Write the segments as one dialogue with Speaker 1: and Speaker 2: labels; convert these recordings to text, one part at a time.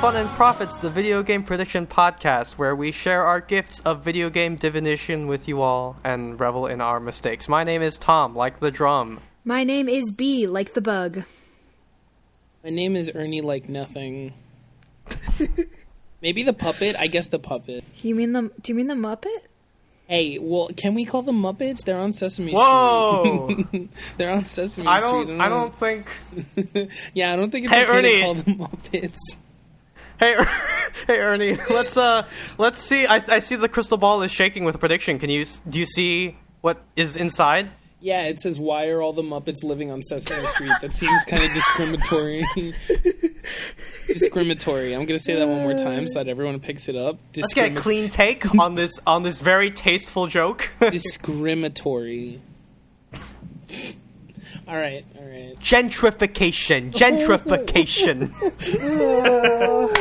Speaker 1: and welcome to Fun and Profits, the video game prediction podcast, where we share our gifts of video game divination with you all and revel in our mistakes. My name is Tom, like the drum.
Speaker 2: My name is B, like the bug.
Speaker 3: My name is Ernie like nothing. Maybe the puppet? I guess the puppet.
Speaker 2: You mean the? Do you mean the Muppet?
Speaker 3: Hey, well, can we call them Muppets? They're on Sesame
Speaker 1: Whoa!
Speaker 3: Street. They're on Sesame
Speaker 1: I
Speaker 3: Street.
Speaker 1: don't. I don't think.
Speaker 3: yeah, I don't think it's
Speaker 1: Hey,
Speaker 3: okay
Speaker 1: Ernie.
Speaker 3: to call them Muppets.
Speaker 1: Hey, hey, Ernie. Let's uh, let's see. I, I see the crystal ball is shaking with a prediction. Can you? Do you see what is inside?
Speaker 3: Yeah, it says, "Why are all the Muppets living on Sesame Street?" That seems kind of discriminatory. discriminatory. I'm gonna say that one more time so that everyone picks it up.
Speaker 1: Let's get a clean take on this on this very tasteful joke.
Speaker 3: discriminatory. All right, all right.
Speaker 1: gentrification. Gentrification.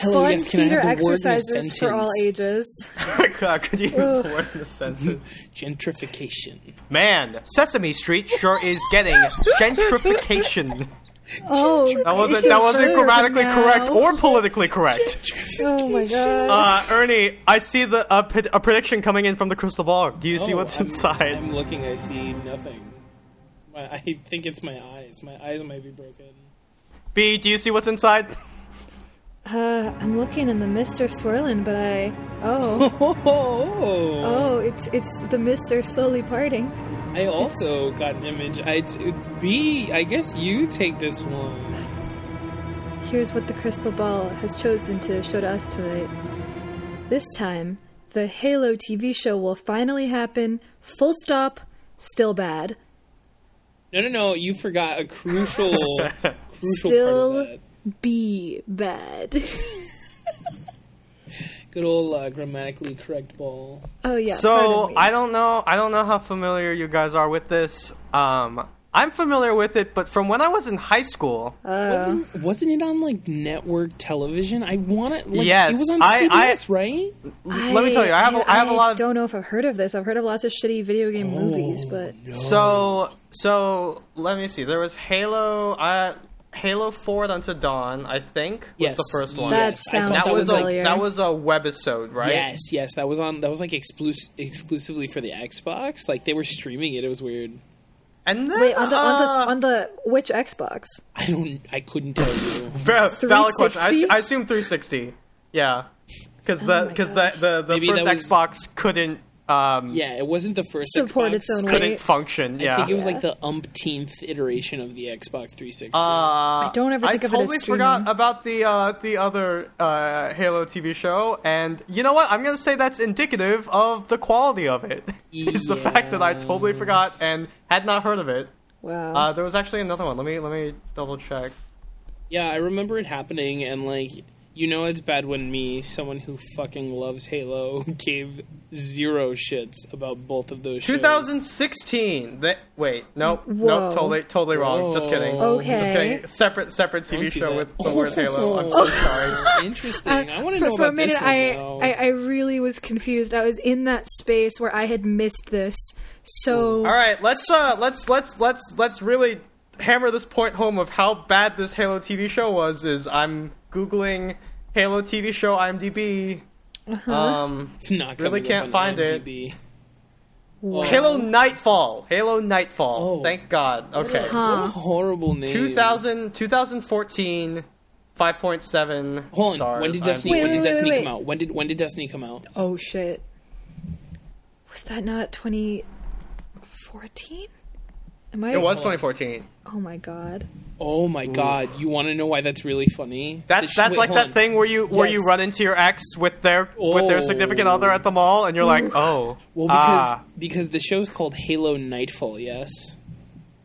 Speaker 3: Hello,
Speaker 2: Fun
Speaker 3: yes, can I
Speaker 2: theater
Speaker 3: have the word in a
Speaker 2: exercises for all
Speaker 3: sentence?
Speaker 2: ages.
Speaker 1: God, could you use the word in a sentence?
Speaker 3: Gentrification.
Speaker 1: Man, Sesame Street sure is getting gentrification.
Speaker 2: Oh,
Speaker 1: That wasn't that wasn't
Speaker 2: verb
Speaker 1: grammatically
Speaker 2: now.
Speaker 1: correct or politically correct.
Speaker 2: Oh my god.
Speaker 1: Uh, Ernie, I see the uh, pred- a prediction coming in from the crystal ball. Do you see
Speaker 3: Oh,
Speaker 1: what's
Speaker 3: I'm-
Speaker 1: inside?
Speaker 3: I'm looking. I see nothing. My, I think it's my eyes. My eyes might be broken.
Speaker 1: B, do you see what's inside?
Speaker 2: Uh, I'm looking in the mist are swirling, but I oh
Speaker 3: Oh,
Speaker 2: oh it's it's the mists are slowly parting.
Speaker 3: I also got an image. I t- B. I guess you take this one.
Speaker 2: Here's what the crystal ball has chosen to show to us tonight. This time, the Halo TV show will finally happen. Full stop. Still bad.
Speaker 3: No, no, no. You forgot a crucial, crucial
Speaker 2: Still
Speaker 3: part of that.
Speaker 2: be bad.
Speaker 3: Good old uh, grammatically correct ball.
Speaker 2: oh yeah.
Speaker 1: so. I don't know. I don't know how familiar you guys are with this. Um, I'm familiar with it, but from when I was in high school,
Speaker 3: wasn't wasn't it on like network television? I want to. Like,
Speaker 1: Yes,
Speaker 3: it was on
Speaker 1: I- I-
Speaker 3: CBS, right?
Speaker 1: let me tell you, I have a- I have a lot of-
Speaker 2: don't know if I've heard of this. I've heard of lots of shitty video game movies, but
Speaker 1: So so let me see. There was Halo. Uh, Halo Forward Unto Dawn, I think, was
Speaker 3: Yes,
Speaker 1: the first one.
Speaker 2: That
Speaker 3: yes.
Speaker 2: Sounds
Speaker 1: that was
Speaker 2: familiar.
Speaker 1: a that was a webisode, right?
Speaker 3: Yes, yes, that was on. That was like exclus- exclusively for the Xbox. Like they were streaming it. It was weird.
Speaker 1: And then
Speaker 2: wait on the on
Speaker 1: uh,
Speaker 2: the on the which Xbox?
Speaker 3: I don't. I couldn't tell you.
Speaker 1: valid question. I,
Speaker 2: 360?
Speaker 1: I assume 360. Yeah, because the
Speaker 2: Oh my
Speaker 1: because the the, the
Speaker 3: Maybe
Speaker 1: first
Speaker 3: that was-
Speaker 1: Xbox couldn't um
Speaker 3: Yeah, it wasn't the first
Speaker 2: Support
Speaker 3: Xbox.
Speaker 2: its own
Speaker 1: couldn't
Speaker 2: Wait.
Speaker 1: function. Yeah.
Speaker 3: I think it was
Speaker 2: Yeah.
Speaker 3: like the umpteenth iteration of the Xbox 360.
Speaker 1: Uh, I
Speaker 2: don't ever think of it as
Speaker 1: totally
Speaker 2: streaming.
Speaker 1: forgot about the uh, the other uh, Halo TV show, and you know what? I'm gonna say that's indicative of the quality of it. Is the fact that I totally forgot and had not heard of it.
Speaker 2: Wow.
Speaker 1: Uh, there was actually another one. Let me let me double check.
Speaker 3: yeah, I remember it happening, and like, you know, it's bad when me, someone who fucking loves Halo, gave zero shits about both of those shows.
Speaker 1: 2016. That wait, nope,
Speaker 2: Whoa.
Speaker 1: nope, totally totally wrong. Just kidding.
Speaker 2: Okay.
Speaker 1: Just kidding. Separate separate TV show
Speaker 3: that.
Speaker 1: with the word Halo. I'm so sorry.
Speaker 3: Interesting.
Speaker 2: Uh,
Speaker 3: I want to
Speaker 2: for,
Speaker 3: know
Speaker 2: for a
Speaker 3: about this
Speaker 2: minute,
Speaker 3: one
Speaker 2: I. I I really was confused. I was in that space where I had missed this. So
Speaker 1: All right, let's uh let's let's let's let's really hammer this point home of how bad this Halo TV show was. Is I'm googling Halo TV show IMDb.
Speaker 2: Uh-huh.
Speaker 1: Um,
Speaker 3: it's not
Speaker 1: really can't
Speaker 3: on
Speaker 1: find it.
Speaker 3: IMDb.
Speaker 2: Wow.
Speaker 1: Halo Nightfall. Halo Nightfall.
Speaker 3: Oh.
Speaker 1: Thank God. Okay.
Speaker 3: What a
Speaker 2: Huh.
Speaker 3: horrible name.
Speaker 1: 2000 2014 5.7
Speaker 3: Hold on.
Speaker 1: stars.
Speaker 3: When did Destiny?
Speaker 2: Wait,
Speaker 3: when
Speaker 2: wait,
Speaker 3: did
Speaker 2: wait,
Speaker 3: Destiny
Speaker 2: wait.
Speaker 3: come out? When did when did Destiny come out?
Speaker 2: Oh shit. Was that not 2014? Am I?
Speaker 1: It was 2014.
Speaker 2: Oh my god.
Speaker 3: Oh my god! You want to know why that's really funny?
Speaker 1: That's
Speaker 3: sh-
Speaker 1: that's
Speaker 3: wait,
Speaker 1: like that
Speaker 3: on.
Speaker 1: thing where you where you run into your ex with their with their significant
Speaker 3: Oh.
Speaker 1: other at the mall and you're like, "Oh,
Speaker 3: Well, because
Speaker 1: ah,
Speaker 3: because the show's called Halo Nightfall. Yes,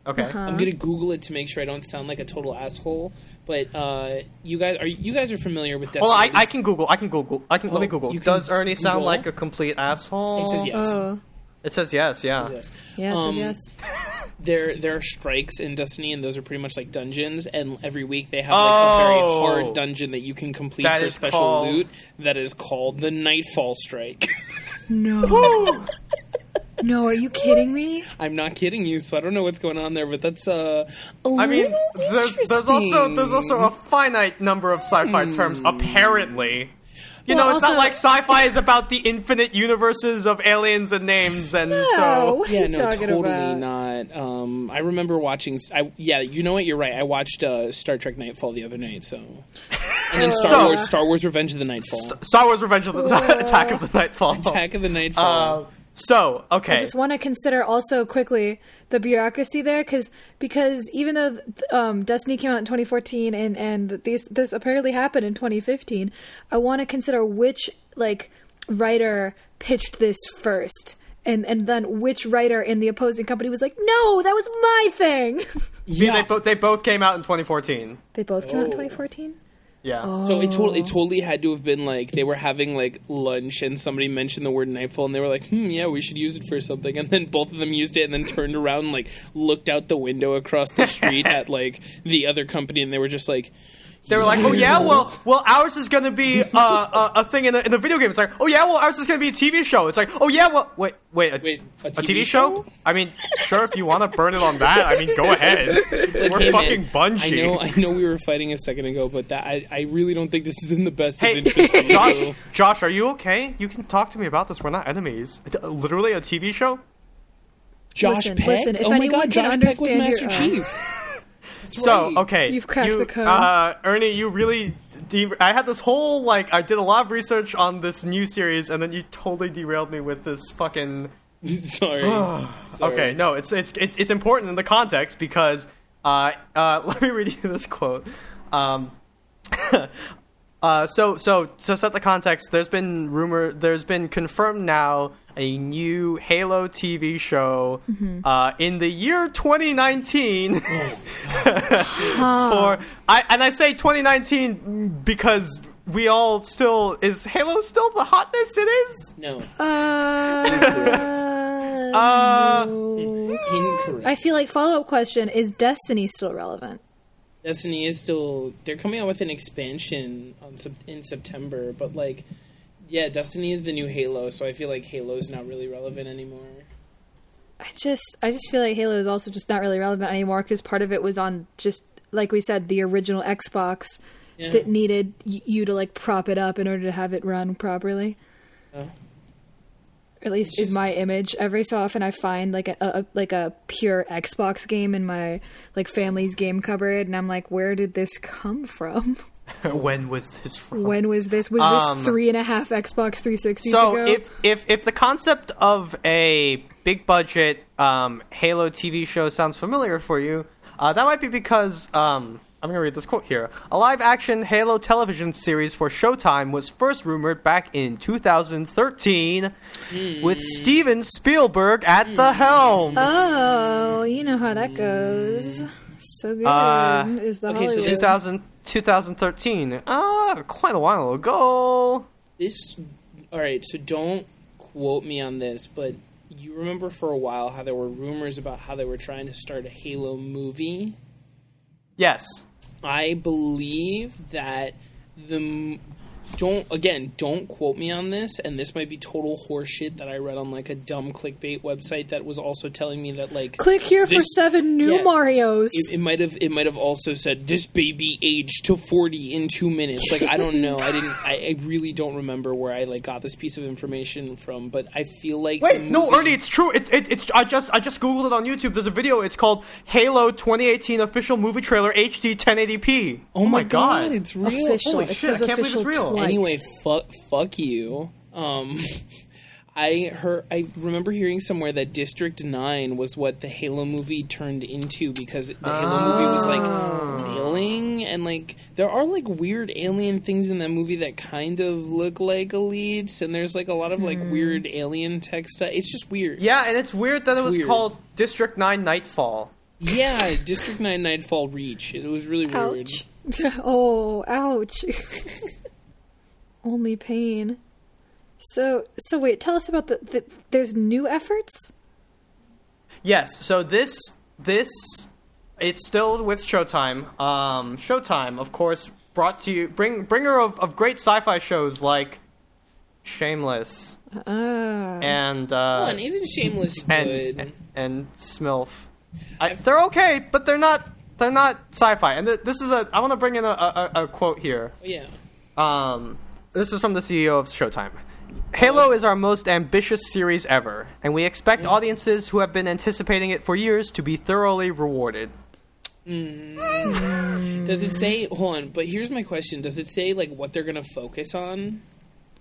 Speaker 1: okay."
Speaker 2: Uh-huh.
Speaker 3: I'm gonna Google it to make sure I don't sound like a total asshole. But uh, you guys are you guys are familiar with Destiny?
Speaker 1: Well, I, I can Google. I can Google. I can let me
Speaker 3: Oh,
Speaker 1: Google.
Speaker 3: can
Speaker 1: Does Ernie sound
Speaker 3: Google?
Speaker 1: like a complete asshole?
Speaker 3: It says yes.
Speaker 2: Oh.
Speaker 1: It says yes. Yeah.
Speaker 3: Yes.
Speaker 2: Yeah, it says
Speaker 3: Um,
Speaker 2: yes.
Speaker 3: There there are strikes in Destiny, and those are pretty much like dungeons. And every week they have like a very
Speaker 1: Oh.
Speaker 3: hard dungeon that you can complete
Speaker 1: That
Speaker 3: for
Speaker 1: is
Speaker 3: special
Speaker 1: called-
Speaker 3: loot. That is called the Nightfall Strike.
Speaker 2: No. No, are you kidding me?
Speaker 3: I'm not kidding you, so I don't know what's going on there, but that's uh. a
Speaker 1: I mean, there's, there's also there's also a finite number of sci-fi terms apparently. You
Speaker 2: Well,
Speaker 1: know, it's
Speaker 2: also-
Speaker 1: not like sci-fi is about the infinite universes of aliens and names, and
Speaker 2: No,
Speaker 1: so
Speaker 2: what
Speaker 3: Yeah, no, totally
Speaker 2: about?
Speaker 3: not. Um, I remember watching. I yeah, you know what? You're right. I watched uh, Star Trek Nightfall the other night. So, and then Star
Speaker 1: So-
Speaker 3: Wars, Star Wars: Revenge of the Nightfall,
Speaker 1: Star Wars: Revenge of the Attack of the Nightfall.
Speaker 3: Attack of the Nightfall.
Speaker 1: Uh, so okay,
Speaker 2: I just want to consider also quickly the bureaucracy there, because because even though um, Destiny came out in 2014 and and these this apparently happened in 2015, I want to consider which like writer pitched this first. And, and then which writer in the opposing company was like, no, that was my thing.
Speaker 1: Yeah, they
Speaker 3: yeah.
Speaker 1: both they both came out in 2014.
Speaker 2: they both came out in
Speaker 3: Oh.
Speaker 2: 2014.
Speaker 1: Yeah.
Speaker 3: So it
Speaker 2: Oh.
Speaker 3: totally, it totally had to have been like they were having like lunch and somebody mentioned the word nightfall and they were like, hmm, yeah, we should use it for something. And then both of them used it and then turned around and like looked out the window across the street at like the other company and they were just like,
Speaker 1: They were like, "Oh yeah, well, well, ours is gonna be uh, a, a thing in a, in a video game." It's like, "Oh yeah, well, ours is gonna be a TV show." It's like, "Oh yeah, well, wait, wait, a,
Speaker 3: wait, a
Speaker 1: a
Speaker 3: TV,
Speaker 1: TV show? I mean, sure, if you want to burn it on that, I mean, go ahead.
Speaker 3: It's like,
Speaker 1: We're
Speaker 3: hey,
Speaker 1: fucking
Speaker 3: man,
Speaker 1: Bungie.
Speaker 3: I know, I know, we were fighting a second ago, but that I, I really don't think this is in the best
Speaker 1: Hey,
Speaker 3: of interest for you.
Speaker 1: Josh, Josh, are you okay? You can talk to me about this. We're not enemies. Uh, Literally a TV show.
Speaker 3: Josh
Speaker 2: Listen,
Speaker 3: Peck.
Speaker 2: listen, if
Speaker 3: oh my
Speaker 2: anyone
Speaker 3: God, Josh Peck was Master
Speaker 2: your, uh,
Speaker 3: Chief. That's
Speaker 1: So
Speaker 3: right.
Speaker 1: okay,
Speaker 2: You've cracked
Speaker 1: you,
Speaker 2: the code.
Speaker 1: Uh, Ernie, you really. De- I had this whole like I did a lot of research on this new series, and then you totally derailed me with this fucking.
Speaker 3: Sorry. Sorry.
Speaker 1: Okay, no, it's it's it's, it's important in the context because uh, uh, let me read you this quote. Um, uh, so so to set the context, there's been rumor, there's been confirmed now a new Halo TV show uh, in the year 2019. For I and I say 2019 because we all still is Halo still the hotness it is.
Speaker 3: No.
Speaker 2: Uh,
Speaker 1: Uh,
Speaker 2: no.
Speaker 3: Incorrect.
Speaker 2: I feel like follow up question is Destiny still relevant?
Speaker 3: Destiny is still they're coming out with an expansion on in September, but like yeah, Destiny is the new Halo, so I feel like Halo's not really relevant anymore.
Speaker 2: I just I just feel like Halo is also just not really relevant anymore because part of it was on just like we said the original Xbox
Speaker 3: Yeah.
Speaker 2: that needed y- you to like prop it up in order to have it run properly.
Speaker 3: Oh.
Speaker 2: At least
Speaker 3: It's
Speaker 2: is my image. Every so often I find like a, a like a pure Xbox game in my like family's game cupboard, and I'm like, where did this come from?
Speaker 1: when was this from?
Speaker 2: When was this? Was
Speaker 1: Um,
Speaker 2: this three and a half Xbox 360s
Speaker 1: So
Speaker 2: ago?
Speaker 1: if if if the concept of a big budget um, Halo TV show sounds familiar for you, uh, that might be because um, I'm going to read this quote here. A live action Halo television series for Showtime was first rumored back in 2013 with Steven Spielberg at the helm.
Speaker 2: oh, you know how that goes. So good
Speaker 1: Uh,
Speaker 2: is the
Speaker 3: okay, so
Speaker 2: Hollywood.
Speaker 3: this-
Speaker 1: 2000, 2013. Ah, quite a while ago.
Speaker 3: This all right, so don't quote me on this, but you remember for a while how there were rumors about how they were trying to start a Halo movie?
Speaker 1: Yes.
Speaker 3: I believe that the don't again don't quote me on this, and this might be total horseshit that I read on like a dumb clickbait website that was also telling me that like
Speaker 2: Click here for seven new
Speaker 3: yeah.
Speaker 2: Marios.
Speaker 3: it, it might have it might have also said this baby aged to 40 in two minutes like i don't know i didn't I, I really don't remember where i like got this piece of information from but i feel like the
Speaker 1: Wait, no,
Speaker 3: movie-
Speaker 1: Ernie, it's true. It, it, it's I just I just googled it on YouTube. There's a video. It's called Halo 2018 official movie trailer HD 1080p.
Speaker 3: oh my god, it's real
Speaker 2: official.
Speaker 1: Holy
Speaker 2: it
Speaker 1: shit,
Speaker 2: says
Speaker 1: I can't believe it's real.
Speaker 3: Anyway fuck fuck you um I heard. I remember hearing somewhere that District Nine was what the Halo movie turned into because the Halo movie was like failing, and like there are like weird alien things in that movie that kind of look like elites, and there's like a lot of like weird alien tech stuff. It's just weird.
Speaker 1: Yeah, and it's weird that
Speaker 3: It's
Speaker 1: it was
Speaker 3: weird.
Speaker 1: called District 9 Nightfall.
Speaker 3: Yeah, District Nine Nightfall Reach. It was really weird.
Speaker 2: ouch. oh, ouch. Only pain. So, so wait. Tell us about the, the. There's new efforts.
Speaker 1: Yes, so this this it's still with Showtime. Um, Showtime, of course, brought to you bring bringer of, of great sci-fi shows like Shameless,
Speaker 2: Ah.
Speaker 1: and
Speaker 3: Come
Speaker 1: uh,
Speaker 3: on, isn't Shameless good?
Speaker 1: and and Smilf. I, they're okay, but they're not. They're not sci-fi. And th- this is a. I want to bring in a, a, a quote here.
Speaker 3: yeah.
Speaker 1: Um, this is from the CEO of Showtime. Halo is our most ambitious series ever, and we expect mm. audiences who have been anticipating it for years to be thoroughly rewarded. Mm.
Speaker 3: Does it say? Hold on, but here's my question: Does it say like what they're gonna focus on?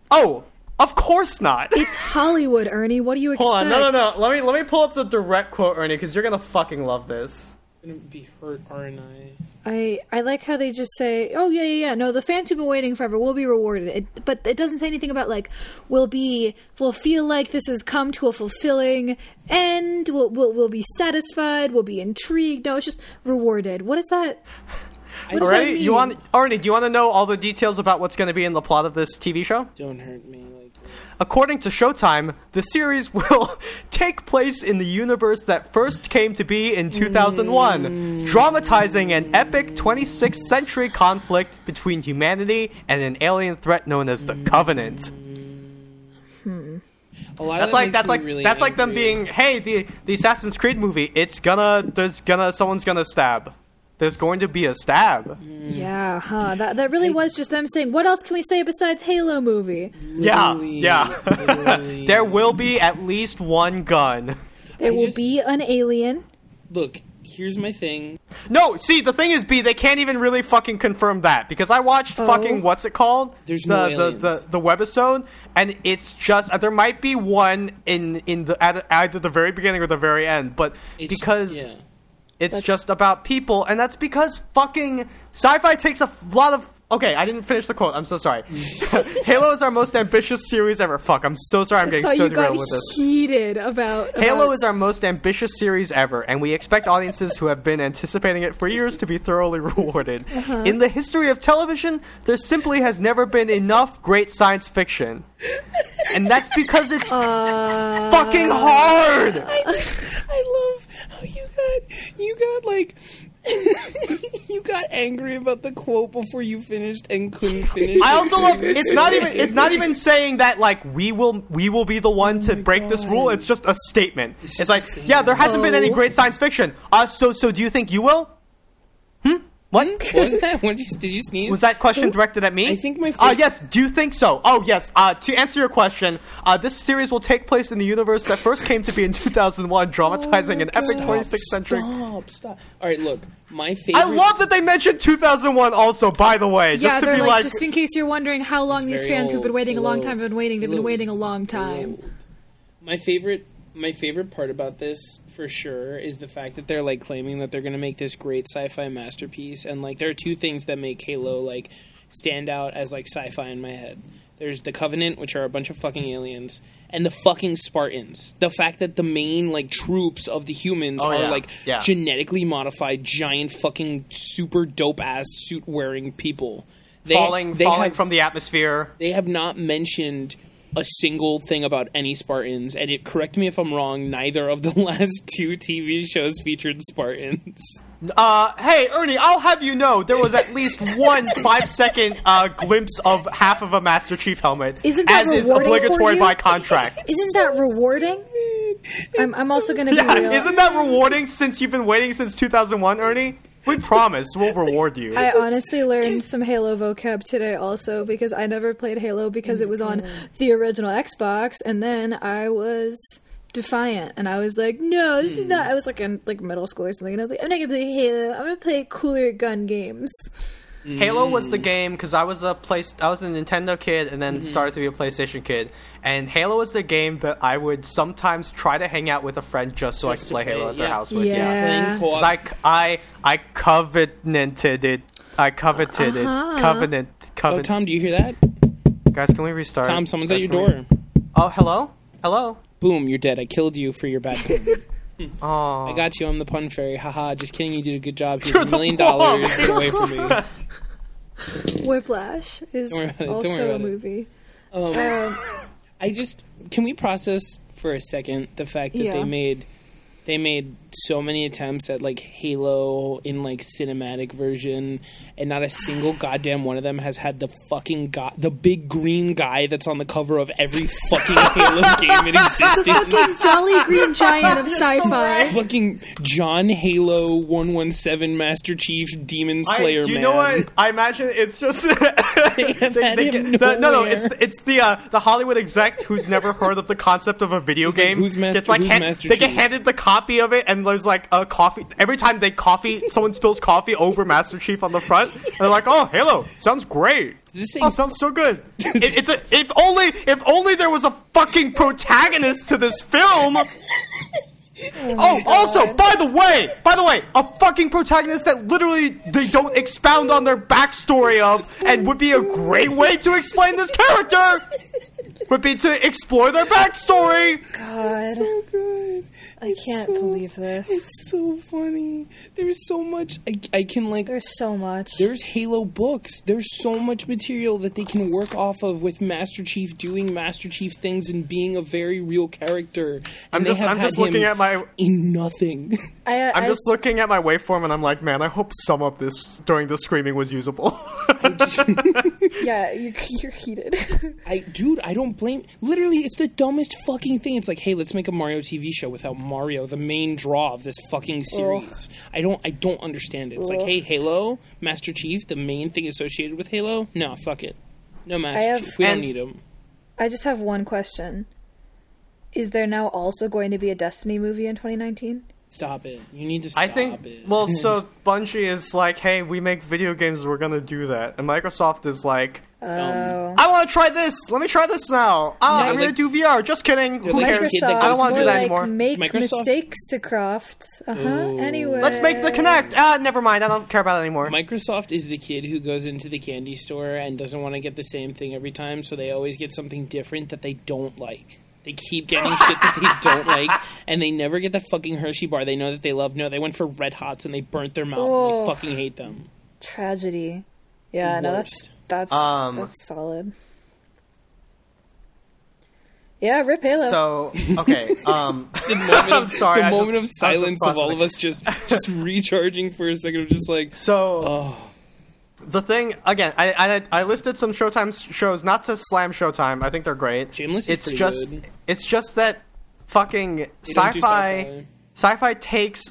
Speaker 1: Oh, of course not.
Speaker 2: It's Hollywood, Ernie. What do you expect?
Speaker 1: Hold on, no, no, no. Let me let me pull up the direct quote, Ernie, because you're gonna fucking love this.
Speaker 3: Gonna be hurt, aren't I?
Speaker 2: I I like how they just say, "Oh yeah, yeah, yeah." No, the fans who've been waiting forever will be rewarded. It, but it doesn't say anything about like will be will feel like this has come to a fulfilling end. Will will will be satisfied. Will be intrigued. No, it's just rewarded. What is that? What does that
Speaker 1: Ready? You want Arnie? Do you want to know all the details about what's going to be in the plot of this TV show?
Speaker 3: Don't hurt me like this.
Speaker 1: According to Showtime, the series will take place in the universe that first came to be in 2001, hmm. dramatizing an epic 26th century conflict between humanity and an alien threat known as the hmm. Covenant. Hmm.
Speaker 3: A lot
Speaker 1: That's
Speaker 3: that
Speaker 1: like that's like
Speaker 3: really
Speaker 1: that's like them being, hey, the the Assassin's Creed movie, it's gonna there's gonna someone's gonna stab. There's going to be a stab.
Speaker 2: Yeah, huh? That that really was just them saying, "What else can we say besides Halo movie?"
Speaker 1: Yeah,
Speaker 3: Literally,
Speaker 1: yeah.
Speaker 3: literally.
Speaker 1: there will be at least one gun.
Speaker 2: There will
Speaker 3: just-
Speaker 2: be an alien.
Speaker 3: Look, here's my thing.
Speaker 1: No, see, the thing is, B, they can't even really fucking confirm that because I watched fucking what's it called?
Speaker 3: There's
Speaker 1: the,
Speaker 3: no
Speaker 1: the,
Speaker 3: aliens.
Speaker 1: the the webisode, and it's just uh, there might be one in in the at either the very beginning or the very end, but
Speaker 3: It's,
Speaker 1: because
Speaker 3: yeah.
Speaker 1: It's
Speaker 2: That's-
Speaker 1: just about people, and that's because fucking sci-fi takes a lot of. Okay, I didn't finish the quote. I'm so sorry. Halo is our most ambitious series ever. Fuck, I'm so sorry. I'm getting so derailed with this.
Speaker 2: heated about
Speaker 1: Halo
Speaker 2: about-
Speaker 1: is our most ambitious series ever, and we expect audiences who have been anticipating it for years to be thoroughly rewarded.
Speaker 2: Uh-huh.
Speaker 1: In the history of television, there simply has never been enough great science fiction. And that's because it's
Speaker 2: Uh,
Speaker 1: fucking hard!
Speaker 3: I, I love how you got you got like you got angry about the quote before you finished and couldn't finish.
Speaker 1: I also love it's not even
Speaker 3: saying-
Speaker 1: it's not even saying that like we will we will be the one to break this rule. It's just a statement. It's,
Speaker 3: just
Speaker 1: like
Speaker 3: statement.
Speaker 1: yeah, there hasn't been any
Speaker 2: Oh.
Speaker 1: great science fiction. Uh so so do you think you will? What?
Speaker 3: What was that? What did you, did you sneeze?
Speaker 1: Was that question directed at me?
Speaker 3: I think my
Speaker 1: Uh, yes. Do you think so? Oh, yes. Uh, to answer your question, uh, this series will take place in the universe that first came to be in 2001, dramatizing an epic
Speaker 3: Stop,
Speaker 1: 26th century.
Speaker 3: Stop! Stop! All right, look, my favorite.
Speaker 1: I love that they mentioned 2001 also, by the way. Just
Speaker 2: yeah,
Speaker 1: to
Speaker 2: they're
Speaker 1: be
Speaker 2: like,
Speaker 1: like,
Speaker 2: just in case you're wondering how long these
Speaker 3: very
Speaker 2: fans who've been
Speaker 3: old.
Speaker 2: waiting a long
Speaker 3: Hello.
Speaker 2: time have been waiting. They've been waiting a long time.
Speaker 3: Hello. My favorite, my favorite part about this for sure is the fact that they're like claiming that they're going to make this great sci-fi masterpiece, and like there are two things that make Halo like stand out as like sci-fi in my head. There's the Covenant, which are a bunch of fucking aliens, and the fucking Spartans. The fact that the main like troops of the humans
Speaker 1: Oh,
Speaker 3: are
Speaker 1: yeah.
Speaker 3: like
Speaker 1: Yeah.
Speaker 3: genetically modified, giant fucking super dope ass suit wearing people. They,
Speaker 1: falling,
Speaker 3: they
Speaker 1: falling
Speaker 3: have,
Speaker 1: from the atmosphere.
Speaker 3: they have not mentioned a single thing about any Spartans, and it correct me if I'm wrong. Neither of the last two TV shows featured Spartans.
Speaker 1: Uh, hey, Ernie, I'll have you know there was at least one five second uh, glimpse of half of a Master Chief helmet,
Speaker 2: Isn't that
Speaker 1: as is
Speaker 2: rewarding for
Speaker 1: obligatory
Speaker 2: you?
Speaker 1: by contract.
Speaker 2: Isn't that rewarding? I'm, I'm also going to be
Speaker 1: yeah,
Speaker 2: real.
Speaker 1: isn't that rewarding since you've been waiting since 2001, Ernie? We promise we'll reward you.
Speaker 2: I honestly learned some Halo vocab today also because I never played Halo because it was on the original Xbox and then I was defiant and I was like, no, this is not I was like in like middle school or something and I was like, I'm not gonna play Halo, I'm gonna play cooler gun games.
Speaker 1: Halo was the game because I was a place I was a Nintendo kid and then started to be a PlayStation kid. And Halo was the game that I would sometimes try to hang out with a friend just so
Speaker 3: Just
Speaker 1: I could play
Speaker 3: play
Speaker 1: Halo
Speaker 3: it,
Speaker 1: at their house with.
Speaker 2: Yeah.
Speaker 1: Yeah,
Speaker 3: Playing
Speaker 1: 'Cause. I I I covenanted it. I coveted
Speaker 2: Uh-huh.
Speaker 1: it. Covenant. Covenant.
Speaker 3: oh, Tom, do you hear that?
Speaker 1: Guys, can we restart?
Speaker 3: Tom, someone's
Speaker 1: Guys,
Speaker 3: at your
Speaker 1: can we-
Speaker 3: door.
Speaker 1: Oh, hello. Hello.
Speaker 3: Boom, you're dead. I killed you for your bad pun.
Speaker 1: Oh.
Speaker 3: I got you. I'm the pun fairy. Haha. Just kidding. You did a good job. Here's
Speaker 1: You're
Speaker 3: a
Speaker 1: the
Speaker 3: million
Speaker 1: plum.
Speaker 3: dollars. Get away from me.
Speaker 2: Whiplash is
Speaker 3: Don't worry about it, don't
Speaker 2: also a movie.
Speaker 3: Um,
Speaker 2: Um,
Speaker 3: I just can we process for a second the fact that
Speaker 2: Yeah.
Speaker 3: they made they made so many attempts at like Halo in like cinematic version, and not a single goddamn one of them has had the fucking guy, the big green guy that's on the cover of every fucking Halo game in existence.
Speaker 2: The Fucking jolly green giant of sci-fi.
Speaker 3: fucking John Halo one one seven Master Chief Demon Slayer
Speaker 1: do you
Speaker 3: man.
Speaker 1: know what? I imagine it's just they,
Speaker 3: have had
Speaker 1: get- the- no, no, it's it's the uh, the Hollywood exec who's never heard of the concept of a video
Speaker 3: like,
Speaker 1: game.
Speaker 3: who's Master-
Speaker 1: Gets, like,
Speaker 3: who's
Speaker 1: hand-
Speaker 3: Master
Speaker 1: they get handed the copy of it, and there's like a coffee. Every time they coffee, someone spills coffee over Master Chief on the front. And they're like, "Oh, Halo, sounds great."
Speaker 3: This
Speaker 1: oh, sounds so good. it, it's a, if only if only there was a fucking protagonist to this film. Oh, also, by the way, by the way, a fucking protagonist that literally they don't expound on their backstory of, and would be a great way to explain this character. Would be to explore their backstory.
Speaker 2: God,
Speaker 3: so good.
Speaker 2: I can't believe this.
Speaker 3: It's so funny. There's so much. I, I can like.
Speaker 2: There's so much.
Speaker 3: There's Halo books. There's so much material that they can work off of with Master Chief doing Master Chief things and being a very real character. And
Speaker 1: I'm just, I'm just looking at my,
Speaker 3: in nothing.
Speaker 2: I, uh,
Speaker 1: I'm just
Speaker 2: s-
Speaker 1: looking at my waveform, and I'm like, man, I hope some of this during the screaming was usable.
Speaker 2: Yeah, you, you're heated.
Speaker 3: I, dude, I don't blame. Literally, it's the dumbest fucking thing. It's like, hey, let's make a Mario TV show without Mario, the main draw of this fucking series. I don't, I don't understand it. It's like, hey, Halo, Master Chief, the main thing associated with Halo. No, fuck it. No Master
Speaker 2: have-
Speaker 3: Chief. We don't need him.
Speaker 2: I just have one question. Is there now also going to be a Destiny movie in 2019?
Speaker 3: Stop it. You need to stop
Speaker 1: I think.
Speaker 3: it.
Speaker 1: Well, so Bungie is like, hey, we make video games, we're gonna do that, and Microsoft is like,
Speaker 2: Oh.
Speaker 1: I want to try this. Let me try this now. Oh, I'm
Speaker 3: like-
Speaker 1: gonna do VR. Just kidding. Who
Speaker 3: like
Speaker 1: cares?
Speaker 3: kid
Speaker 2: Microsoft,
Speaker 1: I don't want to do that
Speaker 2: like
Speaker 1: anymore.
Speaker 2: make
Speaker 3: Microsoft-
Speaker 2: mistakes to Croft. Uh huh.
Speaker 3: Ooh.
Speaker 2: Anyway,
Speaker 1: Let's make the Kinect. Ah, never mind. I don't care about it anymore.
Speaker 3: Microsoft is the kid who goes into the candy store and doesn't want to get the same thing every time, so they always get something different that they don't like. They keep getting shit that they don't like, and they never get the fucking Hershey bar they know that they love. No, they went for Red Hots and they burnt their mouth and
Speaker 2: Oh.
Speaker 3: they fucking hate them.
Speaker 2: tragedy. Yeah, no, that's that's
Speaker 1: Um,
Speaker 2: that's solid. Yeah, rip Halo.
Speaker 1: So okay. Um,
Speaker 3: The moment
Speaker 1: I'm
Speaker 3: of,
Speaker 1: sorry,
Speaker 3: the moment
Speaker 1: just-
Speaker 3: of
Speaker 1: I was just
Speaker 3: silence of all of us just just recharging for a second of just like,
Speaker 1: so
Speaker 3: oh,
Speaker 1: the thing again, I, I I listed some Showtime shows, not to slam Showtime. I think they're great.
Speaker 3: Shameless
Speaker 1: It's
Speaker 3: pretty
Speaker 1: just
Speaker 3: good.
Speaker 1: it's just that fucking
Speaker 3: don't do
Speaker 1: sci-fi
Speaker 3: sci-fi.
Speaker 1: sci-fi takes.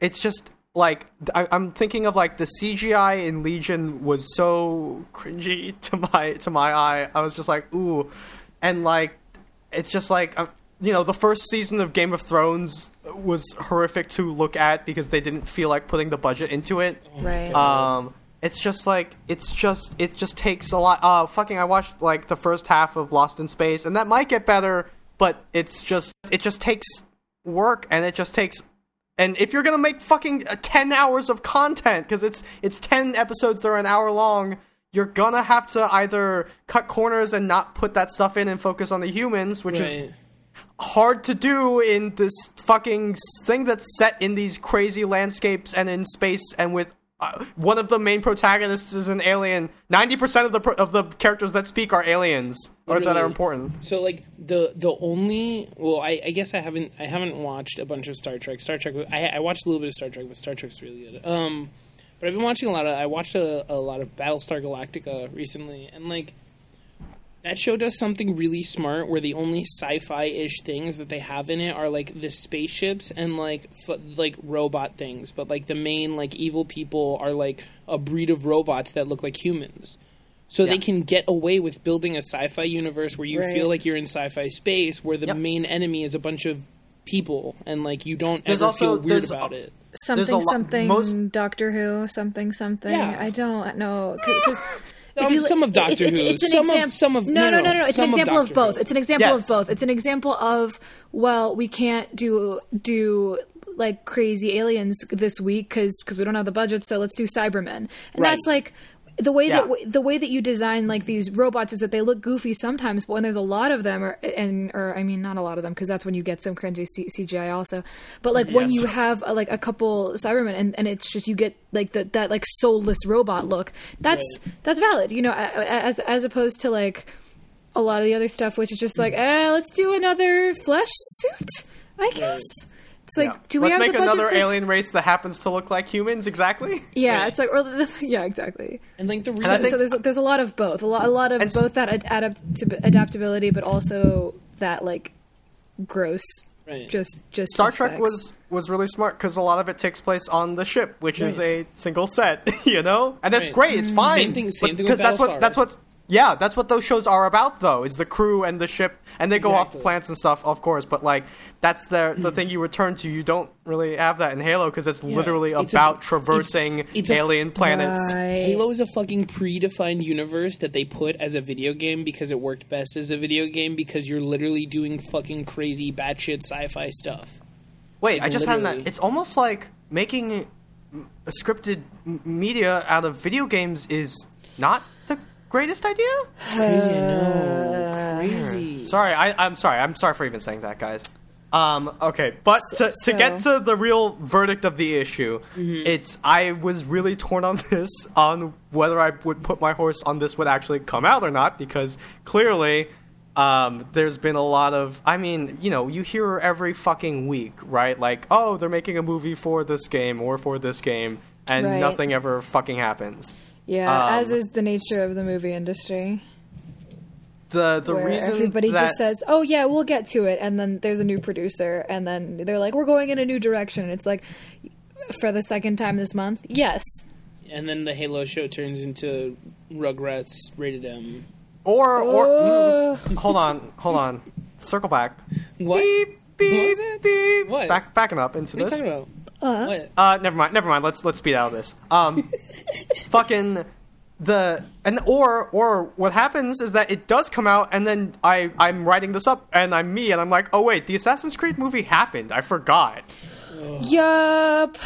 Speaker 1: It's just like I, I'm thinking of like the CGI in Legion was so cringy to my to my eye. I was just like ooh, and like it's just like um, you know the first season of Game of Thrones was horrific to look at because they didn't feel like putting the budget into it.
Speaker 2: right.
Speaker 1: Um, it's just like it's just it just takes a lot. Uh, fucking, I watched like the first half of Lost in Space, and that might get better, but it's just it just takes work, and it just takes. And if you're gonna make fucking uh, ten hours of content, because it's it's ten episodes that are an hour long, you're gonna have to either cut corners and not put that stuff in and focus on the humans, which is hard to do in this fucking thing that's set in these crazy landscapes and in space and with uh, one of the main protagonists is an alien. Ninety percent of the pro- of the characters that speak are aliens or that are important.
Speaker 3: So like the the only well I, I guess I haven't I haven't watched a bunch of Star Trek. Star Trek I, I watched a little bit of Star Trek, but Star Trek's really good. Um, but I've been watching a lot of I watched a, a lot of Battlestar Galactica recently, and like that show does something really smart where the only sci-fi ish things that they have in it are like the spaceships and like f- like robot things, but like the main like evil people are like a breed of robots that look like humans. So they can get away with building a sci-fi universe where you
Speaker 2: Right.
Speaker 3: feel like you're in sci-fi space, where the
Speaker 1: Yep.
Speaker 3: main enemy is a bunch of people, and like you don't
Speaker 1: There's
Speaker 3: ever
Speaker 1: also-
Speaker 3: feel weird about
Speaker 1: a-
Speaker 3: it.
Speaker 2: something
Speaker 1: there's a lot-
Speaker 2: something
Speaker 1: most-
Speaker 2: Doctor Who something something.
Speaker 3: Yeah.
Speaker 2: I don't know because.
Speaker 3: Um, some of Doctor
Speaker 2: it's,
Speaker 3: Who,
Speaker 2: it's, it's
Speaker 3: some
Speaker 2: an
Speaker 3: of- some of-
Speaker 2: no,
Speaker 3: no,
Speaker 2: no,
Speaker 3: no,
Speaker 2: no. It's an example of,
Speaker 3: Doctor
Speaker 2: both.
Speaker 3: Who.
Speaker 2: It's an example
Speaker 1: Yes.
Speaker 2: of both. It's an example of well, we can't do do like crazy aliens this week because we don't have the budget, so let's do Cybermen, and
Speaker 3: Right.
Speaker 2: that's like the way
Speaker 1: Yeah.
Speaker 2: that the way that you design like these robots is that they look goofy sometimes, but when there's a lot of them, or and or I mean not a lot of them because that's when you get some cringy C- CGI also. But like when you have uh, like a couple Cybermen and, and it's just you get like the, that like soulless robot look. That's that's valid, you know, a- a- as as opposed to like a lot of the other stuff, which is just like, eh, let's do another flesh suit, I guess. It's like,
Speaker 1: Yeah.
Speaker 2: do we
Speaker 1: Let's
Speaker 2: have
Speaker 1: make
Speaker 2: the
Speaker 1: another
Speaker 2: for-
Speaker 1: alien race that happens to look like humans? Exactly.
Speaker 2: Yeah,
Speaker 3: Right.
Speaker 2: it's like, or yeah, exactly.
Speaker 3: And like the reason,
Speaker 2: So,
Speaker 1: think-
Speaker 2: so there's there's a lot of both, a lot a lot of
Speaker 1: And s-
Speaker 2: both that adapt- adaptability, but also that like gross,
Speaker 3: right.
Speaker 2: just just
Speaker 1: Star Trek was was really smart because a lot of it takes place on the ship, which is a single set, you know, and that's
Speaker 3: Right.
Speaker 1: great. It's mm. fine.
Speaker 3: Same thing- same
Speaker 1: but-
Speaker 3: thing with
Speaker 1: that's what that's what. Yeah, that's what those shows are about, though. Is the crew and the ship, and they go off to
Speaker 3: Exactly.
Speaker 1: planets and stuff, of course. But like, that's the the hmm. thing you return to. You don't really have that in Halo because it's literally
Speaker 3: It's
Speaker 1: about
Speaker 3: it's-
Speaker 1: traversing
Speaker 3: it's a-
Speaker 1: alien planets.
Speaker 2: Right.
Speaker 3: Halo is a fucking predefined universe that they put as a video game because it worked best as a video game because you're literally doing fucking crazy batshit sci-fi stuff.
Speaker 1: Wait, I just had that. It's almost like making mm, a scripted m- media out of video games is not greatest idea.
Speaker 3: It's crazy, I know. Crazy.
Speaker 1: Sorry, I, I'm sorry. I'm sorry for even saying that, guys. Um, okay, but
Speaker 2: So-
Speaker 1: to, to get to the real verdict of the issue,
Speaker 3: Mm-hmm.
Speaker 1: it's I was really torn on this on whether I would put my horse on this would actually come out or not because clearly um, there's been a lot of I mean you know you hear every fucking week right like oh they're making a movie for this game or for this game and
Speaker 2: Right.
Speaker 1: nothing ever fucking happens.
Speaker 2: Yeah,
Speaker 1: um,
Speaker 2: as is the nature of the movie industry,
Speaker 1: The the
Speaker 2: where
Speaker 1: reason
Speaker 2: everybody
Speaker 1: that,
Speaker 2: just says, "Oh yeah, we'll get to it," and then there's a new producer, and then they're like, "We're going in a new direction." And it's like, for the second time this month, yes,
Speaker 3: And then the Halo show turns into Rugrats rated M.
Speaker 1: or or
Speaker 2: Oh.
Speaker 1: mm, hold on hold on circle back.
Speaker 3: What?
Speaker 1: Beep, beep,
Speaker 3: What
Speaker 1: beep.
Speaker 3: What?
Speaker 1: Back, backing up into
Speaker 3: What are
Speaker 1: this.
Speaker 3: You talking about?
Speaker 2: uh,
Speaker 3: What?
Speaker 1: Uh, never mind. Never mind. Let's let's speed out of this. Um, fucking the and or or what happens is that it does come out and then I I'm writing this up and I'm me and I'm like, oh wait, the Assassin's Creed movie happened. I forgot.
Speaker 2: yup,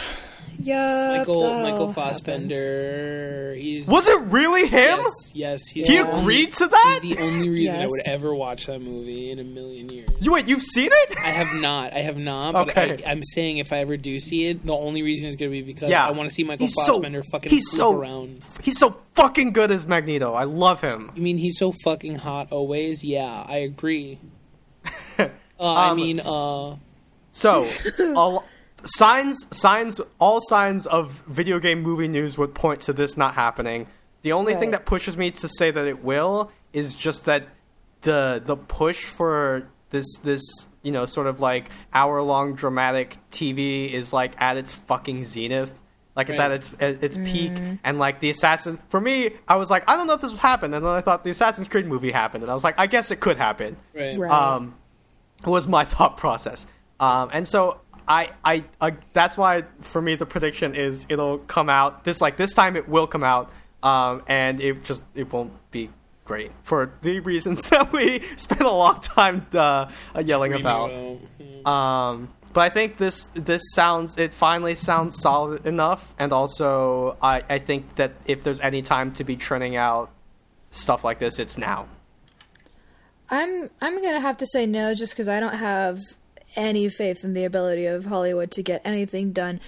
Speaker 2: yup.
Speaker 3: Michael
Speaker 2: that'll
Speaker 3: Michael
Speaker 2: happen.
Speaker 3: Fassbender. He's
Speaker 1: Was it really him?
Speaker 3: yes, yes. He's
Speaker 1: He
Speaker 3: the only-
Speaker 1: agreed to that?
Speaker 3: He's the only reason I would ever watch that movie in a million years.
Speaker 1: You wait, you've seen it?
Speaker 3: I have not. I have not. But
Speaker 1: Okay.
Speaker 3: I, I'm saying if I ever do see it, the only reason is going to be because
Speaker 1: Yeah.
Speaker 3: I want to see Michael
Speaker 1: He's so-
Speaker 3: Fassbender fucking
Speaker 1: he's so-
Speaker 3: around.
Speaker 1: He's so fucking good as Magneto. I love him.
Speaker 3: You mean he's so fucking hot always? Yeah, I agree. Uh, I
Speaker 1: Um,
Speaker 3: mean, uh,
Speaker 1: So, all, signs, signs, all signs of video game movie news would point to this not happening. The only thing that pushes me to say that it will is just that the the push for this this you know sort of like hour long dramatic TV is like at its fucking zenith. Like it's
Speaker 3: Right.
Speaker 1: at its at its peak, and like the assassin. For me, I was like, I don't know if this would happen, and then I thought the Assassin's Creed movie happened, and I was like, I guess it could happen
Speaker 3: right.
Speaker 2: Right.
Speaker 1: um, was my thought process. Um, and so I, I, I, that's why for me the prediction is it'll come out this like this time it will come out, um, and it just it won't be great for the reasons that we spent a long time uh, yelling
Speaker 3: Screaming
Speaker 1: about.
Speaker 3: about.
Speaker 1: Um, but I think this this sounds it finally sounds solid enough, and also I, I think that if there's any time to be churning out stuff like this, it's now.
Speaker 2: I'm I'm gonna have to say no, just because I don't have any faith in the ability of Hollywood to get anything done,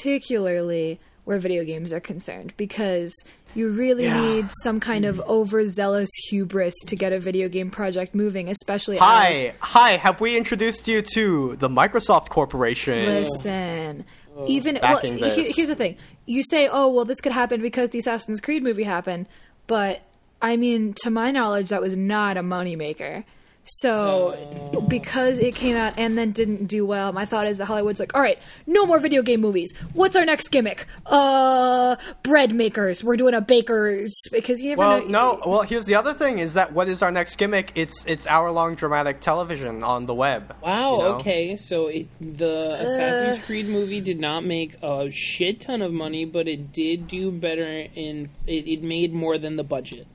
Speaker 2: particularly where video games are concerned, because you really
Speaker 1: Yeah.
Speaker 2: need some kind of overzealous hubris to get a video game project moving, especially as
Speaker 1: Hi, hi. Have we introduced you to the Microsoft Corporation?
Speaker 2: Listen, oh, even well, he- here's the thing: you say, "Oh, well, this could happen because the Assassin's Creed movie happened," but I mean, to my knowledge, that was not a moneymaker. So, because it came out and then didn't do well, my thought is that Hollywood's like, all right, no more video game movies. What's our next gimmick? Uh, bread makers. We're doing a baker's because you never
Speaker 1: Well,
Speaker 2: know.
Speaker 1: no. Well, here's the other thing: is that what is our next gimmick? It's it's hour long dramatic television on the web.
Speaker 3: Wow.
Speaker 1: you know?
Speaker 3: Okay, so it, the Assassin's Creed movie did not make a shit ton of money, but it did do better in it. It made more than the budget.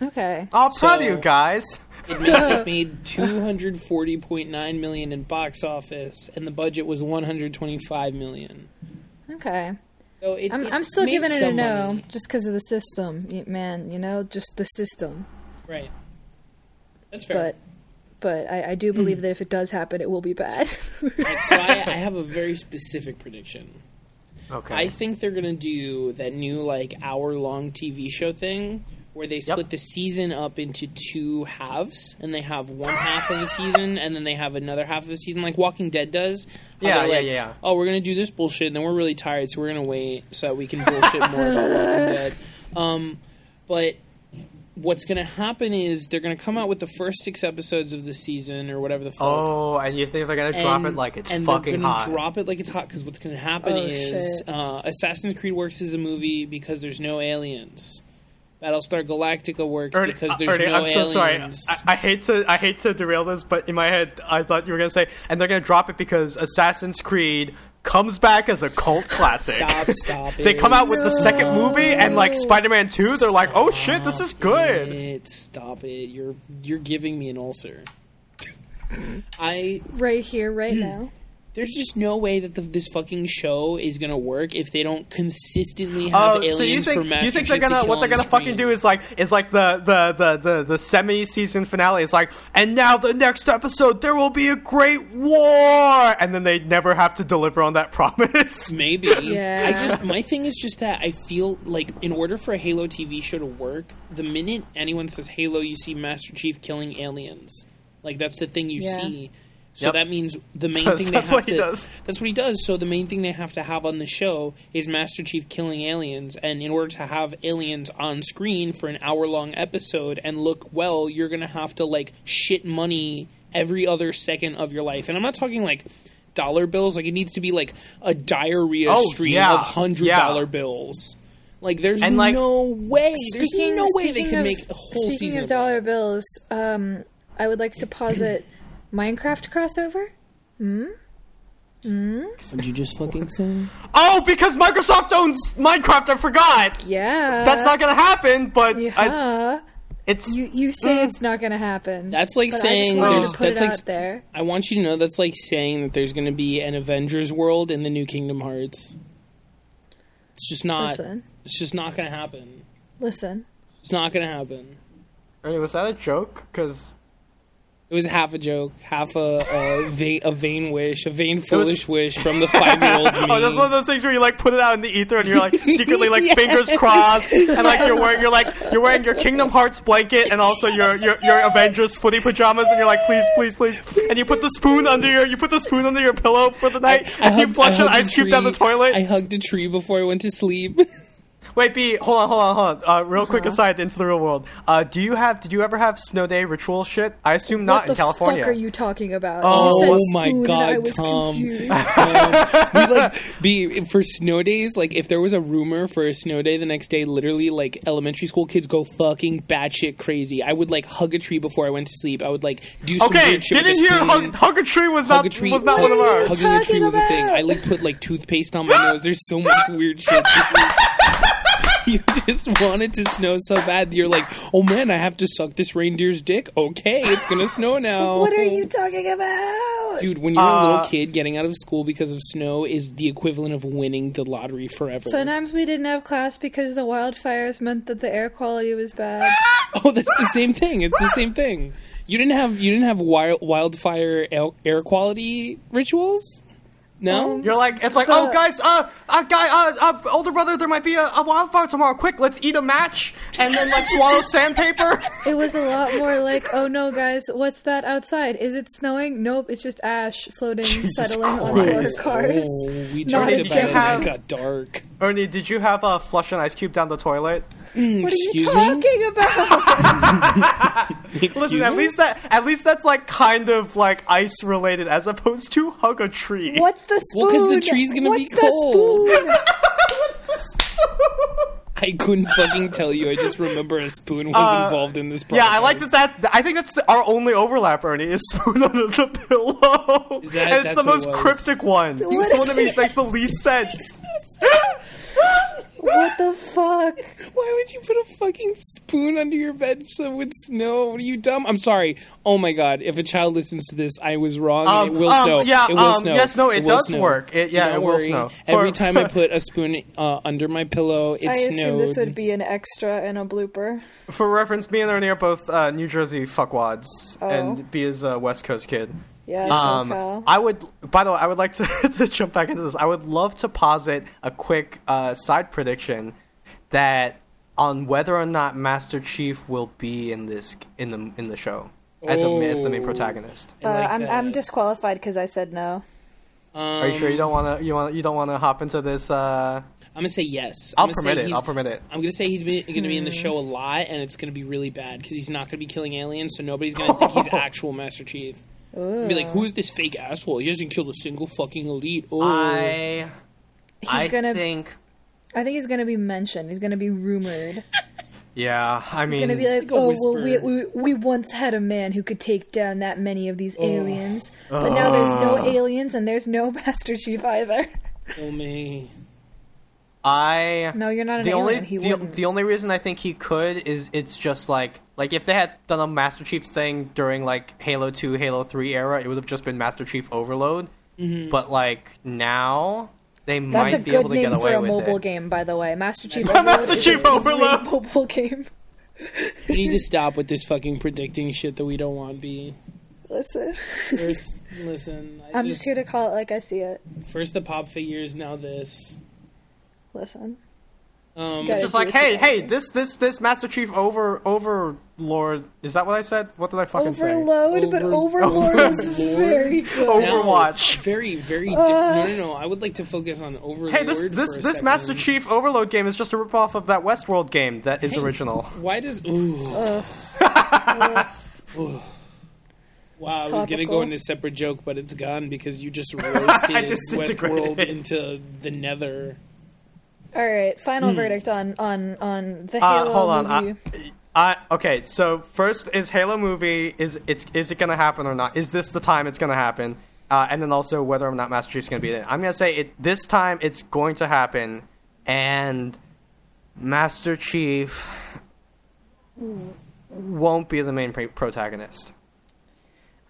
Speaker 2: Okay.
Speaker 1: Oh, proud of
Speaker 3: So-
Speaker 1: you guys.
Speaker 3: It made, it made two hundred forty point nine million in box office, and the budget was one hundred twenty five million.
Speaker 2: Okay.
Speaker 3: So it,
Speaker 2: I'm,
Speaker 3: it
Speaker 2: I'm still giving it a no,
Speaker 3: money.
Speaker 2: just because of the system, man. You know, just the system.
Speaker 3: Right. That's fair.
Speaker 2: But, but I, I do believe hmm. that if it does happen, it will be bad.
Speaker 3: Right, so I, I have a very specific prediction.
Speaker 1: Okay.
Speaker 3: I think they're gonna do that new like hour long TV show thing where they split the season up into two halves, and they have one half of a season, and then they have another half of a season, like Walking Dead does.
Speaker 1: Yeah,
Speaker 3: they're
Speaker 1: yeah,
Speaker 3: like,
Speaker 1: yeah.
Speaker 3: Oh, we're gonna do this bullshit, and then we're really tired, so we're gonna wait so that we can bullshit more about Walking Dead. Um, but what's going to happen is they're going to come out with the first six episodes of the season or whatever the fuck.
Speaker 1: Oh, and you think they're gonna drop it like it's
Speaker 3: and
Speaker 1: fucking
Speaker 3: they're gonna
Speaker 1: hot?
Speaker 3: drop it like it's hot because what's going to happen
Speaker 2: Oh,
Speaker 3: is uh, Assassin's Creed works as a movie because there's no aliens. Battlestar Galactica works
Speaker 1: Ernie,
Speaker 3: because uh, there's
Speaker 1: Ernie,
Speaker 3: no
Speaker 1: I'm so sorry.
Speaker 3: aliens.
Speaker 1: I, I hate to I hate to derail this, but in my head I thought you were gonna say, and they're gonna drop it because Assassin's Creed comes back as a cult classic.
Speaker 3: Stop, stop
Speaker 1: they
Speaker 3: it.
Speaker 1: come out with the second movie, and like Spider-Man Two, they're like, oh shit, this is good.
Speaker 3: It, stop it! You're you're giving me an ulcer. I
Speaker 2: Right here, right now.
Speaker 3: There's just no way that the, this fucking show is gonna work if they don't consistently oh, have
Speaker 1: Oh,
Speaker 3: aliens
Speaker 1: so you think
Speaker 3: for Master
Speaker 1: you think
Speaker 3: Chief
Speaker 1: they're
Speaker 3: to
Speaker 1: gonna
Speaker 3: kill
Speaker 1: what they're gonna
Speaker 3: the
Speaker 1: fucking
Speaker 3: screen.
Speaker 1: do is like is like the the the the, the semi season finale is like, and now the next episode there will be a great war, and then they never have to deliver on that promise.
Speaker 3: Maybe.
Speaker 2: Yeah.
Speaker 3: I just my thing is just that I feel like in order for a Halo TV show to work, the minute anyone says Halo, you see Master Chief killing aliens. Like that's the thing you
Speaker 2: Yeah.
Speaker 3: see. So
Speaker 1: Yep.
Speaker 3: that means the main thing they
Speaker 1: that's
Speaker 3: have
Speaker 1: what
Speaker 3: to
Speaker 1: he does.
Speaker 3: That's what he does. So the main thing they have to have on the show is Master Chief killing aliens and in order to have aliens on screen for an hour long episode and look well, you're going to have to like shit money every other second of your life. And I'm not talking like dollar bills, like it needs to be like a diarrhea
Speaker 1: Oh,
Speaker 3: stream
Speaker 1: yeah,
Speaker 3: of hundred
Speaker 1: yeah.
Speaker 3: bills. Like there's
Speaker 1: And, like-
Speaker 3: no way. There's no way they
Speaker 2: speaking
Speaker 3: can
Speaker 2: of-
Speaker 3: make a whole
Speaker 2: Speaking
Speaker 3: season
Speaker 2: of
Speaker 3: of
Speaker 2: dollar bills, um, I would like to posit Minecraft crossover. Hmm? Hmm?
Speaker 3: What did you just fucking say?
Speaker 1: Oh, because Microsoft owns Minecraft, I forgot.
Speaker 2: Yeah,
Speaker 1: That's not gonna happen, but I,
Speaker 2: Yeah,
Speaker 1: it's
Speaker 2: you you say
Speaker 1: Mm.
Speaker 2: it's not going to happen.
Speaker 3: That's like
Speaker 2: but
Speaker 3: saying
Speaker 2: I just
Speaker 3: there's
Speaker 2: to put
Speaker 3: that's
Speaker 2: it
Speaker 3: like
Speaker 2: out there.
Speaker 3: I want you to know that's like saying that there's going to be an Avengers world in the new Kingdom Hearts. It's just not.
Speaker 2: Listen,
Speaker 3: It's just not going to happen.
Speaker 2: listen.
Speaker 3: It's not going to happen.
Speaker 1: Ernie, was that a joke? Because
Speaker 3: It was half a joke, half a, a, vain, a vain wish, a vain foolish wish from the five year old me.
Speaker 1: oh, that's one of those things where you like put it out in the ether and you're like secretly like
Speaker 3: Yes.
Speaker 1: fingers crossed and like you're wearing you're like you're wearing your Kingdom Hearts blanket and also your your your Avengers footy pajamas and you're like please please please and you put the spoon under your you put the spoon under your pillow for the night
Speaker 3: I
Speaker 1: and you
Speaker 3: hugged-
Speaker 1: flush an
Speaker 3: hugged a
Speaker 1: ice cube down the
Speaker 3: tree.
Speaker 1: toilet.
Speaker 3: I hugged a tree before I went to sleep.
Speaker 1: Wait, B, hold on, hold on, hold on. Uh, real quick
Speaker 2: Uh-huh.
Speaker 1: aside into the real world. Uh, do you have? Did you ever have snow day ritual shit? I assume not in California.
Speaker 2: what the fuck are you talking about?
Speaker 1: Oh,
Speaker 2: you
Speaker 3: my
Speaker 2: spoon and I
Speaker 3: God,
Speaker 2: was
Speaker 3: Tom. Um, we like be for snow days. Like if there was a rumor for a snow day the next day, literally like elementary school kids go fucking batshit crazy. I would like hug a tree before I went to sleep. I would like do some
Speaker 1: Okay,
Speaker 3: weird shit with
Speaker 1: didn't hear hug, hug a tree was
Speaker 3: Hug
Speaker 1: not
Speaker 3: a tree.
Speaker 1: was not
Speaker 2: What
Speaker 1: one of ours.
Speaker 3: Hugging a tree
Speaker 2: talking
Speaker 3: was a thing. I like put like toothpaste on my nose. There's so much weird shit. you just want it to snow so bad. You're like, oh man, I have to suck this reindeer's dick. Okay, it's gonna snow now.
Speaker 2: What are you talking about?
Speaker 3: Dude, when you're a
Speaker 1: Uh,
Speaker 3: little kid, getting out of school because of snow is the equivalent of winning the lottery forever.
Speaker 2: Sometimes we didn't have class because the wildfires meant that the air quality was bad.
Speaker 3: oh, that's the same thing. It's the same thing. You didn't have you didn't have wild, wildfire air, air quality rituals. No,
Speaker 1: You're like, it's like,
Speaker 2: The-
Speaker 1: oh, guys, uh, uh, guy, uh, uh, older brother, there might be a, a wildfire tomorrow. Quick, let's eat a match and then like swallow sandpaper.
Speaker 2: It was a lot more like, oh no, guys, what's that outside? Is it snowing? Nope, it's just ash floating, settling onto our
Speaker 1: Christ.
Speaker 2: cars.
Speaker 3: Oh, we
Speaker 2: Not
Speaker 3: talked about it.
Speaker 2: joke.
Speaker 3: and It got dark.
Speaker 1: Ernie, did you have a flush an ice cube down the toilet?
Speaker 2: What are you
Speaker 3: Excuse me.
Speaker 2: talking about?
Speaker 3: Excuse
Speaker 1: Listen, at
Speaker 3: me?
Speaker 1: least that, at least that's like kind of like ice related as opposed to hug a tree.
Speaker 2: What's the spoon?
Speaker 3: Well, 'cause the tree's gonna
Speaker 2: What's
Speaker 3: be
Speaker 2: the
Speaker 3: cold.
Speaker 2: spoon?
Speaker 3: I couldn't fucking tell you. I just remember a spoon was
Speaker 1: Uh,
Speaker 3: involved in this process.
Speaker 1: Yeah, I like that. That I think that's the, our only overlap, Ernie, is spoon under the pillow.
Speaker 3: Is that-
Speaker 1: and it's
Speaker 3: that's
Speaker 1: the most
Speaker 3: it
Speaker 1: cryptic one. It's the one
Speaker 2: is
Speaker 1: that makes, makes the least sense.
Speaker 2: What the fuck?
Speaker 3: Why would you put a fucking spoon under your bed so it would snow? What are you dumb? I'm sorry. Oh my god! If a child listens to this, I was wrong. and
Speaker 1: Um,
Speaker 3: it will
Speaker 1: um,
Speaker 3: snow.
Speaker 1: yeah,
Speaker 3: it will
Speaker 1: um,
Speaker 3: snow.
Speaker 1: yes, no, it
Speaker 3: will
Speaker 1: does
Speaker 3: snow.
Speaker 1: work. It-
Speaker 3: Do
Speaker 1: yeah,
Speaker 3: not
Speaker 1: it will
Speaker 3: worry.
Speaker 1: snow.
Speaker 3: Every time I put a spoon uh, under my pillow, it snows.
Speaker 2: I
Speaker 3: snowed.
Speaker 2: assume this would be an extra and a blooper.
Speaker 1: For reference, me and Ernie are both uh, New Jersey fuckwads,
Speaker 2: Oh.
Speaker 1: and B is a West Coast kid.
Speaker 2: Yeah,
Speaker 1: Um,
Speaker 2: SoCal.
Speaker 1: I would. By the way, I would like to, to jump back into this. I would love to posit a quick uh, side prediction that on whether or not Master Chief will be in this in the in the show as a, as the main protagonist.
Speaker 3: I
Speaker 2: Uh,
Speaker 3: like
Speaker 2: I'm I'm disqualified because I said no.
Speaker 3: Um,
Speaker 1: Are you sure you don't want to you want you don't want to hop into this? Uh,
Speaker 3: I'm gonna say yes.
Speaker 1: I'll
Speaker 3: I'm gonna say
Speaker 1: permit it.
Speaker 3: he's-
Speaker 1: I'll permit it.
Speaker 3: I'm gonna say he's going to be in the
Speaker 2: Hmm.
Speaker 3: show a lot, and it's gonna be really bad because he's not gonna be killing aliens, so nobody's gonna think he's actual Master Chief. Be like, who's this fake asshole? He hasn't killed a single fucking elite. Oh,
Speaker 1: I
Speaker 2: He's
Speaker 1: I
Speaker 2: gonna.
Speaker 1: think
Speaker 2: I think he's gonna be mentioned. He's gonna be rumored.
Speaker 1: yeah. I mean,
Speaker 2: He's gonna be like,
Speaker 3: Like a
Speaker 2: oh well, we, we we once had a man who could take down that many of these aliens, but now there's no aliens and there's no Master Chief either.
Speaker 3: oh me.
Speaker 1: I
Speaker 2: No, you're not an
Speaker 1: the
Speaker 2: alien.
Speaker 1: only
Speaker 2: he
Speaker 1: the, the only reason I think he could is it's just like like if they had done a Master Chief thing during like Halo Two, Halo Three era, it would have just been Master Chief Overload.
Speaker 3: Mm-hmm.
Speaker 1: But like now, they
Speaker 2: That's
Speaker 1: might
Speaker 2: a
Speaker 1: be
Speaker 2: good
Speaker 1: able to get
Speaker 2: name for
Speaker 1: away
Speaker 2: a mobile
Speaker 1: it.
Speaker 2: game, by the way. Master Chief
Speaker 1: Master
Speaker 2: Overload is
Speaker 1: Chief
Speaker 2: a
Speaker 1: Overload.
Speaker 2: great mobile game.
Speaker 3: We need to stop with this fucking predicting shit that we don't want. To be
Speaker 2: Listen,
Speaker 3: first. listen, I
Speaker 2: I'm just here to call it like I see it.
Speaker 3: first the pop figures, now this.
Speaker 2: Listen,
Speaker 3: Um,
Speaker 1: It's just like, hey, hey, this this this Master Chief over Overlord. Is that what I said? What did I fucking say?
Speaker 2: Overload, but Overlord is
Speaker 3: Overlord?
Speaker 2: very good.
Speaker 3: now-
Speaker 1: Overwatch.
Speaker 3: very, very different. No, no, no. I would like to focus on Overlord.
Speaker 1: Hey, this
Speaker 3: for
Speaker 1: this
Speaker 3: a
Speaker 1: this. Master Chief Overload game is just a ripoff of that Westworld game that is
Speaker 3: Hey.
Speaker 1: original.
Speaker 3: Why does? Ooh. Ooh. Wow, I was gonna go into a separate joke, but it's gone because you just roasted
Speaker 1: disintegrated
Speaker 3: Westworld into the Nether.
Speaker 2: All right, final verdict on on on the
Speaker 1: Hmm. Uh,
Speaker 2: Halo
Speaker 1: hold on.
Speaker 2: movie.
Speaker 1: I, I, okay, so first is Halo movie is it's is it gonna happen or not? Is this the time it's gonna happen? Uh, and then also whether or not Master Chief's gonna be in it. I'm gonna say it this time it's going to happen, and Master Chief won't be the main protagonist.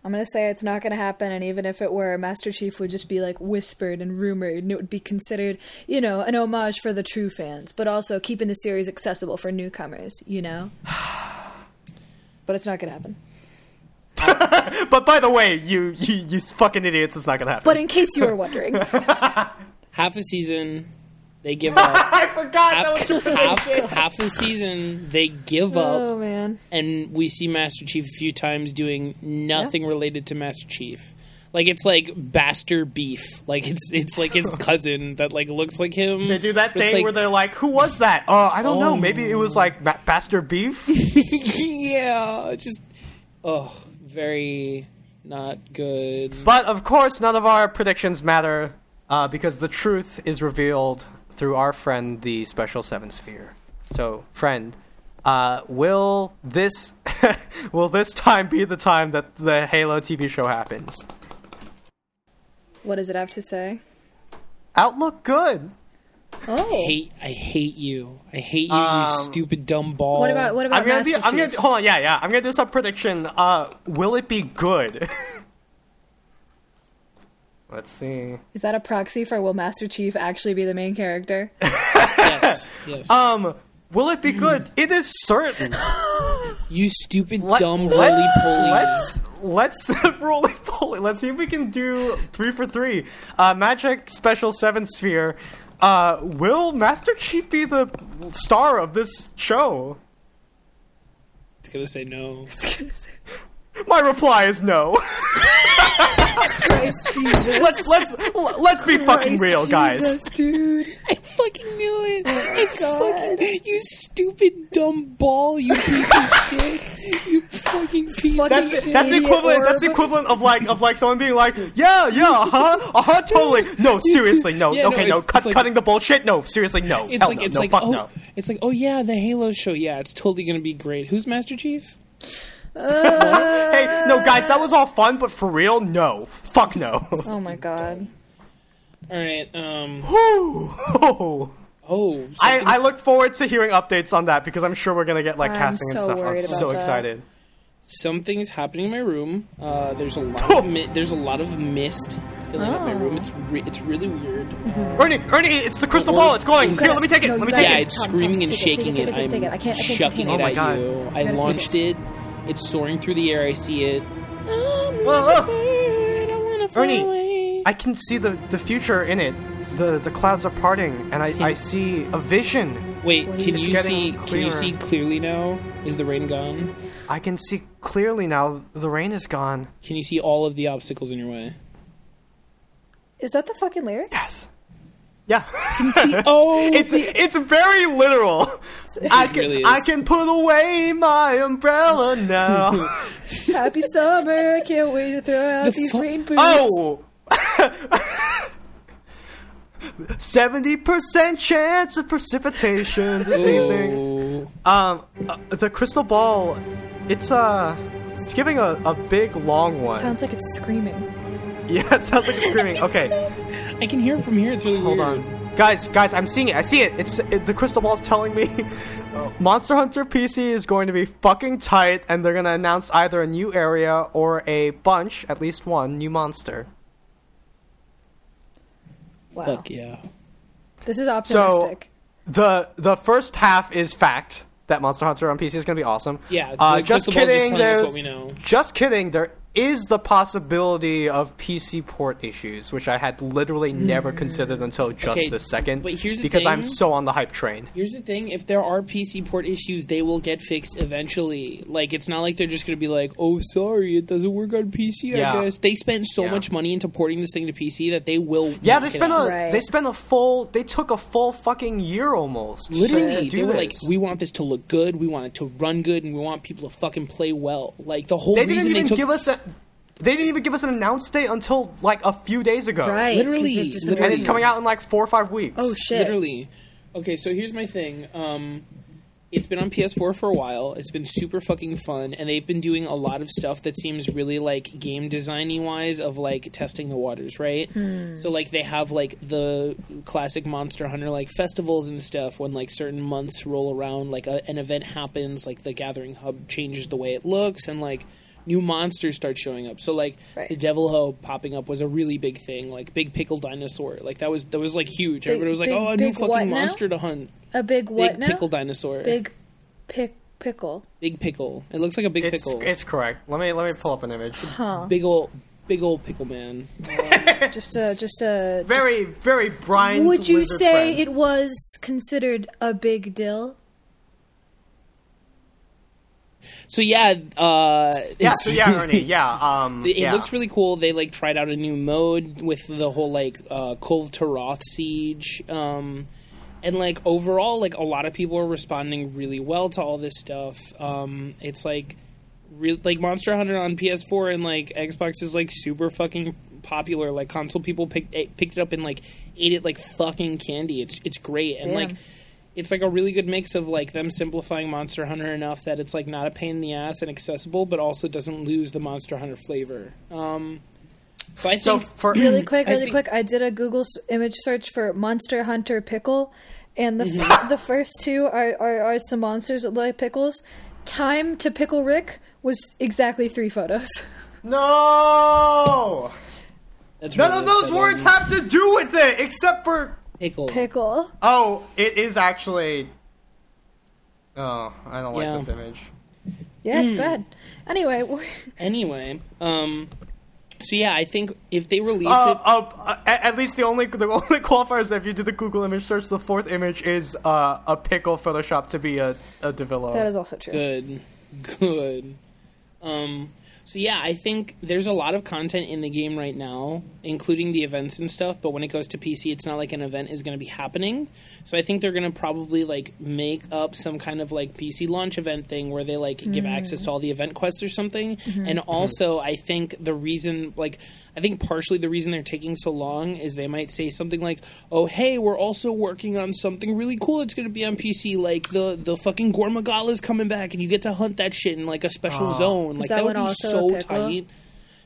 Speaker 2: I'm gonna say it's not gonna happen, and even if it were, Master Chief would just be like whispered and rumored, and it would be considered, you know, an homage for the true fans, but also keeping the series accessible for newcomers, you know. but it's not gonna happen.
Speaker 1: But by the way, you you, you fucking idiots, it's not gonna happen.
Speaker 2: But in case you were wondering,
Speaker 3: Half a season, they give up.
Speaker 1: I forgot that was your
Speaker 3: half,
Speaker 1: prediction.
Speaker 3: half a season, they give up,
Speaker 2: oh man,
Speaker 3: and we see Master Chief a few times doing nothing related to Master Chief. Like it's like Baster Beef. Like it's it's like his cousin that like looks like him.
Speaker 1: They do that thing
Speaker 3: like-
Speaker 1: where they're like, "Who was that?" Oh, I don't know.
Speaker 3: Oh.
Speaker 1: Maybe it was like Ma- Bastard Beef.
Speaker 3: yeah, just oh, very not good.
Speaker 1: But of course, none of our predictions matter uh, because the truth is revealed through our friend, the Special Seven Sphere. So, friend, uh, will this will this time be the time that the Halo TV show happens?
Speaker 2: what does it have to say?
Speaker 1: Outlook good.
Speaker 2: Oh,
Speaker 3: hate I hate you. I hate you,
Speaker 1: Um,
Speaker 3: you stupid dumb ball.
Speaker 2: what about what about
Speaker 1: I'm gonna
Speaker 2: Master
Speaker 1: do. I'm gonna
Speaker 2: Chief?
Speaker 1: hold on. Yeah, yeah. I'm gonna do some prediction. Uh, will it be good? Let's see.
Speaker 2: Is that a proxy for will Master Chief actually be the main character?
Speaker 3: yes, yes.
Speaker 1: Um, will it be good? It is certain.
Speaker 3: you stupid
Speaker 1: Let-
Speaker 3: dumb
Speaker 1: let's-
Speaker 3: roly poly.
Speaker 1: Let's let's roly poly. Let's see if we can do three for three. Uh, Magic Special Seven Sphere. Uh, will Master Chief be the star of this show?
Speaker 3: It's gonna say no.
Speaker 1: My reply is no.
Speaker 2: Christ Jesus.
Speaker 1: let's let's let's be fucking real, guys.
Speaker 2: Dude.
Speaker 3: I fucking knew it. I
Speaker 2: God.
Speaker 3: fucking you stupid dumb ball. You piece of shit. You fucking piece of
Speaker 1: That's,
Speaker 3: shit.
Speaker 1: that's the
Speaker 2: Idiot
Speaker 1: equivalent. That's the equivalent of like of like someone being like, yeah, yeah, uh huh, uh huh, totally. No, seriously, no.
Speaker 3: Yeah,
Speaker 1: okay, no,
Speaker 3: it's-
Speaker 1: cut,
Speaker 3: it's like-
Speaker 1: cutting the bullshit. No, seriously, no.
Speaker 3: It's
Speaker 1: Hell
Speaker 3: like
Speaker 1: no,
Speaker 3: it's
Speaker 1: no,
Speaker 3: like
Speaker 1: fuck
Speaker 3: oh,
Speaker 1: no.
Speaker 3: it's like oh yeah, the Halo show. Yeah, it's totally gonna be great. Who's Master Chief?
Speaker 1: Hey, no, guys, that was all fun, but for real, no. Fuck no.
Speaker 2: Oh my god.
Speaker 3: All right. Um.
Speaker 1: Whew.
Speaker 3: Oh.
Speaker 1: I,
Speaker 3: something-
Speaker 1: I look forward to hearing updates on that because I'm sure we're gonna get like
Speaker 2: I'm
Speaker 1: casting and stuff. I'm so
Speaker 2: about that.
Speaker 1: excited.
Speaker 3: something's happening in my room. Uh, there's a lot of mi- there's a lot of mist filling up my
Speaker 2: Oh.
Speaker 3: room. It's re- it's really weird. Uh,
Speaker 1: Ernie, Ernie, it's the crystal ball. It's glowing. Here, let me take it.
Speaker 2: No,
Speaker 1: let me take
Speaker 2: gotta-
Speaker 3: yeah, it's
Speaker 2: Tom, Tom,
Speaker 3: screaming and shaking
Speaker 2: it,
Speaker 3: it.
Speaker 2: take it, take it.
Speaker 3: I'm
Speaker 2: I can't- I can't
Speaker 3: chucking it
Speaker 1: it. Oh my
Speaker 3: at you. I launched
Speaker 2: it.
Speaker 3: It. It's soaring through the air. I see it. I'm
Speaker 1: Oh,
Speaker 3: like a bird, I wanna fly
Speaker 1: Ernie,
Speaker 3: away.
Speaker 1: I can see the, the future in it. The the clouds are parting, and I, I see a vision
Speaker 3: Wait,
Speaker 2: What
Speaker 3: can
Speaker 2: you-
Speaker 3: you see?
Speaker 1: getting
Speaker 3: Can you see clearly now? Is the rain gone?
Speaker 1: I can see clearly now. The rain is gone.
Speaker 3: Can you see all of the obstacles in your way?
Speaker 2: Is that the fucking lyrics?
Speaker 1: Yes. Yeah.
Speaker 3: Oh,
Speaker 1: it's it's very literal. I can
Speaker 3: really is.
Speaker 1: I can put away my umbrella now.
Speaker 2: Happy summer! I can't wait to throw out
Speaker 3: The
Speaker 2: these
Speaker 3: fu-
Speaker 2: rain boots.
Speaker 1: oh. Seventy percent chance of precipitation this evening.
Speaker 3: Oh.
Speaker 1: Um, uh, the crystal ball, it's uh, it's giving a, a big long one.
Speaker 2: Sounds like it's screaming.
Speaker 1: yeah, it sounds like it's screaming. Okay,
Speaker 3: Sounds- I can hear it from here. It's really
Speaker 1: hold
Speaker 3: weird.
Speaker 1: on, guys, guys, I'm seeing it. I see it. It's it, the crystal ball's telling me Monster Hunter PC is going to be fucking tight, and they're gonna announce either a new area or a bunch, at least one new monster.
Speaker 2: Wow.
Speaker 3: Fuck yeah.
Speaker 2: This is optimistic.
Speaker 1: So, the the first half is fact that Monster Hunter on PC is going to be awesome.
Speaker 3: Yeah,
Speaker 1: uh, just
Speaker 3: crystal ball's just
Speaker 1: kidding.
Speaker 3: us
Speaker 1: There's
Speaker 3: what we know.
Speaker 1: just kidding. There is the possibility of PC port issues, which I had literally never hmm. considered until just
Speaker 3: Okay,
Speaker 1: this second.
Speaker 3: but here's the
Speaker 1: because I'm so on the hype train.
Speaker 3: Here's the thing: if there are PC port issues, they will get fixed eventually. Like it's not like they're just gonna be like, "Oh, sorry, it doesn't work on PC."
Speaker 1: Yeah.
Speaker 3: I guess they spent so
Speaker 1: Yeah.
Speaker 3: much money into porting this thing to PC that they will.
Speaker 1: Yeah, they
Speaker 3: it
Speaker 1: spent a
Speaker 2: Right.
Speaker 1: they spent a full they took a full fucking year almost. to
Speaker 3: Literally,
Speaker 1: do
Speaker 3: they were like, "We want this to look good. We want it to run good, and we want people to fucking play well." Like the whole
Speaker 1: they didn't
Speaker 3: reason
Speaker 1: even
Speaker 3: they took
Speaker 1: give us a they didn't even give us an announce date until like a few days ago.
Speaker 2: right. 'cause
Speaker 3: literally-
Speaker 2: they've just been
Speaker 1: And it's coming out in like four or five weeks.
Speaker 2: Oh shit!
Speaker 3: Literally. Okay, so here's my thing. Um, it's been on PS4 for a while. It's been super fucking fun, and they've been doing a lot of stuff that seems really like game designy wise of like testing the waters, right? So like they have like the classic Monster Hunter like festivals and stuff when like certain months roll around, like a, an event happens, like the Gathering Hub changes the way it looks, and like new monsters start showing up. So like
Speaker 2: Right.
Speaker 3: the Deviljho popping up was a really big thing. Like big pickle dinosaur, like that was that was like huge.
Speaker 2: Big-
Speaker 3: Everybody was like,
Speaker 2: big-
Speaker 3: "Oh, a new
Speaker 2: big what
Speaker 3: fucking
Speaker 2: now?
Speaker 3: monster to hunt."
Speaker 2: A big what
Speaker 3: big
Speaker 2: now?
Speaker 3: pickle dinosaur.
Speaker 2: Big pick pickle.
Speaker 3: big pickle. It looks like a big
Speaker 1: It's
Speaker 3: pickle.
Speaker 1: it's correct. Let me let me pull up an image.
Speaker 2: Huh?
Speaker 3: big old big old pickle man.
Speaker 2: Uh, just a just a.
Speaker 1: Very very brine.
Speaker 2: would you say
Speaker 1: friend.
Speaker 2: it was considered a big deal?
Speaker 3: So yeah, uh,
Speaker 1: Yeah, so yeah, Ernie, yeah. Um,
Speaker 3: It
Speaker 1: yeah.
Speaker 3: looks really cool. They like tried out a new mode with the whole like uh, Kulve Taroth siege, um, and like overall, like a lot of people are responding really well to all this stuff. Um, it's like, re- like Monster Hunter on PS4 and like Xbox is like super fucking popular. Like console people picked eh, picked it up and like ate it like fucking candy. It's it's great and
Speaker 2: Damn.
Speaker 3: like it's like a really good mix of like them simplifying Monster Hunter enough that it's like not a pain in the ass and accessible, but also doesn't lose the Monster Hunter flavor. Um, so I
Speaker 1: So for
Speaker 2: Really quick,
Speaker 3: I
Speaker 2: really
Speaker 3: think-
Speaker 2: quick. I did a Google image search for Monster Hunter pickle, and the
Speaker 3: Mm-hmm.
Speaker 2: f- the first two are, are are some monsters that look like pickles. Time to pickle Rick was exactly three photos.
Speaker 1: no,
Speaker 3: that's
Speaker 1: none
Speaker 3: really
Speaker 1: of those
Speaker 3: upsetting.
Speaker 1: words have to do with it, except for
Speaker 3: pickle.
Speaker 2: Pickle.
Speaker 1: oh, it is actually. Oh, I don't
Speaker 3: Yeah.
Speaker 1: like this image.
Speaker 2: Yeah,
Speaker 3: Hmm.
Speaker 2: it's bad. Anyway, we're-
Speaker 3: Anyway, um, so yeah, I think if they release
Speaker 1: Uh,
Speaker 3: it,
Speaker 1: uh, uh, at, at least the only the only qualifier is that if you do the Google image search, the fourth image is uh, a pickle Photoshop to be a a developer.
Speaker 2: that is also true.
Speaker 3: good, good. Um, so yeah, I think there's a lot of content in the game right now, including the events and stuff. But when it goes to PC, it's not like an event is going to be happening. So I think they're going to probably like make up some kind of like PC launch event thing where they like give mm-hmm. access to all the event quests or something. Mm-hmm. And also, I think the reason like. I think partially the reason they're taking so long is they might say something like, "Oh, hey, we're also working on something really cool It's going to be on PC, like the the fucking Gore Magala is coming back, and you get to hunt that shit in like a special zone. Like
Speaker 2: that
Speaker 3: that, would be so tight."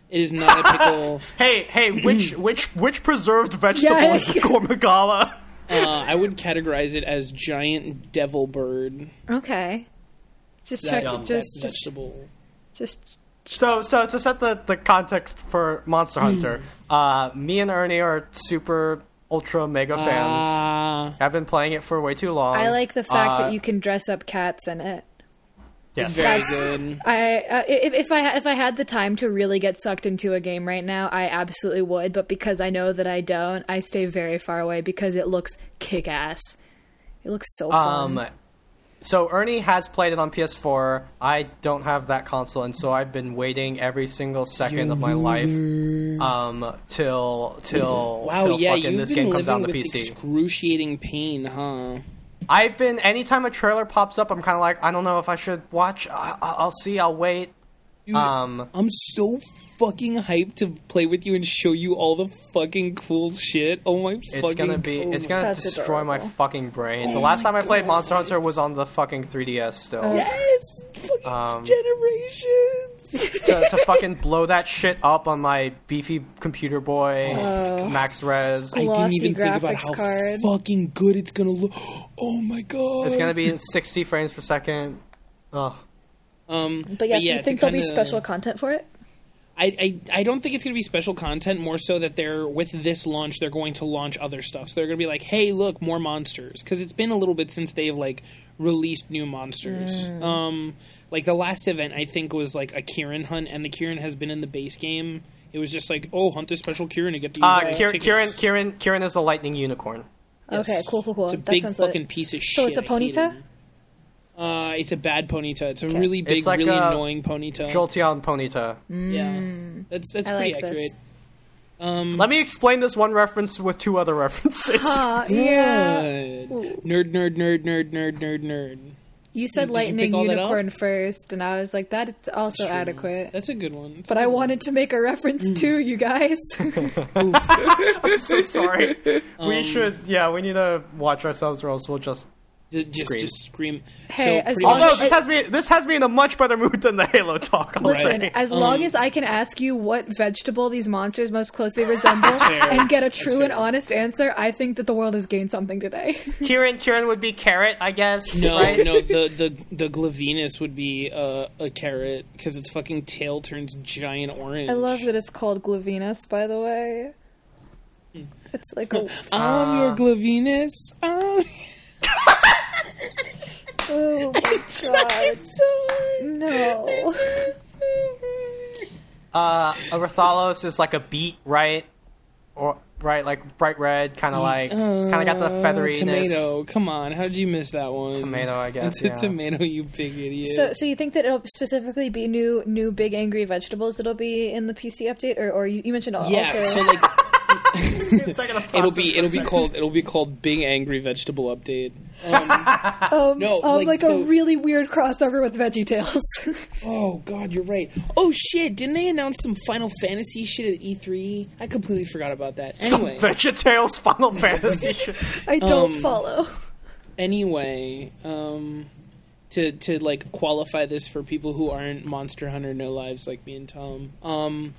Speaker 3: It is not a pickle.
Speaker 1: Hey, hey, which which which preserved vegetable
Speaker 2: Yeah.
Speaker 1: is the Gore Magala?
Speaker 3: uh, I would categorize it as giant devil bird.
Speaker 2: Okay. Just
Speaker 3: That,
Speaker 2: try,
Speaker 3: that
Speaker 2: just just just
Speaker 1: So, so to set the, the context for Monster Hunter, uh, me and Ernie are super ultra mega fans.
Speaker 3: Ah,
Speaker 1: I've been playing it for way too long.
Speaker 2: I like the fact
Speaker 1: Uh,
Speaker 2: that you can dress up cats in it.
Speaker 1: Yes.
Speaker 3: it's very
Speaker 2: That's-
Speaker 3: good.
Speaker 2: I uh, if, if I if I had the time to really get sucked into a game right now, I absolutely would. But because I know that I don't, I stay very far away because it looks kick ass. It looks so fun.
Speaker 1: Um, so Ernie has played it on PS4. I don't have that console, and so I've been waiting every single second of my life um, till till
Speaker 3: Wow,
Speaker 1: till
Speaker 3: yeah,
Speaker 1: fucking this game comes out on the
Speaker 3: with
Speaker 1: PC.
Speaker 3: excruciating pain, huh?
Speaker 1: I've been anytime a trailer pops up, I'm kind of like, I don't know if I should watch. I, I- I'll see. I'll wait.
Speaker 3: Dude,
Speaker 1: Um,
Speaker 3: I'm so fucking hyped to play with you and show you all the fucking cool shit. Oh my
Speaker 1: It's
Speaker 3: fucking
Speaker 1: gonna be.
Speaker 3: oh
Speaker 1: It's gonna
Speaker 2: That's
Speaker 1: destroy my fucking brain. the
Speaker 3: Oh
Speaker 1: last
Speaker 3: my
Speaker 1: time I played
Speaker 3: God.
Speaker 1: Monster Hunter was on the fucking 3DS. Still,
Speaker 3: Yes, fucking
Speaker 1: Um,
Speaker 3: generations.
Speaker 1: to, to fucking blow that shit up on my beefy computer boy, max res.
Speaker 3: I didn't even think about
Speaker 2: graphics
Speaker 3: how
Speaker 2: card.
Speaker 3: fucking good it's gonna look. Oh my god!
Speaker 1: It's gonna be in 60 frames per second. Oh,
Speaker 3: Um,
Speaker 2: but yes, you think there'll be
Speaker 3: kinda-
Speaker 2: special content for it?
Speaker 3: I, I I don't think it's going to be special content. More so that they're with this launch, they're going to launch other stuff. So they're going to be like, "Hey, look, more monsters!" Because it's been a little bit since they've like released new monsters.
Speaker 2: Mm.
Speaker 3: Um, like the last event, I think was like a Kirin hunt, and the Kirin has been in the base game. It was just like, "Oh, hunt this special Kirin to get these."
Speaker 1: uh,
Speaker 3: uh, Kirin.
Speaker 1: Kirin, Kirin, Kirin is a lightning unicorn.
Speaker 3: Yes.
Speaker 2: Okay, cool, cool, cool.
Speaker 3: It's a
Speaker 2: That
Speaker 3: big
Speaker 2: sounds
Speaker 3: fucking
Speaker 2: lit.
Speaker 3: piece of
Speaker 2: So
Speaker 3: shit.
Speaker 2: So it's a
Speaker 3: I hate
Speaker 2: Ponyta?
Speaker 3: It. Uh, it's a bad Ponyta. It's a
Speaker 2: Okay.
Speaker 3: really big,
Speaker 1: like
Speaker 3: really
Speaker 1: a
Speaker 3: annoying Ponyta.
Speaker 1: Jolteon Ponyta.
Speaker 3: Yeah, that's that's
Speaker 2: I
Speaker 3: pretty
Speaker 2: like this.
Speaker 3: accurate. Um,
Speaker 1: Let me explain this one reference with two other references.
Speaker 2: Ah, yeah.
Speaker 3: Nerd, nerd, nerd, nerd, nerd, nerd, nerd.
Speaker 2: You said
Speaker 3: Did
Speaker 2: lightning
Speaker 3: pick all
Speaker 2: unicorn first, and I was like, that's also
Speaker 3: True.
Speaker 2: adequate.
Speaker 3: That's a good one. That's
Speaker 2: But
Speaker 3: a
Speaker 2: I
Speaker 3: good one.
Speaker 2: wanted to make a reference
Speaker 3: Mm.
Speaker 2: too, you guys.
Speaker 1: I'm so sorry.
Speaker 3: Um,
Speaker 1: we should. Yeah, we need to watch ourselves, or else we'll just.
Speaker 3: D- just
Speaker 1: Scream.
Speaker 3: just scream.
Speaker 2: Hey,
Speaker 3: so
Speaker 2: as long
Speaker 1: Although this has me, this has me in a much better mood than the Halo talk. I'll
Speaker 2: Listen,
Speaker 1: say.
Speaker 2: as long
Speaker 3: Um,
Speaker 2: as I can ask you what vegetable these monsters most closely resemble and get a true and honest answer, I think that the world has gained something today.
Speaker 1: Kirin, Kirin would be carrot, I guess.
Speaker 3: no,
Speaker 1: right?
Speaker 3: no, the the the Glavenus would be uh, a carrot because its fucking tail turns giant orange.
Speaker 2: I love that it's called Glavenus, by the way.
Speaker 3: Hmm.
Speaker 2: It's like a
Speaker 3: I'm your Glavenus. Um,
Speaker 2: oh my god, So no.
Speaker 1: Uh, a Rathalos is like a beet, right? Or right, like bright red, kind of like, kind of got the
Speaker 3: Uh,
Speaker 1: featheriness.
Speaker 3: tomato. Come on, how did you miss that one?
Speaker 1: Tomato, I guess.
Speaker 3: It's a tomato, you big idiot.
Speaker 2: So, so you think that it'll specifically be new, new big angry vegetables that'll be in the PC update, or, or you, you mentioned al-
Speaker 3: yeah,
Speaker 2: also
Speaker 3: so like
Speaker 1: It's like an
Speaker 3: it'll be it'll be
Speaker 1: for
Speaker 3: called it'll be called Big Angry Vegetable Update. Um,
Speaker 2: um,
Speaker 3: no,
Speaker 2: um,
Speaker 3: like,
Speaker 2: like,
Speaker 3: so-
Speaker 2: a really weird crossover with Veggie Tales.
Speaker 3: oh God, you're right. Oh shit, didn't they announce some Final Fantasy shit at E3? I completely forgot about that.
Speaker 1: Some
Speaker 3: Anyway,
Speaker 1: VeggieTales Final Fantasy. shit.
Speaker 2: I don't
Speaker 3: Um,
Speaker 2: follow.
Speaker 3: anyway, um, to to like qualify this for people who aren't Monster Hunter No Lives like me and Tom. Um,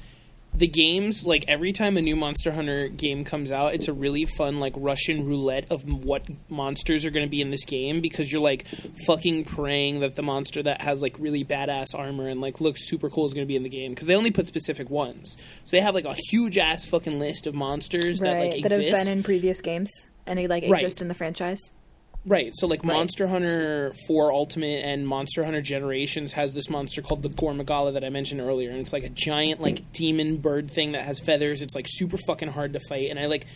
Speaker 3: the games like every time a new Monster Hunter game comes out, it's a really fun like Russian roulette of what monsters are going to be in this game because you're like fucking praying that the monster that has like really badass armor and like looks super cool is going to be in the game because they only put specific ones. So they have like a huge ass fucking list of monsters that
Speaker 2: Right,
Speaker 3: like
Speaker 2: that have been in previous games and they like
Speaker 3: Right.
Speaker 2: exist in the franchise.
Speaker 3: Right. So like
Speaker 2: Right.
Speaker 3: Monster Hunter 4 Ultimate and Monster Hunter Generations has this monster called the Gore Magala that I mentioned earlier and it's like a giant like demon bird thing that has feathers. It's like super fucking hard to fight and I like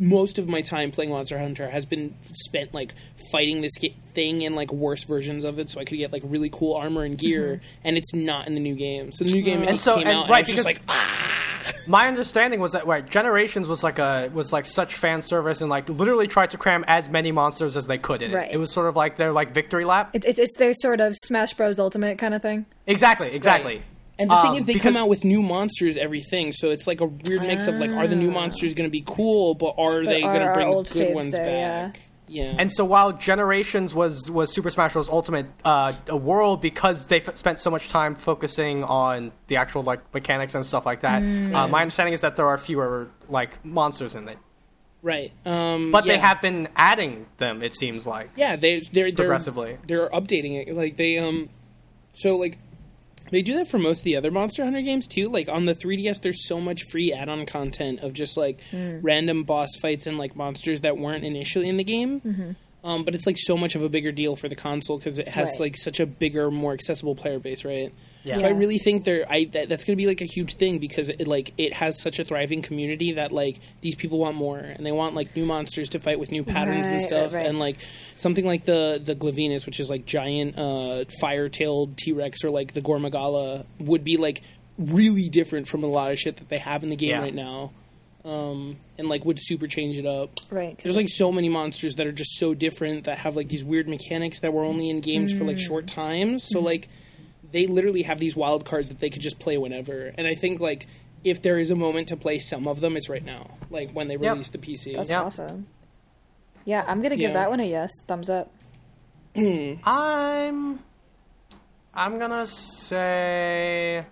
Speaker 3: most of my time playing Monster Hunter has been spent like fighting this thing in like worse versions of it so I could get like really cool armor and gear and it's not in the new game. So the new game
Speaker 1: And so-
Speaker 3: came
Speaker 1: and
Speaker 3: out
Speaker 1: right,
Speaker 3: and I was just like ah!
Speaker 1: My understanding was that right, Generations was like a was like such fan service and like literally tried to cram as many monsters as they could in it.
Speaker 2: Right.
Speaker 1: It was sort of like their like victory lap.
Speaker 2: It, it's it's their sort of Smash Bros. Ultimate kind of thing.
Speaker 1: Exactly, exactly.
Speaker 3: And the
Speaker 1: Um,
Speaker 3: thing is, they
Speaker 1: because-
Speaker 3: come out with new monsters everything, so it's like a weird mix of like, are the new monsters going to be cool, but are they going to bring the good ones
Speaker 2: there,
Speaker 3: back? Yeah.
Speaker 1: And so while Generations was was Super Smash Bros. Ultimate, uh, a world because they f- spent so much time focusing on the actual like mechanics and stuff like that.
Speaker 2: Mm.
Speaker 1: Uh, my understanding is that there are fewer like monsters in it,
Speaker 3: right. Um,
Speaker 1: but they have been adding them. It seems like.
Speaker 3: Yeah, they they're, they're
Speaker 1: Progressively.
Speaker 3: They're updating it. Like they um, so like they do that for most of the other Monster Hunter games too. Like on the 3DS, there's so much free add-on content of just like
Speaker 2: Hmm.
Speaker 3: random boss fights and like monsters that weren't initially in the game.
Speaker 2: Mm-hmm.
Speaker 3: Um, but it's like so much of a bigger deal for the console because it has
Speaker 2: Right.
Speaker 3: like such a bigger, more accessible player base, right?
Speaker 1: Yeah.
Speaker 3: So I really think there, I that, that's going to be like a huge thing because it like it has such a thriving community that like these people want more and they want like new monsters to fight with new patterns and stuff
Speaker 2: right.
Speaker 3: and like something like the the Glavenus, which is like giant uh, fire-tailed T-Rex or like the Gore Magala would be like really different from a lot of shit that they have in the game
Speaker 1: Yeah.
Speaker 3: right now. Um, and like would super change it up.
Speaker 2: Right.
Speaker 3: There's like so many monsters that are just so different that have like these weird mechanics that were only in games for like short times. So like they literally have these wild cards that they could just play whenever. And I think like if there is a moment to play some of them, it's right now. Like when they
Speaker 1: Yep.
Speaker 3: release the PC.
Speaker 2: That's
Speaker 1: Yeah.
Speaker 2: awesome. Yeah, I'm gonna give
Speaker 3: Yeah.
Speaker 2: that one a yes. Thumbs up.
Speaker 1: I'm I'm gonna say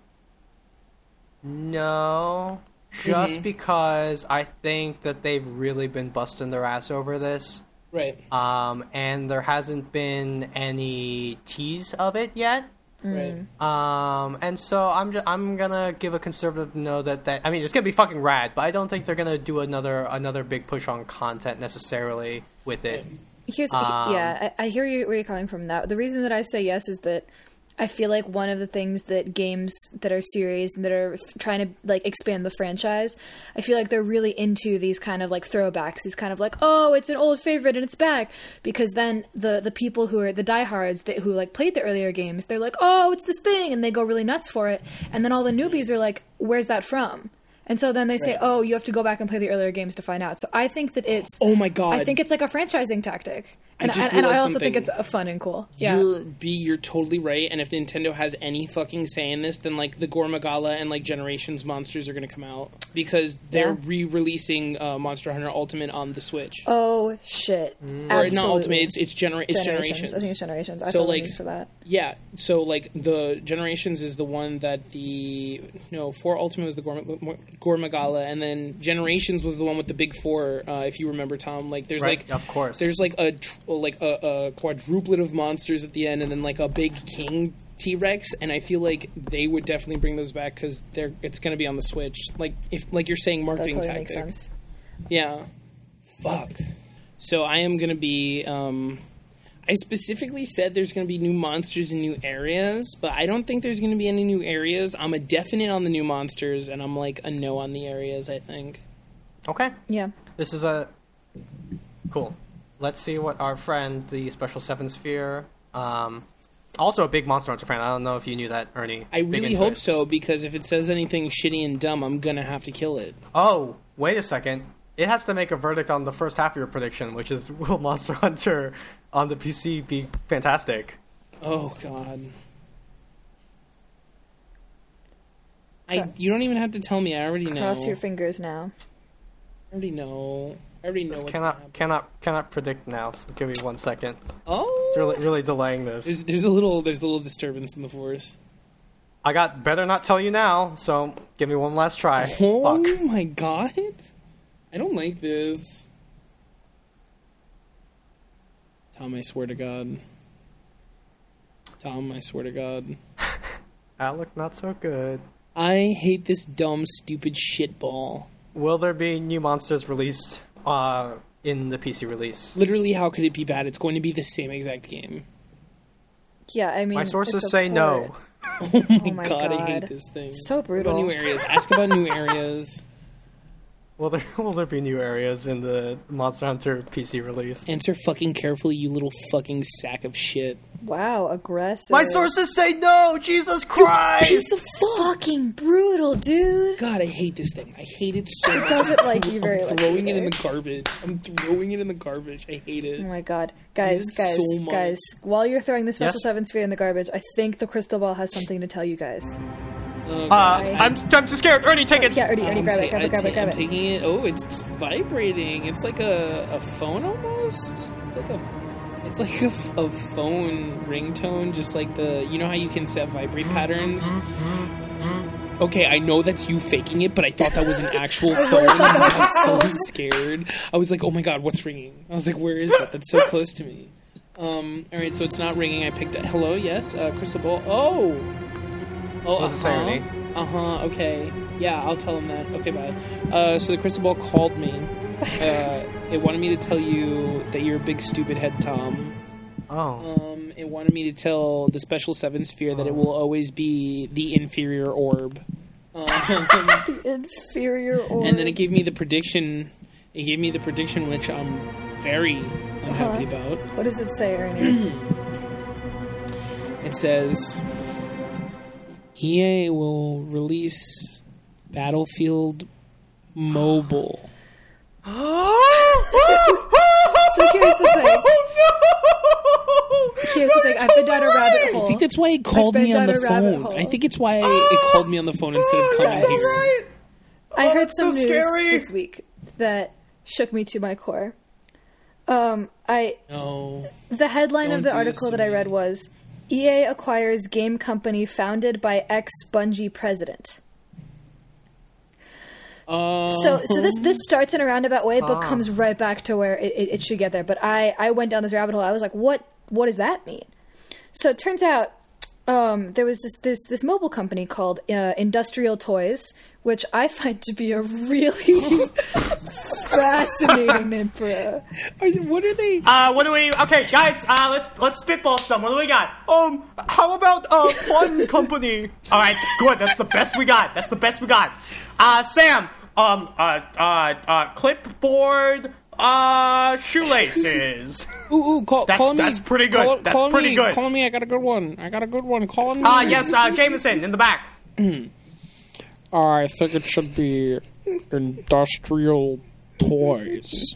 Speaker 1: no, just
Speaker 3: Mm-hmm.
Speaker 1: because I think that they've really been busting their ass over this.
Speaker 3: Right.
Speaker 1: Um, and there hasn't been any tease of it yet.
Speaker 3: Right.
Speaker 1: Um, and so I'm just, I'm gonna give a conservative no that that I mean it's gonna be fucking rad, but I don't think they're gonna do another another big push on content necessarily with it.
Speaker 2: Here's
Speaker 1: Um,
Speaker 2: yeah, I, I hear you where you're coming from. That the reason that I say yes is that I feel like one of the things that games that are series and that are f- trying to like expand the franchise, I feel like they're really into these kind of like throwbacks. These kind of like, oh, it's an old favorite and it's back. Because then the the people who are the diehards that who like played the earlier games, they're like, oh, it's this thing, and they go really nuts for it. And then all the newbies are like, where's that from? And so then they say,
Speaker 3: Right.
Speaker 2: oh, you have to go back and play the earlier games to find out. So I think that it's
Speaker 3: Oh my god.
Speaker 2: I think it's like a franchising tactic, and
Speaker 3: just
Speaker 2: and, and I also think it's fun and cool. Yeah,
Speaker 3: You're B, you're totally right. And if Nintendo has any fucking say in this, then like the Gore Magala and like Generations monsters are going to come out because they're
Speaker 2: Yeah.
Speaker 3: re-releasing uh, Monster Hunter Ultimate on the Switch.
Speaker 2: Oh shit!
Speaker 3: or not Ultimate, it's it's, genera- it's generations.
Speaker 2: I think it's generations. I
Speaker 3: So, like,
Speaker 2: for that.
Speaker 3: Yeah, so like the Generations is the one that the no for Ultimate was the Gorm- Gore Magala, and then Generations was the one with the big four. Uh, if you remember, Tom, like there's
Speaker 1: Right,
Speaker 3: like
Speaker 1: of course.
Speaker 3: there's like a tr- like a, a quadruplet of monsters at the end, and then like a big king T Rex, and I feel like they would definitely bring those back because they're it's going to be on the Switch. Like if like you're saying, marketing
Speaker 2: totally makes
Speaker 3: tactic.
Speaker 2: sense.
Speaker 3: Yeah. Fuck. So I am gonna be. Um, I specifically said there's gonna be new monsters and new areas, but I don't think there's gonna be any new areas. I'm a definite on the new monsters, and I'm like a no on the areas. I think.
Speaker 1: Okay,
Speaker 2: Yeah,
Speaker 1: this is a cool. Let's see what our friend, the Special Seven Sphere, um, also a big Monster Hunter fan. I don't know if you knew that, Ernie.
Speaker 3: I really hope
Speaker 1: it.
Speaker 3: so because if it says anything shitty and dumb, I'm gonna have to kill it.
Speaker 1: Oh, wait a second. It has to make a verdict on the first half of your prediction, which is will Monster Hunter on the PC be fantastic?
Speaker 3: Oh God. I you don't even have to tell me. I already know.
Speaker 2: cross your fingers now.
Speaker 3: I already know. I already know
Speaker 1: This
Speaker 3: what's gonna happen.
Speaker 1: cannot cannot cannot predict now. So give me one second.
Speaker 3: Oh.
Speaker 1: It's really really delaying this.
Speaker 3: There's there's a little there's a little disturbance in the force.
Speaker 1: I got better not tell you now. So give me one last try.
Speaker 3: Oh
Speaker 1: Fuck.
Speaker 3: my god! I don't like this. Tom, I swear to God. Tom, I swear to God.
Speaker 1: Alec, not so good.
Speaker 3: I hate this dumb, stupid shitball.
Speaker 1: Will there be new monsters released uh, in the PC release?
Speaker 3: Literally, how could it be bad? It's going to be the same exact game.
Speaker 2: Yeah, I mean,
Speaker 1: My
Speaker 2: it's
Speaker 1: sources
Speaker 2: a
Speaker 1: say no.
Speaker 3: Oh my,
Speaker 2: Oh my
Speaker 3: god, I hate this thing.
Speaker 2: So
Speaker 3: What
Speaker 2: brutal.
Speaker 3: about new areas? Ask about new areas.
Speaker 1: Will there will there be new areas in the Monster Hunter PC release?
Speaker 3: Answer fucking carefully, you little fucking sack of shit.
Speaker 2: Wow, aggressive.
Speaker 1: My sources say no. Jesus Christ!
Speaker 3: Piece of
Speaker 2: fucking brutal, dude.
Speaker 3: God, I hate this thing. I hate it so much.
Speaker 2: doesn't like you very much.
Speaker 3: I'm
Speaker 2: much
Speaker 3: throwing it in the garbage. I'm throwing it in the garbage. I hate it.
Speaker 2: Oh my god, guys, guys,
Speaker 3: so
Speaker 2: guys! While you're throwing the special
Speaker 1: Yes?
Speaker 2: seven sphere in the garbage, I think the crystal ball has something to tell you guys.
Speaker 3: Oh,
Speaker 1: Uh, I'm I'm too scared. Ernie, take it.
Speaker 2: Yeah, Ernie, Ernie, grab
Speaker 3: ta-
Speaker 2: it, grab it, grab
Speaker 3: ta-
Speaker 2: it, grab
Speaker 3: I'm
Speaker 2: it.
Speaker 3: taking it. Oh, it's vibrating. It's like a, a phone almost. It's like a it's like a, f- a phone ringtone, just like the you know how you can set vibrate patterns. Okay, I know that's you faking it, but I thought that was an actual phone. I was so scared. I was like, "Oh my god, what's ringing?" I was like, "Where is that? That's so close to me." Um. All right, so it's not ringing. I picked it. Hello. Yes. Uh, crystal ball. Oh. Oh.
Speaker 1: What does it say, Ernie?
Speaker 3: Uh huh. Okay. Yeah, I'll tell him that. Okay, bye. Uh, so the crystal ball called me. Uh, It wanted me to tell you that you're a big stupid head, Tom.
Speaker 1: Oh.
Speaker 3: Um, it wanted me to tell the special seven sphere that it will always be the inferior orb. Um,
Speaker 2: Inferior or
Speaker 3: and then it gave me the prediction. It gave me the prediction, which I'm very unhappy about.
Speaker 2: what does it say, Ernie?
Speaker 3: It says EA will release Battlefield Mobile.
Speaker 2: Oh, so here's the thing. Here's the thing. I've been down a rabbit hole.
Speaker 3: I think that's why it called me on the phone. I think it's why it called me on the phone instead of coming
Speaker 2: Guys.
Speaker 3: here.
Speaker 1: Right.
Speaker 2: I
Speaker 1: Oh,
Speaker 2: heard some
Speaker 1: so
Speaker 2: news
Speaker 1: scary.
Speaker 2: this week that shook me to my core. Um, I
Speaker 3: No.
Speaker 2: the headline
Speaker 3: Don't
Speaker 2: of the article
Speaker 3: to
Speaker 2: that I read was EA acquires game company founded by ex Bungie president.
Speaker 3: Uh,
Speaker 2: So, so this this starts in a roundabout way, but comes right back to where it, it, it should get there. But I I went down this rabbit hole. I was like, what what does that mean? So it turns out um, there was this this this mobile company called uh, Industrial Toys, which I find to be a really fascinating name for a.
Speaker 3: are, what are they?
Speaker 1: Uh, what do we? Okay, guys. Uh, let's let's spitball some. What do we got? Um, how about uh, fun company? All right, good. That's the best we got. That's the best we got. Uh, Sam. Um, uh, uh, uh, clipboard. Uh, shoelaces.
Speaker 3: Ooh, ooh, call,
Speaker 1: That's-
Speaker 3: call me.
Speaker 1: that's pretty good.
Speaker 3: Call,
Speaker 1: That's
Speaker 3: call
Speaker 1: pretty
Speaker 3: me,
Speaker 1: good.
Speaker 3: Call me. I got a good one. I got a good one. Call me.
Speaker 1: Uh, yes. Uh, Jameson in the back.
Speaker 3: I think it should be industrial toys.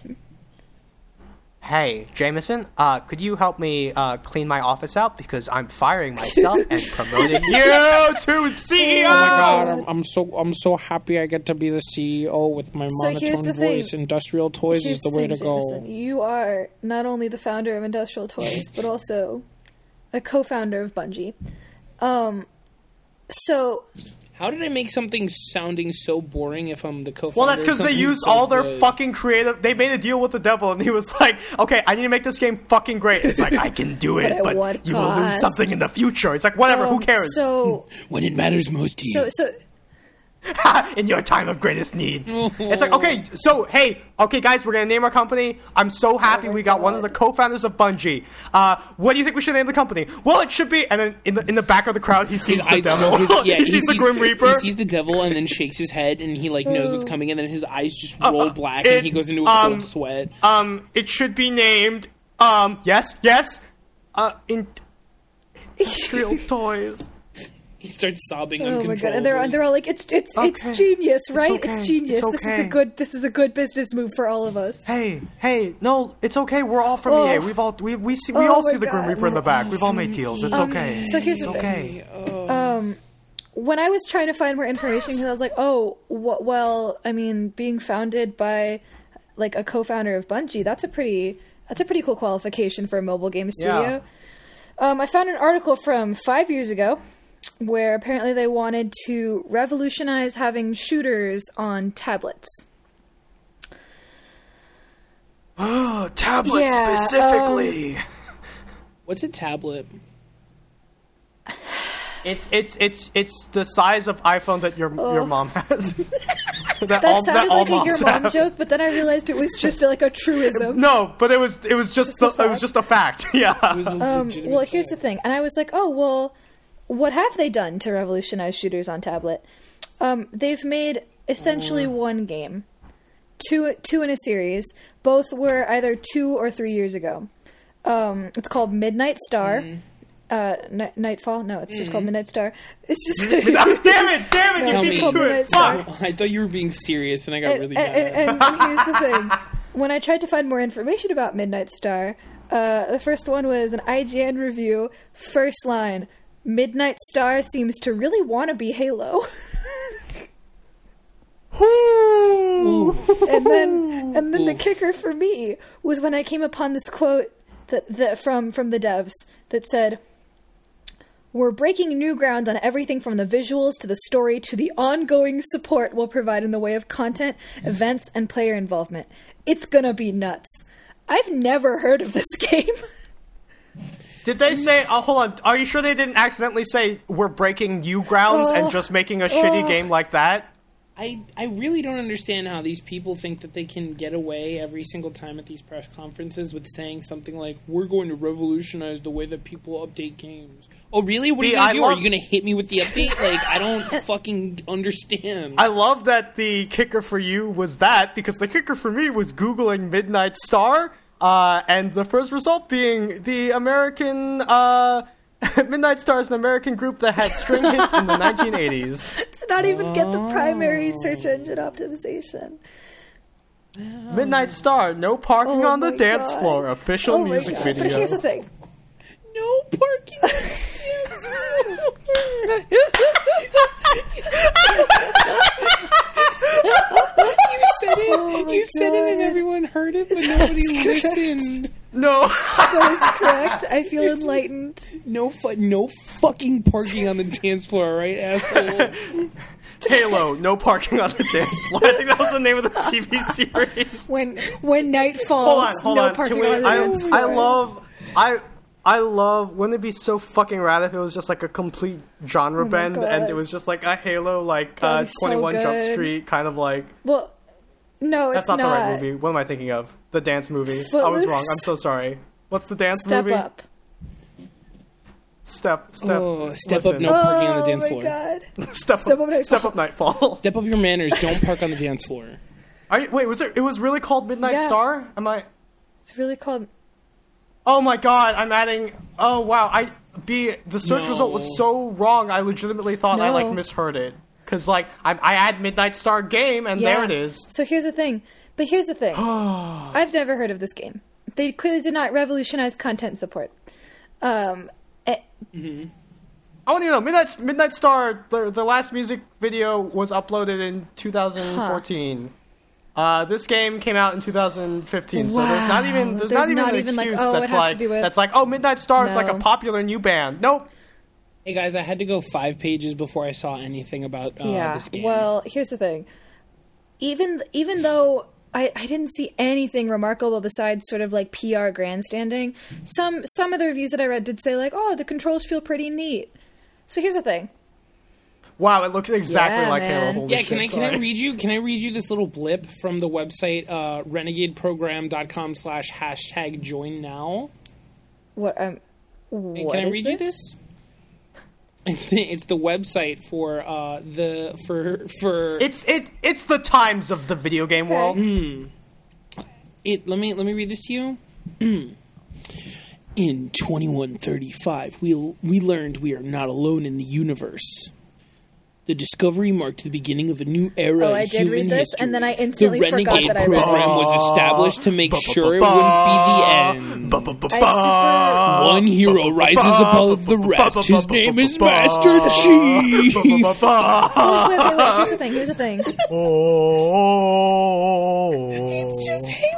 Speaker 1: Hey, Jameson. Uh, could you help me uh clean my office out because I'm firing myself and promoting you to CEO.
Speaker 3: Oh my god, I'm, I'm so I'm so happy I get to be the CEO with my
Speaker 2: So
Speaker 3: monotone
Speaker 2: the thing.
Speaker 3: voice. Industrial toys
Speaker 2: Here's
Speaker 3: is the way
Speaker 2: thing,
Speaker 3: to go.
Speaker 2: Jameson. You are not only the founder of Industrial Toys, but also a co-founder of Bungie. Um, so
Speaker 3: How did I make something sounding so boring if I'm the co-founder?
Speaker 1: Well, that's because they
Speaker 3: something
Speaker 1: used
Speaker 3: so
Speaker 1: all their
Speaker 3: good?
Speaker 1: fucking creative. They made a deal with the devil, and he was like, "Okay, I need to make this game fucking great." It's like I can do it,
Speaker 2: But
Speaker 1: but,
Speaker 2: what
Speaker 1: you will lose something in the future. It's like whatever. who
Speaker 2: um,
Speaker 1: cares?
Speaker 2: So
Speaker 3: when it matters most to you.
Speaker 2: so so
Speaker 1: in your time of greatest need, it's like okay. So hey, okay, guys, we're gonna name our company. I'm so happy
Speaker 2: my
Speaker 1: we got one of the co-founders of Bungie. Uh, what do you think we should name the company? Well, it should be. And then in the in the back of the crowd, he sees
Speaker 3: his
Speaker 1: the devil.
Speaker 3: his, yeah,
Speaker 1: he, sees the Grim Reaper.
Speaker 3: He sees the devil and then shakes his head and he like knows what's coming and then his eyes just roll black
Speaker 1: it-
Speaker 3: and he goes into a
Speaker 1: um,
Speaker 3: cold sweat.
Speaker 1: um, it should be named. Um, yes, yes. Uh, in. Industrial toys.
Speaker 3: He starts sobbing
Speaker 2: oh my god,
Speaker 3: uncontrollably.
Speaker 2: and they're they're all like it's it's
Speaker 1: Okay.
Speaker 2: it's genius, right?
Speaker 1: okay.
Speaker 2: It's genius.
Speaker 1: It's
Speaker 2: This is a good this is a good business move for all of us.
Speaker 1: Hey, hey, no, it's okay. We're all from
Speaker 2: Oh.
Speaker 1: EA. We've all we we see we
Speaker 2: Oh
Speaker 1: all
Speaker 2: my
Speaker 1: see the Grim Reaper in the back. We've all made deals. It's okay.
Speaker 2: so here's
Speaker 1: it's
Speaker 2: the
Speaker 1: okay.
Speaker 2: when I was trying to find more information, because I was like, oh, wh- well, I mean, being founded by like a co-founder of Bungie, that's a pretty that's a pretty cool qualification for a mobile game studio. Um, I found an article from five years ago where apparently they wanted to revolutionize having shooters on tablets.
Speaker 1: Oh, tablet
Speaker 2: Yeah,
Speaker 1: specifically.
Speaker 3: What's a tablet?
Speaker 1: it's it's it's it's the size of iPhone that your your mom has. that,
Speaker 2: That
Speaker 1: all,
Speaker 2: sounded
Speaker 1: that all
Speaker 2: like a your mom
Speaker 1: have.
Speaker 2: joke, but then I realized it was just like a truism.
Speaker 1: No, but it was it was just,
Speaker 2: Just a
Speaker 1: the, it was
Speaker 2: fact.
Speaker 1: just a fact. Yeah.
Speaker 3: It was a
Speaker 2: Um,
Speaker 3: legitimate
Speaker 2: well, here's the thing, and I was like, oh well, what have they done to revolutionize shooters on tablet? Um, they've made essentially one game, two two in a series. Both were either two or three years ago. Um, it's called Midnight Star. Uh, Ni- Nightfall? No, it's just called Midnight Star. It's just
Speaker 1: damn it! Damn it!
Speaker 2: No,
Speaker 1: you
Speaker 2: it's
Speaker 1: beat
Speaker 2: just
Speaker 1: me
Speaker 2: called Midnight. Star.
Speaker 1: Fuck.
Speaker 3: I thought you were being serious and I got
Speaker 2: and,
Speaker 3: really
Speaker 2: and,
Speaker 3: mad.
Speaker 2: and, and here's the thing: when I tried to find more information about Midnight Star, uh, the first one was an IGN review. First line: Midnight Star seems to really want to be Halo, and then and then the kicker for me was when I came upon this quote that, that from from the devs that said. We're breaking new ground on everything from the visuals to the story to the ongoing support we'll provide in the way of content, events, and player involvement. It's gonna be nuts. I've never heard of this game.
Speaker 1: Did they say? Oh, hold on. Are you sure they didn't accidentally say we're breaking new grounds
Speaker 2: Oh,
Speaker 1: and just making a shitty game like that?
Speaker 3: I I really don't understand how these people think that they can get away every single time at these press conferences with saying something like, "We're going to revolutionize the way that people update games." Oh, really? What are you gonna
Speaker 1: I
Speaker 3: do?
Speaker 1: love-
Speaker 3: Are you gonna hit me with the update? Like, I don't fucking understand.
Speaker 1: I love that the kicker for you was that because the kicker for me was googling Midnight Star, uh, and the first result being the American uh, Midnight Star is an American group that had string hits in the 1980s.
Speaker 2: To not even get the primary search engine optimization.
Speaker 1: Midnight Star, no parking
Speaker 2: Oh
Speaker 1: on the dance
Speaker 2: God.
Speaker 1: floor, official
Speaker 2: Oh
Speaker 1: music
Speaker 2: God.
Speaker 1: video.
Speaker 2: But here's the thing.
Speaker 3: no parking. you said it.
Speaker 2: Oh my
Speaker 3: you said it, and everyone heard it, but nobody listened.
Speaker 1: no,
Speaker 2: That is correct. I feel enlightened.
Speaker 3: No, fu- no fucking parking on the dance floor, right, asshole?
Speaker 1: Halo, no parking on the dance floor. I think that was the name of the TV series.
Speaker 2: When when night falls,
Speaker 1: hold on, hold
Speaker 2: no
Speaker 1: on.
Speaker 2: parking
Speaker 1: we,
Speaker 2: on the
Speaker 1: I,
Speaker 2: dance
Speaker 1: I love, I, I love. Wouldn't it be so fucking rad if it was just like a complete genre
Speaker 2: Oh
Speaker 1: bend and it was just like a Halo, like uh,
Speaker 2: be so
Speaker 1: Twenty One Jump. Street kind of like.
Speaker 2: Well, no, it's
Speaker 1: That's
Speaker 2: it's
Speaker 1: not, the right movie. What am I thinking of? The dance movie. I was wrong. I'm so sorry. What's the dance
Speaker 2: Step
Speaker 1: movie?
Speaker 2: Step up.
Speaker 1: Step, step.
Speaker 3: Oh, step up, no parking on the dance
Speaker 2: oh
Speaker 3: floor.
Speaker 2: god.
Speaker 1: Step,
Speaker 2: Step
Speaker 1: up,
Speaker 2: up
Speaker 1: step up Nightfall.
Speaker 3: Step up your manners. Don't park on the dance floor.
Speaker 1: Are you, wait, was it? It was really called Midnight
Speaker 2: Yeah.
Speaker 1: Star. Am I?
Speaker 2: It's really called.
Speaker 1: Oh my god! I'm adding. Oh wow! I b the search
Speaker 3: No.
Speaker 1: result was so wrong. I legitimately thought I like misheard it because like I, I add Midnight Star game and there it is.
Speaker 2: So here's the thing. But here's the thing. I've never heard of this game. They clearly did not revolutionize content support. Um, eh,
Speaker 1: I want you to know Midnight Midnight Star. The the last music video was uploaded in 2014. Uh, this game came out in 2015, so there's not even there's,
Speaker 2: There's
Speaker 1: not even
Speaker 2: not
Speaker 1: an
Speaker 2: even, like,
Speaker 1: excuse
Speaker 2: oh,
Speaker 1: that's like
Speaker 2: with-
Speaker 1: that's like oh Midnight Star is like a popular new band. Nope.
Speaker 3: Hey guys, I had to go five pages before I saw anything about uh,
Speaker 2: yeah.
Speaker 3: this game.
Speaker 2: Well, here's the thing. Even even though I, I didn't see anything remarkable besides sort of like PR grandstanding, some some of the reviews that I read did say like, oh, the controls feel pretty neat. So here's the thing.
Speaker 1: Wow, it looks exactly
Speaker 2: Yeah,
Speaker 1: like
Speaker 2: man.
Speaker 1: Halo. Holy
Speaker 3: yeah, can I
Speaker 1: shit,
Speaker 3: can I read you can I read you this little blip from the website uh, renegadeprogram.com slash hashtag join now?
Speaker 2: What um what
Speaker 3: can I
Speaker 2: is
Speaker 3: read you this? It's the it's the website for uh, the for for
Speaker 1: It's it it's the times of the video game
Speaker 2: Okay.
Speaker 1: world.
Speaker 3: it let me let me read this to you in 2135 we we learned we are not alone in the universe the discovery marked the beginning of a new era
Speaker 2: Oh,
Speaker 3: in
Speaker 2: I did
Speaker 3: human
Speaker 2: read this,
Speaker 3: history.
Speaker 2: and then I instantly
Speaker 3: the
Speaker 2: forgot
Speaker 3: renegade
Speaker 2: that I read it.
Speaker 3: program was established to make sure it wouldn't be the end.
Speaker 2: I
Speaker 3: one hero rises above the rest. His name is master chief
Speaker 2: super wait, wait, wait, wait, here's the thing, here's the thing.
Speaker 3: it's just halo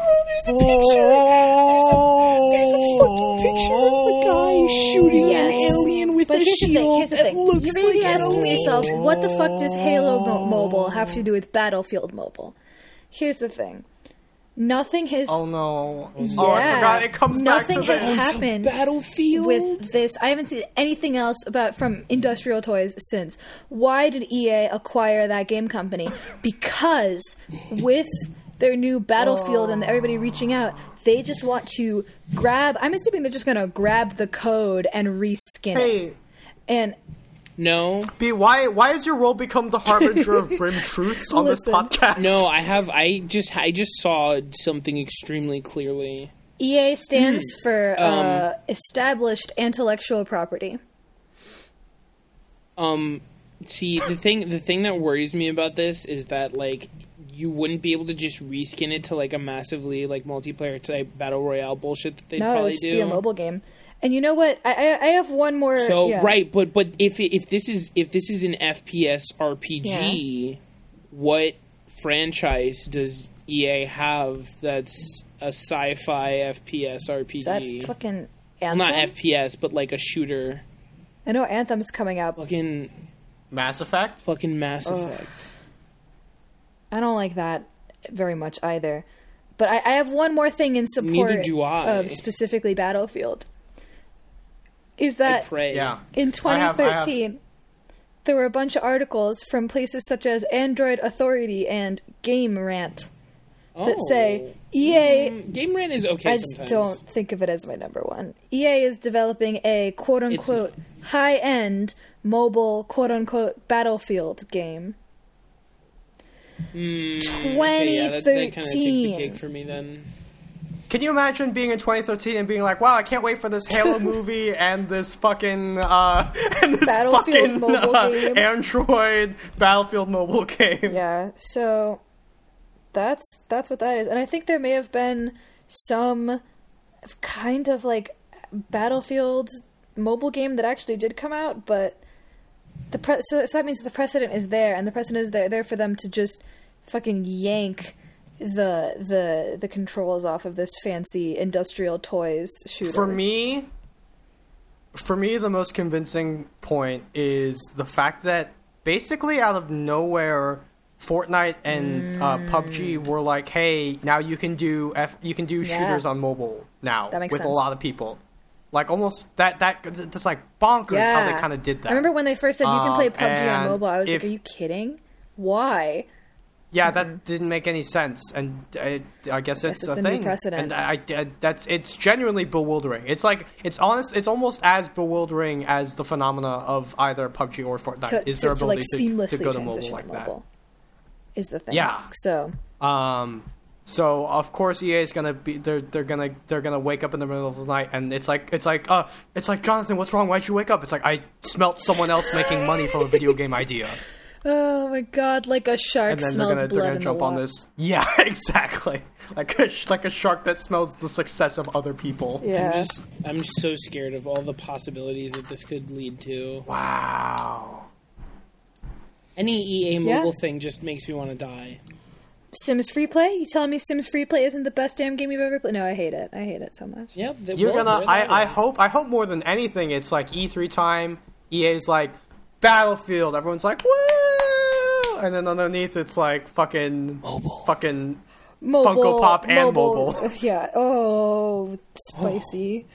Speaker 3: there's a picture there's a there's a fucking picture of a guy oh, shooting an alien with
Speaker 2: But
Speaker 3: a
Speaker 2: here's the thing,
Speaker 3: shield
Speaker 2: here's the
Speaker 3: that
Speaker 2: thing.
Speaker 3: looks
Speaker 2: you may be
Speaker 3: like an
Speaker 2: asking
Speaker 3: alien.
Speaker 2: yourself, what the fuck does Halo Mo- Mobile have to do with Battlefield Mobile? Here's the thing. Nothing has
Speaker 1: Oh no!
Speaker 2: yeah,
Speaker 1: Oh, I forgot. It comes
Speaker 2: nothing
Speaker 1: back to
Speaker 2: has
Speaker 1: this.
Speaker 2: happened
Speaker 3: Battlefield
Speaker 2: with this. I haven't seen anything else about from Industrial Toys since. Why did EA acquire that game company? Because with their new Battlefield and everybody reaching out, they just want to grab. I'm assuming they're just going to grab the code and reskin it. And
Speaker 3: no
Speaker 1: B, why why has your role become the harbinger of grim truths on this podcast?
Speaker 3: no i have i just i just saw something extremely clearly
Speaker 2: EA stands
Speaker 1: Hmm.
Speaker 2: for
Speaker 1: Um,
Speaker 2: uh, established intellectual property.
Speaker 3: Um, see the thing the thing that worries me about this is that like you wouldn't be able to just reskin it to like a massively like multiplayer type battle royale bullshit that they'd
Speaker 2: No, it would
Speaker 3: probably
Speaker 2: just
Speaker 3: do.
Speaker 2: be a mobile game. And you know what? I I, I have one more.
Speaker 3: so
Speaker 2: yeah.
Speaker 3: right, but but if it, if this is if this is an FPS RPG, what franchise does EA have that's a sci-fi FPS RPG?
Speaker 2: Is that fucking
Speaker 3: well,
Speaker 2: Anthem?
Speaker 3: not FPS, but like a shooter.
Speaker 2: I know Anthem's coming out.
Speaker 3: Fucking
Speaker 1: Mass Effect.
Speaker 3: fucking Mass Effect.
Speaker 2: I don't like that very much either. But I, I have one more thing in support
Speaker 3: do I.
Speaker 2: of specifically Battlefield. Is that
Speaker 3: pray.
Speaker 1: Yeah.
Speaker 2: in
Speaker 1: I have- I have-
Speaker 2: 2013, there were a bunch of articles from places such as Android Authority and Game Rant that
Speaker 3: Oh.
Speaker 2: say EA.
Speaker 3: Mm, Game Rant is okay
Speaker 2: I just
Speaker 3: sometimes.
Speaker 2: don't think of it as my number one. EA is developing a quote unquote high end mobile quote unquote battlefield game.
Speaker 3: Mm, okay, yeah, that, that kind of takes the
Speaker 2: 2013.
Speaker 3: cake for me then.
Speaker 1: Can you imagine being in 2013 and being like, "Wow, I can't wait for this Halo movie and this fucking uh, and this
Speaker 2: Battlefield
Speaker 1: fucking,
Speaker 2: mobile
Speaker 1: uh,
Speaker 2: game."
Speaker 1: Android Battlefield mobile game."
Speaker 2: Yeah, so that's that's what that is, and I think there may have been some kind of like Battlefield mobile game that actually did come out, but the pre- so, so that means the precedent is there, and the precedent is there there for them to just fucking yank the the the controls off of this fancy industrial toys shooter.
Speaker 1: For me, for me, the most convincing point is the fact that basically out of nowhere, Fortnite and uh, PUBG were like, "Hey, now you can do F- you can do
Speaker 2: Yeah.
Speaker 1: shooters on mobile now
Speaker 2: That makes
Speaker 1: with a lot of people." Like almost that that that's like bonkers how they kind of did that.
Speaker 2: I remember when they first said you can
Speaker 1: Um,
Speaker 2: play PUBG on mobile. I was
Speaker 1: if-
Speaker 2: like, "Are you kidding? Why?"
Speaker 1: Yeah, that didn't make any sense, and uh, I guess it's,
Speaker 2: it's
Speaker 1: a
Speaker 2: a
Speaker 1: thing.
Speaker 2: precedent.
Speaker 1: And I, I- that's it's genuinely bewildering. It's like it's honest. It's almost as bewildering as the phenomena of either PUBG or Fortnite.
Speaker 2: To,
Speaker 1: is
Speaker 2: to,
Speaker 1: their
Speaker 2: to like
Speaker 1: ability to,
Speaker 2: seamlessly
Speaker 1: to go to mobile like
Speaker 2: mobile is the thing.
Speaker 1: Yeah.
Speaker 2: So.
Speaker 1: Um, so of course EA is gonna be they're they're gonna they're gonna wake up in the middle of the night and it's like it's like uh it's like Jonathan, what's wrong? Why'd you wake up? It's like I smelt someone else making money from a video game idea.
Speaker 2: Oh my god, like a shark
Speaker 1: and then they're
Speaker 2: smells
Speaker 1: gonna, they're gonna jump
Speaker 2: the
Speaker 1: on this. Yeah, exactly. Like a like a shark that smells the success of other people.
Speaker 2: Yeah.
Speaker 3: I'm just I'm so scared of all the possibilities that this could lead to.
Speaker 1: Wow.
Speaker 3: Any EA
Speaker 2: Yeah.
Speaker 3: mobile thing just makes me want to die.
Speaker 2: Sims Free Play? You telling me Sims Free Play isn't the best damn game you've ever played? No, I hate it. I hate it so much.
Speaker 3: Yep.
Speaker 1: You're gonna. I, I hope. I hope more than anything, it's like E3 time. EA's like Battlefield. Everyone's like woo, and then underneath it's like fucking
Speaker 3: Mobile.
Speaker 1: fucking
Speaker 2: Mobile,
Speaker 1: Funko Pop and mobile.
Speaker 2: Yeah. Oh, spicy.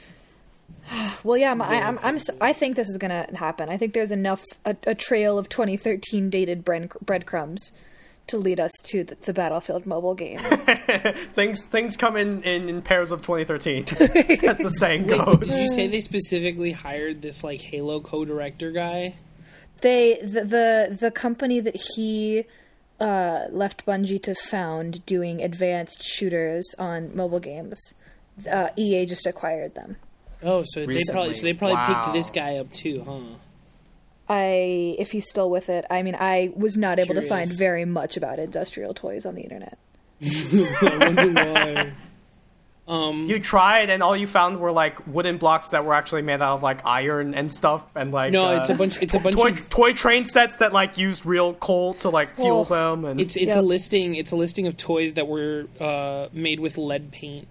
Speaker 2: well, yeah. I'm, I, I'm, I'm. s- I think this is gonna happen. I think there's enough a, a trail of 2013 dated bread, breadcrumbs to lead us to the, the Battlefield mobile game.
Speaker 1: things. Things come in in, in pairs of 2013, as the saying
Speaker 3: Wait,
Speaker 1: goes.
Speaker 3: did you say they specifically hired this like Halo co-director guy?
Speaker 2: they the the, the company that he uh, left Bungie to found doing advanced shooters on mobile games. Uh, EA just acquired them.
Speaker 3: Oh, so they probably so they probably
Speaker 1: Wow.
Speaker 3: picked this guy up too, huh?
Speaker 2: I, if he's still with it, I mean, I was not able to find
Speaker 3: Curious.
Speaker 2: very much about industrial toys on the internet.
Speaker 3: I wonder why. Um,
Speaker 1: You tried, and all you found were like wooden blocks that were actually made out of like iron and stuff, and like
Speaker 3: no,
Speaker 1: uh,
Speaker 3: it's a bunch. It's a bunch
Speaker 1: toy
Speaker 3: of.
Speaker 1: toy train sets that like used real coal to like fuel
Speaker 2: Oh.
Speaker 1: them, and
Speaker 3: It's it's
Speaker 2: Yep.
Speaker 3: a listing. It's a listing of toys that were uh, made with lead paint.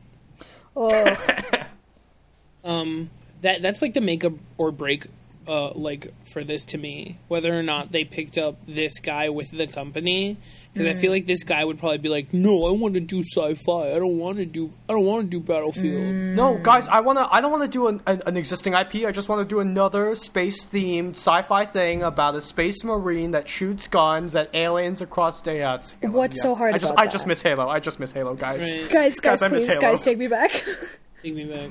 Speaker 2: Oh,
Speaker 3: Um, that that's like the make up or break, uh, like for this to me, whether or not they picked up this guy with the company. Because I feel like this guy would probably be like, "No, I want to do sci-fi. I don't want to do. I don't want to do Battlefield."
Speaker 1: No, guys, I wanna. I don't want to do an, an, an existing IP. I just want to do another space-themed sci-fi thing about a space marine that shoots guns at aliens across day. Yeah, it's Halo,
Speaker 2: What's
Speaker 1: yeah.
Speaker 2: so hard
Speaker 1: I just,
Speaker 2: about
Speaker 1: I just miss Halo. I just miss Halo, guys.
Speaker 3: Right.
Speaker 2: guys, guys,
Speaker 1: Guys,
Speaker 2: please, guys, take me back.
Speaker 3: Take me back.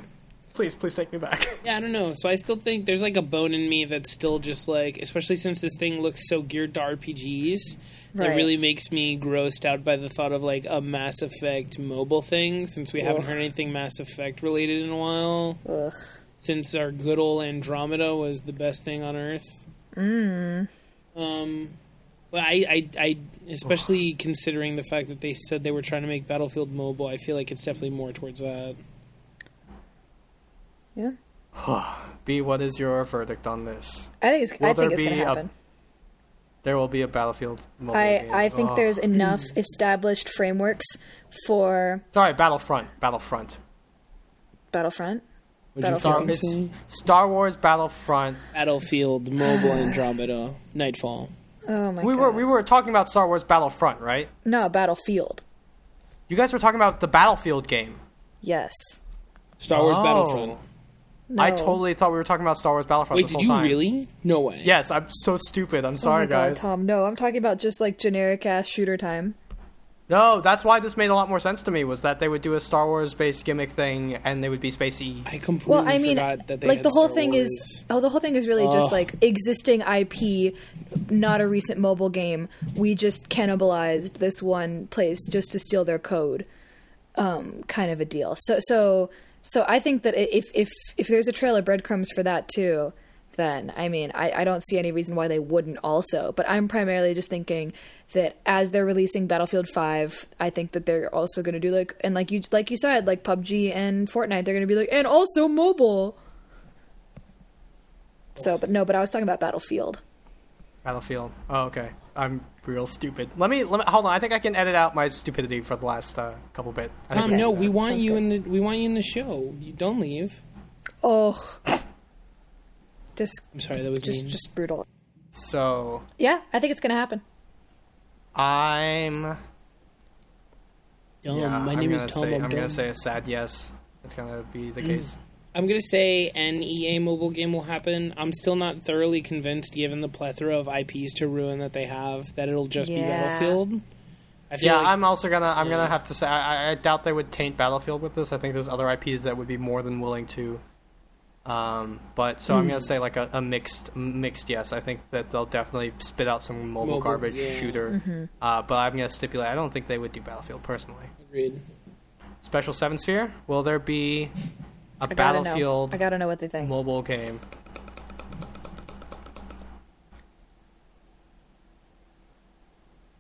Speaker 1: Please, please take me back.
Speaker 3: Yeah, I don't know. So I still think there's like a bone in me that's still just like, especially since this thing looks so geared to RPGs. That really makes me grossed out by the thought of like a Mass Effect mobile thing, since we haven't heard anything Mass Effect related in a while.
Speaker 2: Ugh.
Speaker 3: Since our good old Andromeda was the best thing on Earth. Mm. Um, but I, I, I, especially considering the fact that they said they were trying to make Battlefield mobile, I feel like it's definitely more towards that.
Speaker 2: Yeah,
Speaker 1: B, what is your verdict on this?
Speaker 2: I think it's.
Speaker 1: Will
Speaker 2: I think it's gonna
Speaker 1: be a
Speaker 2: happen.
Speaker 1: There will be a Battlefield mobile
Speaker 2: I
Speaker 1: game.
Speaker 2: I think
Speaker 1: Ugh.
Speaker 2: there's enough established frameworks for
Speaker 1: Sorry, Battlefront. Battlefront.
Speaker 2: Battlefront.
Speaker 3: Would you
Speaker 1: Star,
Speaker 2: Battlefront.
Speaker 3: fucking
Speaker 1: it's
Speaker 3: say?
Speaker 1: Star Wars Battlefront.
Speaker 3: Battlefield Mobile Andromeda Nightfall.
Speaker 2: Oh my
Speaker 1: We
Speaker 2: god.
Speaker 1: were we were talking about Star Wars Battlefront, right?
Speaker 2: no Battlefield.
Speaker 1: You guys were talking about the Battlefield game.
Speaker 2: Yes.
Speaker 3: Star Wars
Speaker 1: Oh.
Speaker 3: Battlefront.
Speaker 1: I totally thought we were talking about Star Wars Battlefront.
Speaker 3: Wait,
Speaker 1: this
Speaker 3: did
Speaker 1: whole
Speaker 3: you
Speaker 1: time.
Speaker 3: really? No way.
Speaker 1: Yes, I'm so stupid. I'm
Speaker 2: Oh
Speaker 1: sorry,
Speaker 2: my God,
Speaker 1: guys.
Speaker 2: Tom. No, I'm talking about just like generic ass shooter time.
Speaker 1: No, that's why this made a lot more sense to me. Was that they would do a Star Wars based gimmick thing, and they would be spacey.
Speaker 3: I completely
Speaker 2: Well, I mean,
Speaker 3: forgot that they
Speaker 2: like
Speaker 3: had
Speaker 2: the whole
Speaker 3: Star
Speaker 2: thing
Speaker 3: Wars.
Speaker 2: is, oh, the whole thing is really just like existing IP, not a recent mobile game. We just cannibalized this one place just to steal their code, um, kind of a deal. So, so, so I think that if if if there's a trail of breadcrumbs for that too, then I mean, I, I don't see any reason why they wouldn't also. But I'm primarily just thinking that as they're releasing Battlefield 5, I think that they're also going to do like and like you like you said, like PUBG and Fortnite, they're going to be like and also mobile. So, but no, but I was talking about Battlefield.
Speaker 1: Battlefield. Oh, okay. I'm real stupid. Let me let me hold on. I think I can edit out my stupidity for the last uh, couple bit. I
Speaker 3: Tom,
Speaker 1: I
Speaker 3: no,
Speaker 1: can
Speaker 3: we want
Speaker 2: Sounds
Speaker 3: you
Speaker 2: good.
Speaker 3: in the we want you in the show. You don't leave.
Speaker 2: Oh, just
Speaker 3: I'm sorry, that was
Speaker 2: just
Speaker 3: mean.
Speaker 2: just brutal.
Speaker 1: So
Speaker 2: Yeah, I think it's going to happen.
Speaker 1: I'm.
Speaker 3: Dumb.
Speaker 1: yeah,
Speaker 3: My
Speaker 1: I'm
Speaker 3: name is
Speaker 1: gonna
Speaker 3: Tom.
Speaker 1: Say,
Speaker 3: I'm,
Speaker 1: I'm gonna say a sad yes. It's gonna be the case.
Speaker 3: I'm gonna say an EA mobile game will happen. I'm still not thoroughly convinced, given the plethora of IPs to ruin that they have, that it'll just be Battlefield. I feel
Speaker 1: Yeah,
Speaker 3: like,
Speaker 1: I'm also gonna I'm gonna have to say I, I- I doubt they would taint Battlefield with this. I think there's other IPs that would be more than willing to. Um, but so
Speaker 3: Hmm.
Speaker 1: I'm gonna say like a, a mixed mixed yes. I think that they'll definitely spit out some mobile,
Speaker 3: Mobile,
Speaker 1: garbage
Speaker 3: yeah.
Speaker 1: shooter. Uh, but I'm gonna stipulate I don't think they would do Battlefield personally.
Speaker 3: agreed.
Speaker 1: Special Seven Sphere. Will there be a
Speaker 2: I
Speaker 1: Battlefield
Speaker 2: know. I got to know what they think.
Speaker 1: mobile game?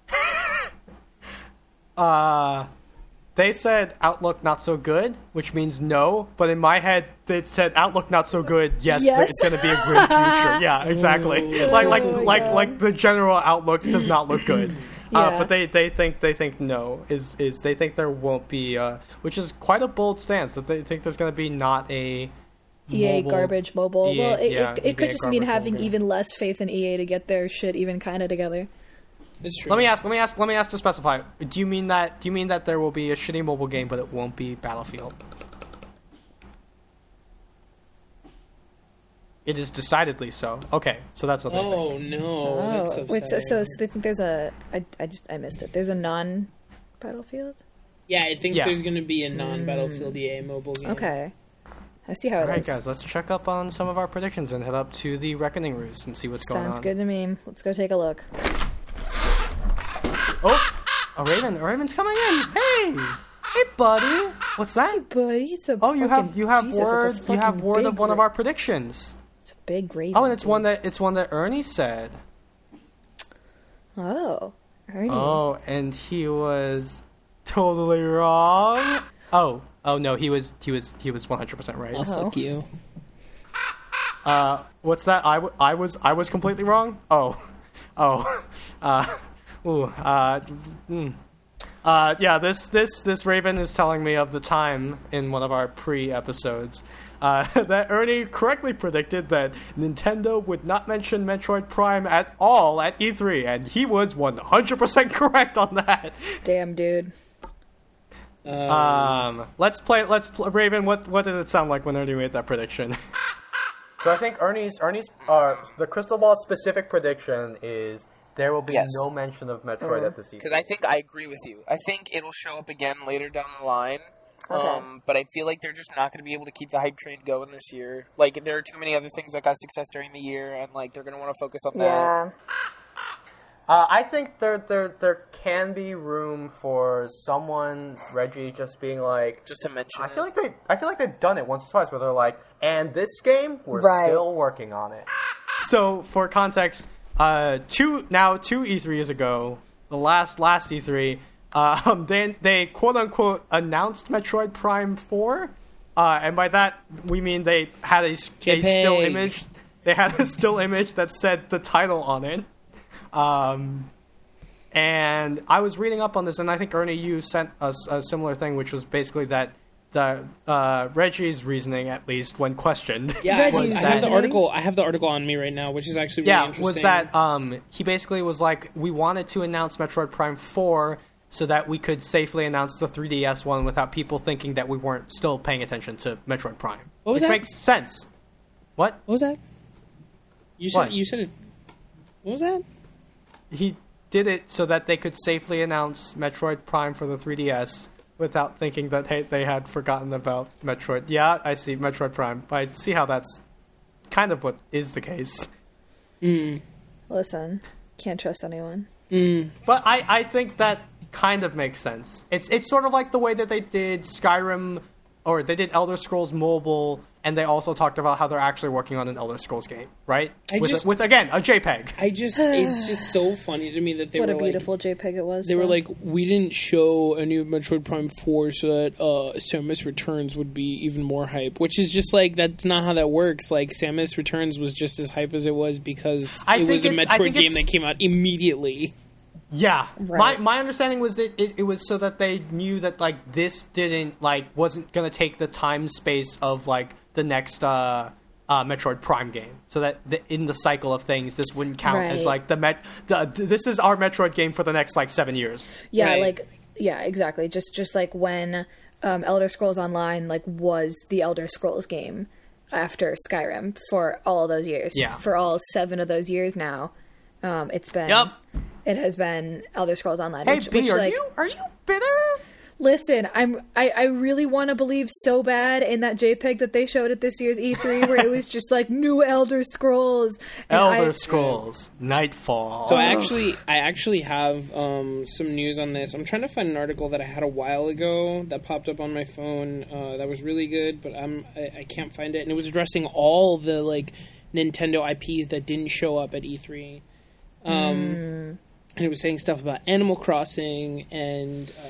Speaker 1: uh they said Outlook not so good, which means no. But in my head, they said Outlook not so good. Yes,
Speaker 2: Yes.
Speaker 1: it's going to be a grim future. Yeah, exactly.
Speaker 3: Ooh.
Speaker 1: like like
Speaker 2: Oh
Speaker 1: like
Speaker 2: God.
Speaker 1: like the general outlook does not look good. Uh, but they, they think they think no is is they think there won't be uh, which is quite a bold stance that they think there's going to be not a
Speaker 2: EA
Speaker 1: mobile-
Speaker 2: garbage mobile.
Speaker 1: EA
Speaker 2: well, it,
Speaker 1: yeah,
Speaker 2: it, it could just mean having
Speaker 1: mobile.
Speaker 2: even less faith in EA to get their shit even kind of together.
Speaker 3: It's true.
Speaker 1: Let me ask. Let me ask. Let me ask to specify. Do you mean that? Do you mean that there will be a shitty mobile game, but it won't be Battlefield? It is decidedly so. Okay, so that's what they think.
Speaker 3: Oh no, oh, that's
Speaker 2: wait, so, so so they think there's a? I, I just I missed it. There's a non Battlefield.
Speaker 3: yeah, I think
Speaker 1: Yeah.
Speaker 3: there's going to be a non-Battlefield hmm. EA mobile game.
Speaker 2: Okay, I see how it
Speaker 1: All right,
Speaker 2: is.
Speaker 1: guys, let's check up on some of our predictions and head up to the Reckoning Roost and see what's going on.
Speaker 2: Sounds good to me. Let's go take a look.
Speaker 1: Oh, a raven! A raven's coming in. Hey, hey, buddy. What's that?
Speaker 2: Buddy, it's a
Speaker 1: Oh, you
Speaker 2: fucking-
Speaker 1: have you have
Speaker 2: Jesus, it's
Speaker 1: word. You have word of
Speaker 2: big
Speaker 1: one of our predictions.
Speaker 2: It's a big raven.
Speaker 1: Oh, and it's
Speaker 2: dude.
Speaker 1: one that it's one that Ernie said.
Speaker 2: Oh, Ernie.
Speaker 1: Oh, and he was totally wrong. Oh, oh no, he was he was he was one hundred percent right.
Speaker 3: Oh, fuck you.
Speaker 1: Uh, what's that? I, w- I was I was completely wrong. Oh, oh, uh, ooh, uh, mm. uh, yeah. This this this Raven is telling me of the time in one of our pre episodes. Uh, that Ernie correctly predicted that Nintendo would not mention Metroid Prime at all at E3, and he was 100% correct on that.
Speaker 2: Damn, dude.
Speaker 1: Um, let's play. Let's pl- Raven. What what did it sound like when Ernie made that prediction? so I think Ernie's Ernie's uh the crystal ball specific prediction is there will be
Speaker 4: Yes.
Speaker 1: no mention of Metroid at this
Speaker 4: because
Speaker 1: E3.
Speaker 4: because I think I agree with you. I think it'll show up again later down the line.
Speaker 2: Okay.
Speaker 4: Um, but I feel like they're just not going to be able to keep the hype train going this year. Like there are too many other things that got success during the year, and like they're going to want to focus on that.
Speaker 2: Yeah.
Speaker 1: Uh, I think there there there can be room for someone Reggie just being like.
Speaker 4: Just to mention,
Speaker 1: I feel
Speaker 4: it.
Speaker 1: like they I feel like they've done it once or twice where they're like, and this game we're
Speaker 2: Right.
Speaker 1: still working on it. So for context, uh, two now two E3s ago, the last last E3, um, they they quote unquote announced Metroid Prime Four, uh, and by that we mean they had a still image. They had a still image that said the title on it. Um, and I was reading up on this, and I think Ernie, you sent us a similar thing, which was basically that the uh, Reggie's reasoning, at least when questioned,
Speaker 3: Yeah, I,
Speaker 2: Reggie's
Speaker 3: I have the article. I have the article on me right now, which is actually really
Speaker 1: yeah,
Speaker 3: interesting.
Speaker 1: was that um, he basically was like, we wanted to announce Metroid Prime Four so that we could safely announce the 3DS one without people thinking that we weren't still paying attention to Metroid Prime.
Speaker 3: What was
Speaker 1: which
Speaker 3: that?
Speaker 1: makes sense. What?
Speaker 3: What was that? You said
Speaker 1: What?
Speaker 3: you said it. What was that?
Speaker 1: He did it so that they could safely announce Metroid Prime for the 3DS without thinking that hey, they had forgotten about Metroid. Yeah, I see Metroid Prime. I see how that's kind of what is the case. Hmm.
Speaker 2: Listen, can't trust anyone. Hmm.
Speaker 1: But I, I think that kind of makes sense. It's it's sort of like the way that they did Skyrim or they did Elder Scrolls Mobile and they also talked about how they're actually working on an Elder Scrolls game, right?
Speaker 3: I
Speaker 1: with,
Speaker 3: just-
Speaker 1: with again, a JPEG.
Speaker 3: I just it's just so funny to me that they
Speaker 2: what
Speaker 3: were
Speaker 2: a
Speaker 3: like
Speaker 2: beautiful JPEG it was.
Speaker 3: they were like we didn't show a new Metroid Prime 4 so that uh Samus Returns would be even more hype, which is just like that's not how that works. Like Samus Returns was just as hype as it was because
Speaker 1: I
Speaker 3: it was a Metroid game that came out immediately.
Speaker 1: Yeah.
Speaker 2: Right.
Speaker 1: My my understanding was that it, it was so that they knew that like this didn't like wasn't gonna take the time space of like the next uh uh, Metroid Prime game, so that the, in the cycle of things, this wouldn't count as like the Met. The, this is our Metroid game for the next like seven years.
Speaker 2: yeah,
Speaker 3: Right.
Speaker 2: like yeah, exactly. Just just like when um, Elder Scrolls Online like was the Elder Scrolls game after Skyrim for all those years.
Speaker 1: Yeah.
Speaker 2: for all seven of those years now, um, it's been
Speaker 1: Yep.
Speaker 2: it has been Elder Scrolls Online.
Speaker 1: Hey,
Speaker 2: which,
Speaker 1: B,
Speaker 2: which,
Speaker 1: are
Speaker 2: like,
Speaker 1: you are you bitter?
Speaker 2: Listen, I'm I, I really want to believe so bad in that JPEG that they showed at this year's E3 where it was just like new Elder Scrolls. And
Speaker 1: Elder
Speaker 2: I,
Speaker 1: Scrolls Nightfall.
Speaker 3: So I actually, I actually have um, some news on this. I'm trying to find an article that I had a while ago that popped up on my phone uh, that was really good, but I'm I, I can't find it. And it was addressing all the like Nintendo IPs that didn't show up at E3. Um, And it was saying stuff about Animal Crossing and uh,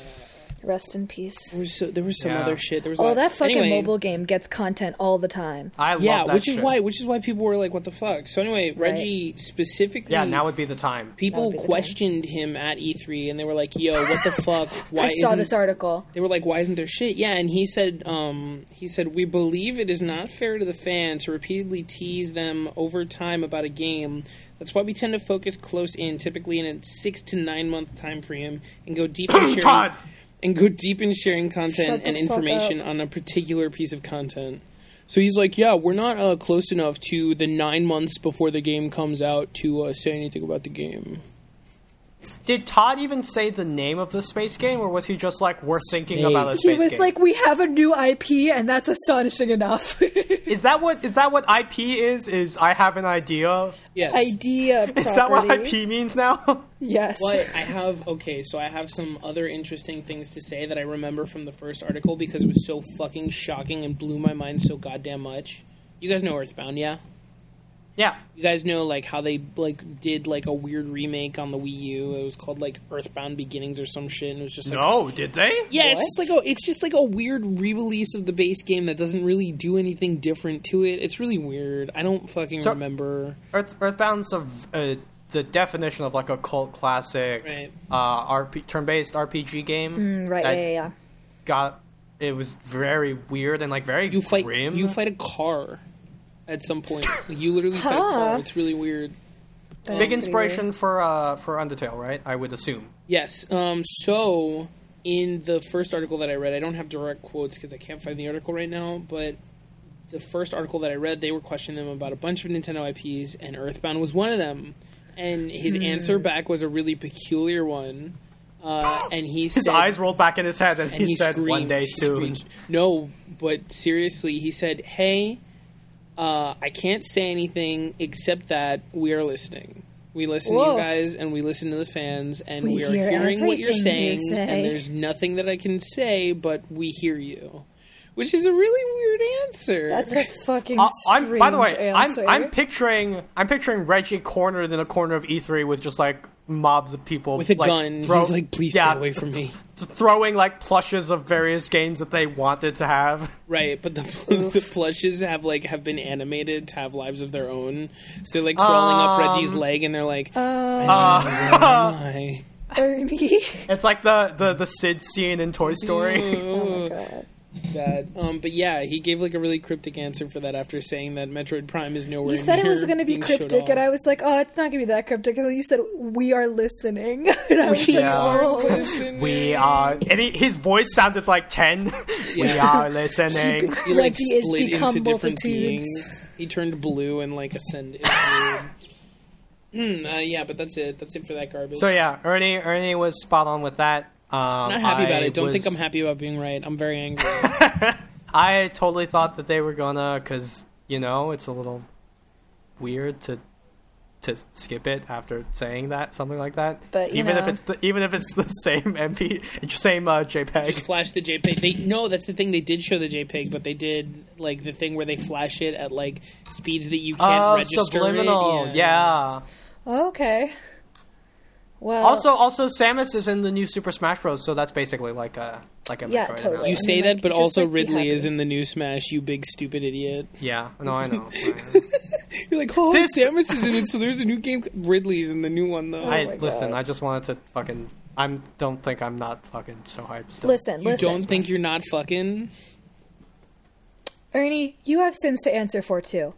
Speaker 2: Rest in peace.
Speaker 3: there was so, there was some
Speaker 1: Yeah.
Speaker 3: other shit. There was
Speaker 2: Oh,
Speaker 3: a-
Speaker 2: that fucking
Speaker 3: anyway,
Speaker 2: mobile game gets content all the time.
Speaker 1: I love
Speaker 3: Yeah,
Speaker 1: that
Speaker 3: which is why which is why people were like, "What the fuck?" So anyway, Reggie specifically,
Speaker 1: Yeah, now would be the time.
Speaker 3: people
Speaker 2: That would be the
Speaker 3: questioned him at E3 and they were like, "Yo, what the fuck? Why
Speaker 2: I saw
Speaker 3: isn't
Speaker 2: this article.
Speaker 3: they were like, "Why isn't there shit?" Yeah, and he said, um, he said, "We believe it is not fair to the fan to repeatedly tease them over time about a game. That's why we tend to focus close in, typically in a six to nine month time frame, and go deep in sharing
Speaker 1: Todd!
Speaker 3: and go deep in sharing content and information on a particular piece of content." So he's like, "Yeah, we're not uh, close enough to the nine months before the game comes out to uh, say anything about the game."
Speaker 1: Did Todd even say the name of the space game, or was he just like, "We're thinking about a
Speaker 3: He
Speaker 1: space
Speaker 2: He was
Speaker 1: game"?
Speaker 2: like, "We have a new IP, and that's astonishing enough."
Speaker 1: "Is that what is that what IP is? Is I have an idea?
Speaker 3: Yes.
Speaker 2: Idea.
Speaker 1: Is that what. IP means now?"
Speaker 2: Yes.
Speaker 3: But I have okay, so I have some other interesting things to say that I remember from the first article because it was so fucking shocking and blew my mind so goddamn much. You guys know Earthbound, yeah?
Speaker 1: Yeah.
Speaker 3: You guys know like how they like did like a weird remake on the Wii U. It was called like Earthbound Beginnings or some shit, and it was just like
Speaker 1: No, did they?
Speaker 3: yeah, it's just like a it's just like a weird re-release of the base game that doesn't really do anything different to it. It's really weird. I don't fucking
Speaker 1: So-
Speaker 3: remember.
Speaker 1: Earth, Earthbound's of uh, the definition of like a cult classic,
Speaker 3: Right.
Speaker 1: uh, RP, turn-based RPG game.
Speaker 2: Mm, right. Yeah, yeah, yeah.
Speaker 1: Got it was very weird and like very
Speaker 3: You fight
Speaker 1: grim.
Speaker 3: you fight a car at some point. Like you literally fight a car. It's really weird.
Speaker 2: That is
Speaker 1: Big
Speaker 2: pretty
Speaker 1: inspiration for uh, for Undertale, right? I would assume.
Speaker 3: Yes. Um, so, in the first article that I read, I don't have direct quotes because I can't find the article right now, but the first article that I read, they were questioning him about a bunch of Nintendo IPs, and Earthbound was one of them. And his answer back was a really peculiar one. Uh, and he
Speaker 1: His
Speaker 3: said,
Speaker 1: eyes rolled back in his head, and,
Speaker 3: and
Speaker 1: he,
Speaker 3: he,
Speaker 1: said,
Speaker 3: screamed,
Speaker 1: "One day soon."
Speaker 3: screamed. No, but seriously, he said, "Hey, uh, I can't say anything except that we are listening. We listen to you guys, and we listen to the fans, and we,
Speaker 2: We
Speaker 3: are
Speaker 2: hear
Speaker 3: hearing what you're
Speaker 2: everything you
Speaker 3: saying.
Speaker 2: say."
Speaker 3: And there's nothing that I can say, but we hear you." Which is a really weird answer.
Speaker 2: That's a fucking
Speaker 1: Uh, I'm, by the way,
Speaker 2: strange
Speaker 1: I'm. I'm picturing I'm picturing Reggie cornered in a corner of E3 with just like mobs of people
Speaker 3: with a
Speaker 1: like,
Speaker 3: gun.
Speaker 1: throw-
Speaker 3: He's like, "Please
Speaker 1: yeah,
Speaker 3: stay away from me."
Speaker 1: throwing like plushes of various games that they wanted to have.
Speaker 3: Right, but the the plushes have like have been animated to have lives of their own. So they're like crawling up
Speaker 1: Um,
Speaker 3: Reggie's leg, and they're like,
Speaker 1: Uh,
Speaker 3: "Reggie, where am I?"
Speaker 2: Ernie.
Speaker 1: It's like the, the the Sid scene in Toy Story.
Speaker 2: oh my god.
Speaker 3: Bad. Um, but yeah, he gave like a really cryptic answer for that after saying that Metroid Prime is nowhere.
Speaker 2: You said it was going to be cryptic, and. I was like, "Oh, it's not going to be that cryptic." And then you said, "We are listening." and I was
Speaker 1: Yeah.
Speaker 2: like, "Oh."
Speaker 3: Listen,
Speaker 1: We are, and he, his voice sounded like ten. we are listening.
Speaker 3: He like,
Speaker 2: Like he is
Speaker 3: split
Speaker 2: become
Speaker 3: into different
Speaker 2: multitudes.
Speaker 3: beings. He turned blue and like ascended. hmm, uh, yeah, but that's it. That's it for that garbage.
Speaker 1: So yeah, Ernie, Ernie was spot on with that. Um,
Speaker 3: not happy about it. Don't
Speaker 1: was-
Speaker 3: think I'm happy about being right. I'm very angry.
Speaker 1: I totally thought that they were gonna, cause you know it's a little weird to to skip it after saying that something like that.
Speaker 2: But, you
Speaker 1: even if it's the even if it's the same MP, same uh, JPEG.
Speaker 3: Just flash the JPEG. They no, that's the thing. They did show the JPEG, but they did like the thing where they flash it at like speeds that you can't
Speaker 1: oh,
Speaker 3: register. it.
Speaker 1: subliminal, yeah.
Speaker 2: okay. Well,
Speaker 1: Also, also Samus is in the new Super Smash Bros, so that's basically like a like a
Speaker 2: Yeah,
Speaker 1: Metroid
Speaker 2: totally.
Speaker 1: analogy.
Speaker 3: You
Speaker 2: I
Speaker 3: say
Speaker 2: mean,
Speaker 3: that,
Speaker 2: like,
Speaker 3: but also
Speaker 2: like,
Speaker 3: Ridley is in the new Smash. You big stupid idiot.
Speaker 1: Yeah, no, I know.
Speaker 3: You're like, oh,
Speaker 1: This-
Speaker 3: Samus is in it, so there's a new game. Ridley's in the new one though.
Speaker 1: I
Speaker 2: my
Speaker 1: listen.
Speaker 2: God.
Speaker 1: I just wanted to fucking. I'm don't think I'm not fucking so hyped. Still.
Speaker 2: listen,
Speaker 3: you
Speaker 2: listen.
Speaker 3: don't think you're not fucking?
Speaker 2: Ernie, you have sins to answer for too.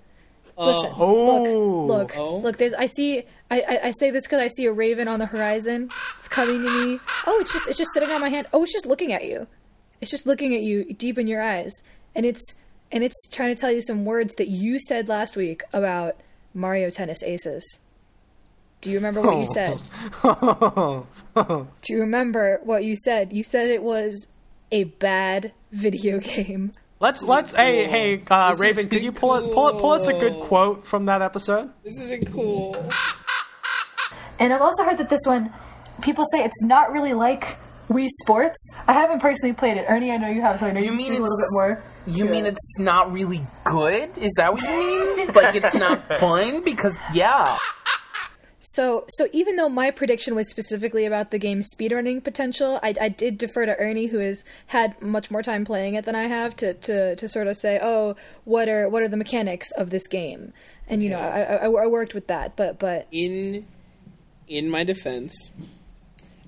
Speaker 3: Uh,
Speaker 2: Listen,
Speaker 1: Oh.
Speaker 2: look, look,
Speaker 3: Oh.
Speaker 2: look. There's. I see. I, I, I say this because I see a raven on the horizon. It's coming to me. Oh, it's just it's just sitting on my hand. Oh, it's just looking at you. It's just looking at you deep in your eyes, and it's and it's trying to tell you some words that you said last week about Mario Tennis Aces. Do you remember what you said? Do you remember what you said? You said it was a bad video game.
Speaker 1: let's let's. Hey
Speaker 3: cool.
Speaker 1: hey, uh, Raven, could you pull it, pull it, pull us a good quote from that episode?
Speaker 3: This isn't cool.
Speaker 2: And I've also heard that this one, people say it's not really like Wii Sports. I haven't personally played it. Ernie, I know you have, so I know you,
Speaker 4: mean
Speaker 2: can a little bit more.
Speaker 4: You mean it's not really good? Is that what you mean? like it's not fun? Because yeah.
Speaker 2: So, so even though my prediction was specifically about the game's speedrunning potential, I, I did defer to Ernie, who has had much more time playing it than I have, to, to, to sort of say, oh, what are what are the mechanics of this game? And you know, I, I, I worked with that, but but
Speaker 3: in in my defense,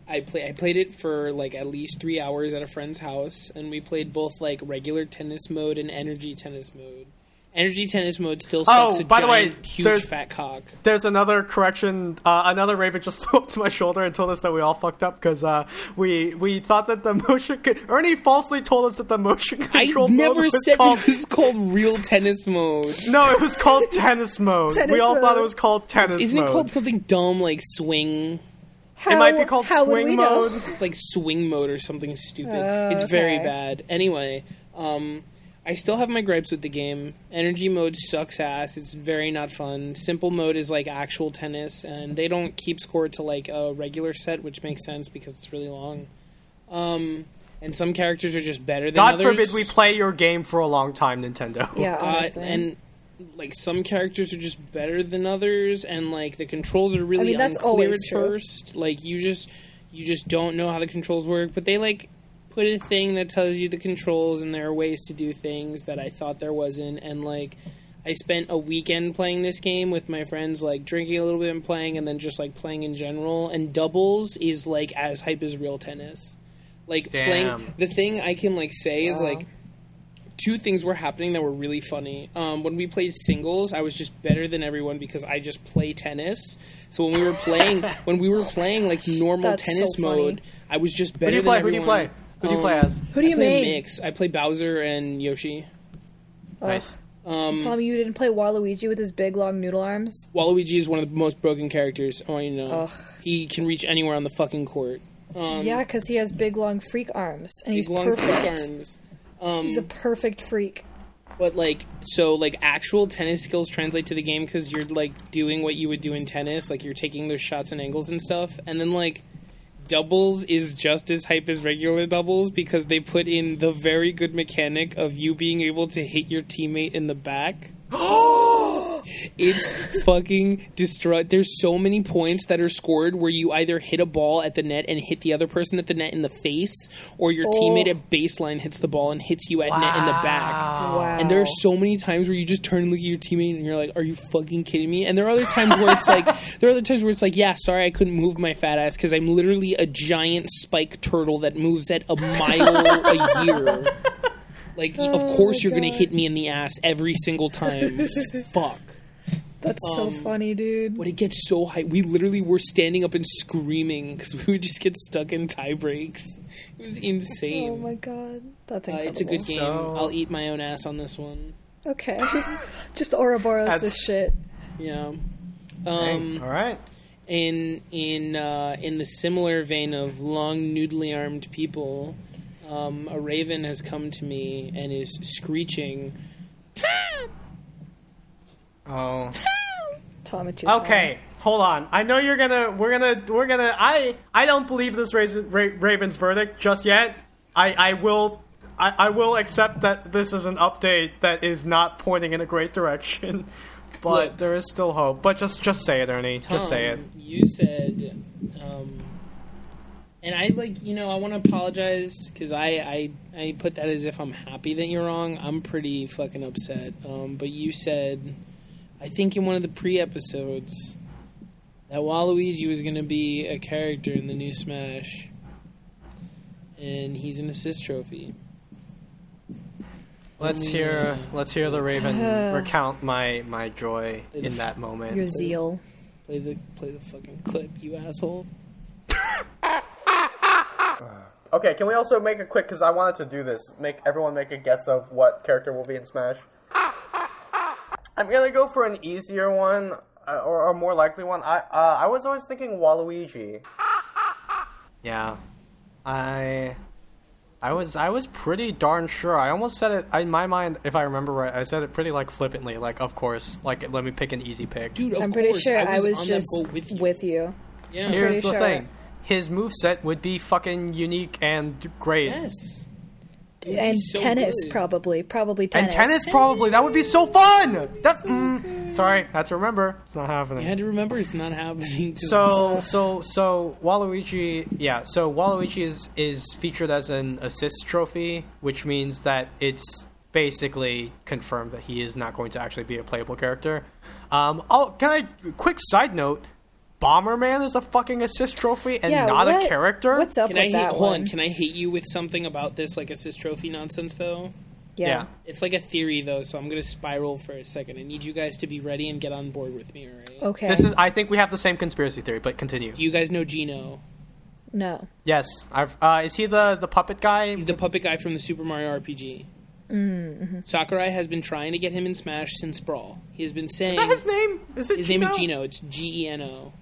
Speaker 3: I play I played it for like at least three hours at a friend's house, and we played both like regular tennis mode and energy tennis mode. Energy tennis mode still
Speaker 1: Oh,
Speaker 3: sucks a
Speaker 1: by the way,
Speaker 3: huge
Speaker 1: there's-
Speaker 3: fat cock.
Speaker 1: There's another correction. Uh, another Raven just flew up to my shoulder and told us that we all fucked up because uh, we we thought that the motion. Co- Ernie falsely told us that the motion
Speaker 3: I
Speaker 1: control mode
Speaker 3: never
Speaker 1: was
Speaker 3: said
Speaker 1: called.
Speaker 3: it was called real tennis mode.
Speaker 1: No, it was called tennis mode.
Speaker 2: Tennis
Speaker 1: we all thought it was called tennis mode.
Speaker 3: Isn't
Speaker 1: mode.
Speaker 3: it called something dumb like swing?
Speaker 2: how,
Speaker 1: it might be called swing
Speaker 2: we know?
Speaker 1: mode.
Speaker 3: It's like swing mode or something stupid.
Speaker 2: Oh,
Speaker 3: it's very bad. Anyway, um, I still have my gripes with the game. Energy mode sucks ass. It's very not fun. Simple mode is like actual tennis, and they don't keep score to like a regular set, which makes sense because it's really long. Um, and some characters are just better than others.
Speaker 1: God
Speaker 3: others.
Speaker 1: forbid we play your game for a long time, Nintendo.
Speaker 2: Yeah,
Speaker 3: Uh,
Speaker 2: honestly.
Speaker 3: and like some characters are just better than others and like the controls are really
Speaker 2: I mean, that's
Speaker 3: unclear at
Speaker 2: true.
Speaker 3: first like you just you just don't know how the controls work but they like put a thing that tells you the controls and there are ways to do things that i thought there wasn't and like i spent a weekend playing this game with my friends like drinking a little bit and playing and then just like playing in general and doubles is like as hype as real tennis like
Speaker 1: Damn.
Speaker 3: playing the thing i can like say is like two things were happening that were really funny. Um, when we played singles, I was just better than everyone because I just play tennis. So when we were playing, when we were playing like normal
Speaker 2: That's
Speaker 3: tennis
Speaker 2: funny.
Speaker 3: mode, I was just better.
Speaker 1: Who
Speaker 3: better
Speaker 1: do you
Speaker 3: than
Speaker 1: play? Who do you play? Who do you
Speaker 3: Um,
Speaker 1: play as?
Speaker 2: Who do you
Speaker 3: I play
Speaker 2: mean?
Speaker 3: mix. I play Bowser and Yoshi.
Speaker 1: Nice.
Speaker 3: Um,
Speaker 2: Tell me you didn't play Waluigi with his big long noodle arms.
Speaker 3: Waluigi is one of the most broken characters. I want you to know.
Speaker 2: Ugh.
Speaker 3: He can reach anywhere on the fucking court. Um,
Speaker 2: yeah, because he has big long freak arms, and he's
Speaker 3: he's long
Speaker 2: perfect.
Speaker 3: freak arms. Um,
Speaker 2: He's a perfect freak.
Speaker 3: But like, so like actual tennis skills translate to the game because you're like doing what you would do in tennis, like you're taking those shots and angles and stuff, and then like doubles is just as hype as regular doubles because they put in the very good mechanic of you being able to hit your teammate in the back. it's fucking destruct. There's so many points that are scored where you either hit a ball at the net and hit the other person at the net in the face, or your teammate oh. at baseline hits the ball and hits you at net in the back.
Speaker 2: Wow.
Speaker 3: And there are so many times where you just turn and look at your teammate and you're like, "Are you fucking kidding me?" And there are other times where it's like, there are other times where it's like, "Yeah, sorry, I couldn't move my fat ass because I'm literally a giant spike turtle that moves at a mile a year." Like, of
Speaker 2: Oh
Speaker 3: course you're gonna hit me in the ass every single time. Fuck.
Speaker 2: That's so
Speaker 3: Um,
Speaker 2: funny, dude.
Speaker 3: When it gets so high, we literally were standing up and screaming because we would just get stuck in tie breaks. It was insane.
Speaker 2: Oh my god, that's
Speaker 3: Uh, it's a good game.
Speaker 1: So-
Speaker 3: I'll eat my own ass on this one.
Speaker 2: Okay, just Ouroboros
Speaker 1: That's-
Speaker 2: this shit.
Speaker 3: Yeah.
Speaker 1: Hey,
Speaker 3: Um,
Speaker 1: all right.
Speaker 3: in in uh, in the similar vein of long noodly armed people, um, a raven has come to me and is screeching. "Tom!
Speaker 1: Oh.
Speaker 2: Tom, it's your
Speaker 1: Okay, hold on. I know you're gonna. We're gonna. We're gonna. I. I don't believe this Raz- Ra- Ravens verdict just yet. I. I will. I, I will accept that this is an update that is not pointing in a great direction, but
Speaker 3: Look.
Speaker 1: there is still hope. But just, just say it, Ernie.
Speaker 3: Tom,
Speaker 1: just say it.
Speaker 3: You said, um, and I like you know I want to apologize because I, I I put that as if I'm happy that you're wrong. I'm pretty fucking upset. Um, but you said, I think in one of the pre episodes that Waluigi was going to be a character in the new Smash, and he's an assist trophy.
Speaker 1: Let's
Speaker 3: Yeah.
Speaker 1: hear. Let's hear the Raven recount my my joy in that moment.
Speaker 2: Your zeal.
Speaker 3: Play the play the fucking clip, you asshole.
Speaker 1: Okay, can we also make it quick because I wanted to do this. Make everyone make a guess of what character will be in Smash. I'm gonna go for an easier one uh, or a more likely one. I uh, I was always thinking Waluigi. Yeah, I I was I was pretty darn sure. I almost said it in my mind, if I remember right. I said it pretty like flippantly, like of course, like let me pick an easy pick.
Speaker 3: Dude, of
Speaker 2: I'm pretty
Speaker 3: course,
Speaker 2: sure
Speaker 3: I was, on
Speaker 2: just
Speaker 3: with you.
Speaker 2: with you.
Speaker 3: yeah.
Speaker 1: Here's
Speaker 2: pretty
Speaker 1: the
Speaker 2: sure-
Speaker 1: thing: his moveset would be fucking unique and great.
Speaker 3: Yes. It
Speaker 2: And
Speaker 3: so
Speaker 2: tennis,
Speaker 3: good.
Speaker 2: probably. Probably tennis.
Speaker 1: And
Speaker 2: tennis.
Speaker 1: tennis, probably. That would be so fun. That, mm, sorry, that's remember. It's not happening.
Speaker 3: You had to remember it's not happening. 'cause-
Speaker 1: So, so, so Waluigi, yeah. So Waluigi is is featured as an assist trophy, which means that it's basically confirmed that he is not going to actually be a playable character. Um, oh, can I? Quick side note: Bomberman is a fucking assist trophy and
Speaker 2: Yeah,
Speaker 1: not
Speaker 2: what-
Speaker 1: a character.
Speaker 2: What's up
Speaker 3: can
Speaker 2: with
Speaker 3: I hate,
Speaker 2: that
Speaker 3: hold
Speaker 2: one?
Speaker 3: on? Can I hate you with something about this like assist trophy nonsense though?
Speaker 2: yeah.
Speaker 1: yeah.
Speaker 3: It's like a theory though, so I'm gonna spiral for a second. I need you guys to be ready and get on board with me, alright?
Speaker 2: Okay.
Speaker 1: This is. I think we have the same conspiracy theory, but continue.
Speaker 3: Do you guys know Gino?
Speaker 2: no.
Speaker 1: Yes, I've. Uh, is he the the puppet guy?
Speaker 3: He's the puppet guy from the Super Mario RPG. Mm-hmm. Sakurai has been trying to get him in Smash since Brawl. He has been saying
Speaker 1: Is that his name? Is it?
Speaker 3: his name is
Speaker 1: Gino?
Speaker 3: Gino. It's G E N O.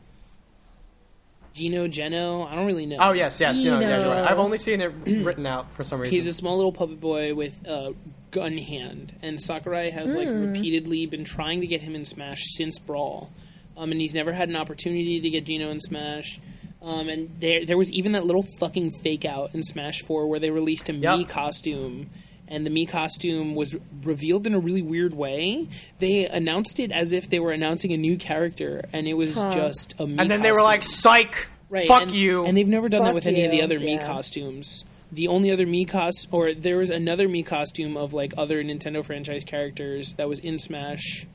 Speaker 3: Gino Geno. I don't really know.
Speaker 1: Oh yes, yes, you know, yeah, you're right. I've only seen it written out for some reason.
Speaker 3: He's a small little puppet boy with a gun hand, and Sakurai has like repeatedly been trying to get him in Smash since Brawl, um, and he's never had an opportunity to get Gino in Smash. Um, and there, there was even that little fucking fake out in Smash Four where they released a
Speaker 1: Yep.
Speaker 3: Mii costume, and the Mii costume was revealed in a really weird way. They announced it as if they were announcing a new character, and it was just a Mii.
Speaker 1: and then they were like, "Psych,
Speaker 3: Right,
Speaker 1: fuck
Speaker 3: and,
Speaker 1: you."
Speaker 3: And they've never done that
Speaker 2: Fuck
Speaker 3: with any of the
Speaker 2: you,
Speaker 3: other Mii
Speaker 2: yeah.
Speaker 3: costumes. The only other Mii cost, or there was another Mii costume of like other Nintendo franchise characters that was in Smash,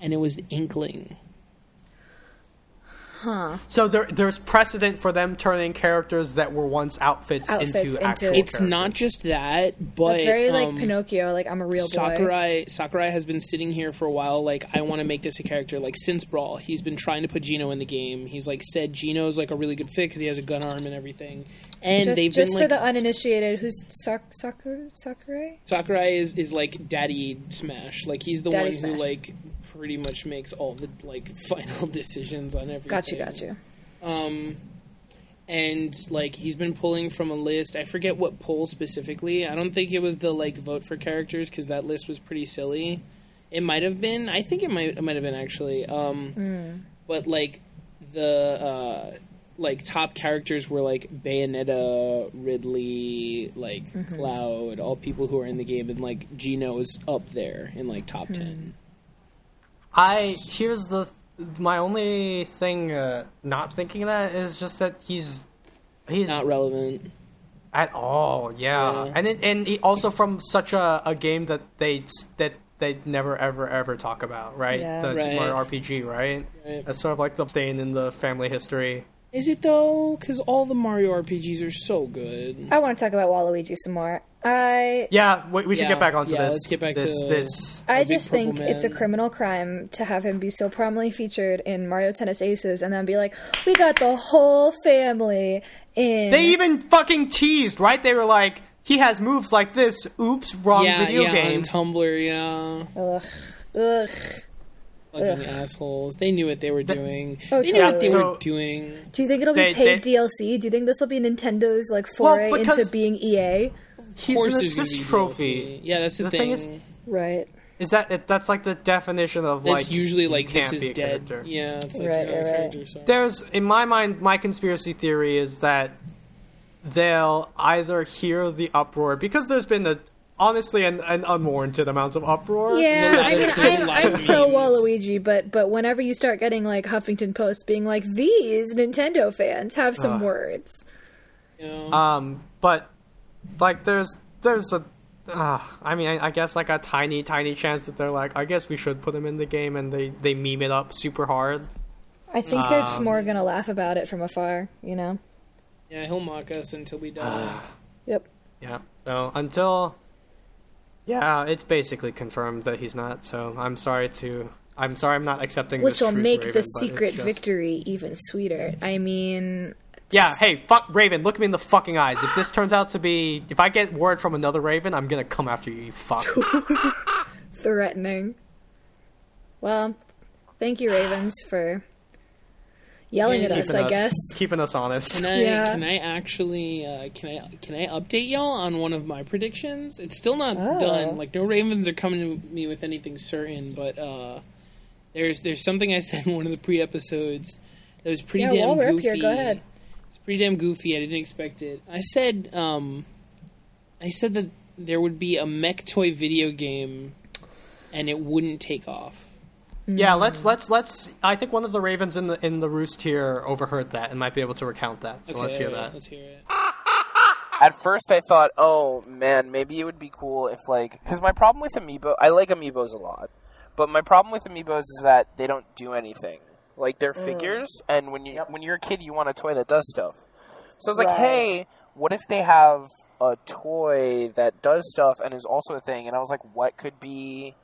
Speaker 3: and it was Inkling.
Speaker 1: So there, there's precedent for them turning characters that were once outfits,
Speaker 2: Outfits
Speaker 1: into
Speaker 2: into-
Speaker 1: actual.
Speaker 3: It's
Speaker 1: characters.
Speaker 3: not just that, but
Speaker 2: It's very like
Speaker 3: um,
Speaker 2: Pinocchio. Like I'm a real boy.
Speaker 3: Sakurai Sakurai has been sitting here for a while. Like, I want to make this a character. Like since Brawl, he's been trying to put Gino in the game. He's like said Gino's like a really good fit because he has a gun arm and everything. And
Speaker 2: Just,
Speaker 3: they've
Speaker 2: just
Speaker 3: been
Speaker 2: for
Speaker 3: like
Speaker 2: the uninitiated, who's Sak- Sakurai?
Speaker 3: Sakurai is, is like daddy Smash. Like he's the
Speaker 2: Daddy
Speaker 3: one
Speaker 2: Smash.
Speaker 3: who like pretty much makes all the like final decisions on everything.
Speaker 2: Got you, got you.
Speaker 3: Um, and like he's been pulling from a list. I forget what poll specifically. I don't think it was the like vote for characters because that list was pretty silly. It might have been. I think it might it might have been actually. Um, but like the uh, like top characters were like Bayonetta, Ridley, like Cloud, all people who are in the game, and like Gino's up there in like top ten.
Speaker 1: I here's the my only thing uh, not thinking that is just that he's he's
Speaker 3: Not relevant.
Speaker 1: at all. Yeah,
Speaker 3: Yeah.
Speaker 1: and it, and he also from such a, a game that they that they never ever ever talk about, right?
Speaker 2: Yeah.
Speaker 1: The
Speaker 3: Right.
Speaker 1: Super RPG, right?
Speaker 3: Right.
Speaker 1: That's sort of like the stain in the family history.
Speaker 3: Is it though? Because all the Mario RPGs are so good.
Speaker 2: I want to talk about Waluigi some more. I
Speaker 1: Yeah, we, we should
Speaker 3: Yeah,
Speaker 1: get back onto
Speaker 3: yeah,
Speaker 1: this.
Speaker 3: let's get back
Speaker 1: this,
Speaker 3: to-
Speaker 1: this.
Speaker 2: I just think
Speaker 3: purple
Speaker 2: it's a criminal crime to have him be so prominently featured in Mario Tennis Aces and then be like, we got the whole family in.
Speaker 1: They even fucking teased, right? They were like, he has moves like this. Oops, wrong
Speaker 3: yeah,
Speaker 1: video
Speaker 3: yeah,
Speaker 1: game.
Speaker 3: on Tumblr, yeah.
Speaker 2: Ugh. Ugh.
Speaker 3: Fucking assholes. They knew what they were doing.
Speaker 2: Oh,
Speaker 3: they knew what they
Speaker 1: totally.
Speaker 3: were doing.
Speaker 2: Do you think it'll be
Speaker 1: They-
Speaker 2: paid
Speaker 1: they-
Speaker 2: DLC? Do you think this will be Nintendo's like foray
Speaker 1: because-
Speaker 2: into being EA?
Speaker 1: He's
Speaker 3: course,
Speaker 1: an assist trophy.
Speaker 3: DLC. Yeah, that's the,
Speaker 1: The
Speaker 3: thing.
Speaker 1: thing is-
Speaker 2: Right.
Speaker 1: Is that it, that's like the definition of
Speaker 3: That's
Speaker 1: like
Speaker 3: usually like this is dead.
Speaker 1: character.
Speaker 3: Yeah, it's like
Speaker 2: Right,
Speaker 3: you're not a
Speaker 2: right, right.
Speaker 3: character. Sorry.
Speaker 1: There's in my mind, my conspiracy theory is that they'll either hear the uproar because there's been a honestly an, an unwarranted amount of uproar.
Speaker 2: Yeah, I mean,
Speaker 3: there's a
Speaker 2: I'm, I'm pro. Waluigi, but but whenever you start getting like Huffington Post being like, these Nintendo fans have some
Speaker 1: Ugh.
Speaker 2: words.
Speaker 3: You know?
Speaker 1: Um, but like there's there's a. Uh, I mean, I, I guess like a tiny, tiny chance that they're like, I guess we should put him in the game, and they they meme it up super hard.
Speaker 2: I think they're just
Speaker 1: Um,
Speaker 2: more gonna laugh about it from afar, you know?
Speaker 3: yeah, he'll mock us until we die.
Speaker 2: Yep.
Speaker 1: Yeah. So until, yeah, it's basically confirmed that he's not. So I'm sorry to. I'm sorry, I'm not accepting.
Speaker 2: Which will make
Speaker 1: Raven,
Speaker 2: the secret
Speaker 1: just-
Speaker 2: victory even sweeter. I mean,
Speaker 1: Yeah. Hey, fuck Raven. Look me in the fucking eyes. If this turns out to be, if I get word from another Raven, I'm gonna come after you. You fuck.
Speaker 2: threatening. Well, thank you, Ravens, for yelling at us.
Speaker 1: Keeping
Speaker 2: I guess.
Speaker 1: keeping us honest.
Speaker 3: Can I
Speaker 2: Yeah.
Speaker 3: can I actually uh, can I can I update y'all on one of my predictions? It's still not
Speaker 2: Oh.
Speaker 3: done. Like no Ravens are coming to me with anything certain, but uh, there's there's something I said in one of the pre episodes that was pretty
Speaker 2: Yeah,
Speaker 3: damn
Speaker 2: we're
Speaker 3: goofy.
Speaker 2: here, go ahead.
Speaker 3: It's pretty damn goofy. I didn't expect it. I said um, I said that there would be a mech toy video game, and it wouldn't take off.
Speaker 1: Yeah, mm-hmm. let's let's let's. I think one of the Ravens in the in the roost here overheard that and might be able to recount that. So let's hear
Speaker 3: alright,
Speaker 1: that.
Speaker 3: Let's hear it.
Speaker 4: At first, I thought, oh man, maybe it would be cool if like, because my problem with amiibo, I like amiibos a lot, but my problem with amiibos is that they don't do anything. Like they're mm. figures, and when you when you're a kid, you want a toy that does stuff. So I was like, hey, what if they have a toy that does stuff and is also a thing? And I was like, what could be,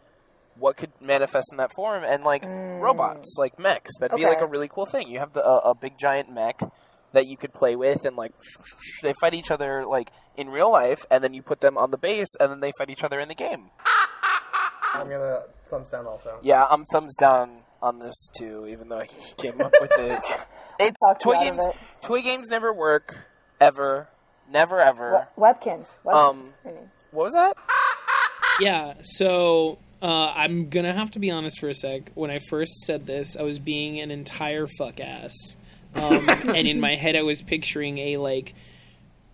Speaker 4: what could manifest in that form? And like robots, like mechs, that'd be like a really cool thing. You have the, a, a big giant mech that you could play with, and like they fight each other like in real life, and then you put them on the base, and then they fight each other in the game.
Speaker 1: I'm gonna thumbs down also.
Speaker 4: Yeah, I'm thumbs down on this too, even though i came up with it. It's toy games.
Speaker 2: it.
Speaker 4: Toy games never work ever, never ever.
Speaker 2: Webkinz. Webkinz.
Speaker 4: Um, What was that?
Speaker 3: Yeah, so uh, I'm gonna have to be honest for a sec. When I first said this, I was being an entire fuck ass, um, and in my head, I was picturing a like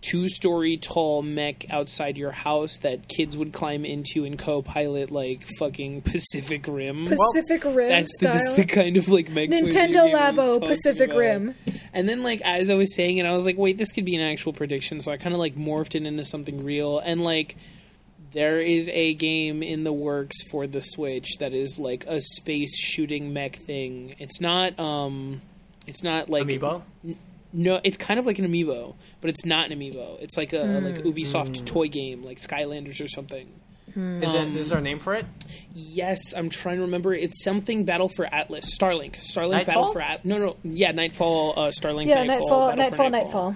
Speaker 3: two-story tall mech outside your house that kids would climb into and co-pilot like fucking Pacific Rim.
Speaker 2: Pacific Rim
Speaker 3: that's the,
Speaker 2: style.
Speaker 3: that's the kind of like mech
Speaker 2: Nintendo
Speaker 3: game
Speaker 2: Labo Pacific
Speaker 3: about.
Speaker 2: Rim.
Speaker 3: And then, like, as I was saying it, I was like, wait, this could be an actual prediction. So I kind of, like, morphed it into something real. And, like, there is a game in the works for the Switch that is, like, a space shooting mech thing. It's not, um, it's not, like.
Speaker 1: Amiibo.
Speaker 3: No, it's kind of like an amiibo, but it's not an amiibo. It's like a like Ubisoft toy game, like Skylanders or something.
Speaker 1: Is it? Is there a name for it?
Speaker 3: Yes, I'm trying to remember. It's something Battle for Atlas, Starlink, Starlink Battle for Atlas. No, no, yeah, Nightfall, uh, Starlink,
Speaker 2: Yeah,
Speaker 3: Nightfall,
Speaker 2: Nightfall,
Speaker 3: Battle
Speaker 2: Nightfall,
Speaker 3: for
Speaker 2: Nightfall.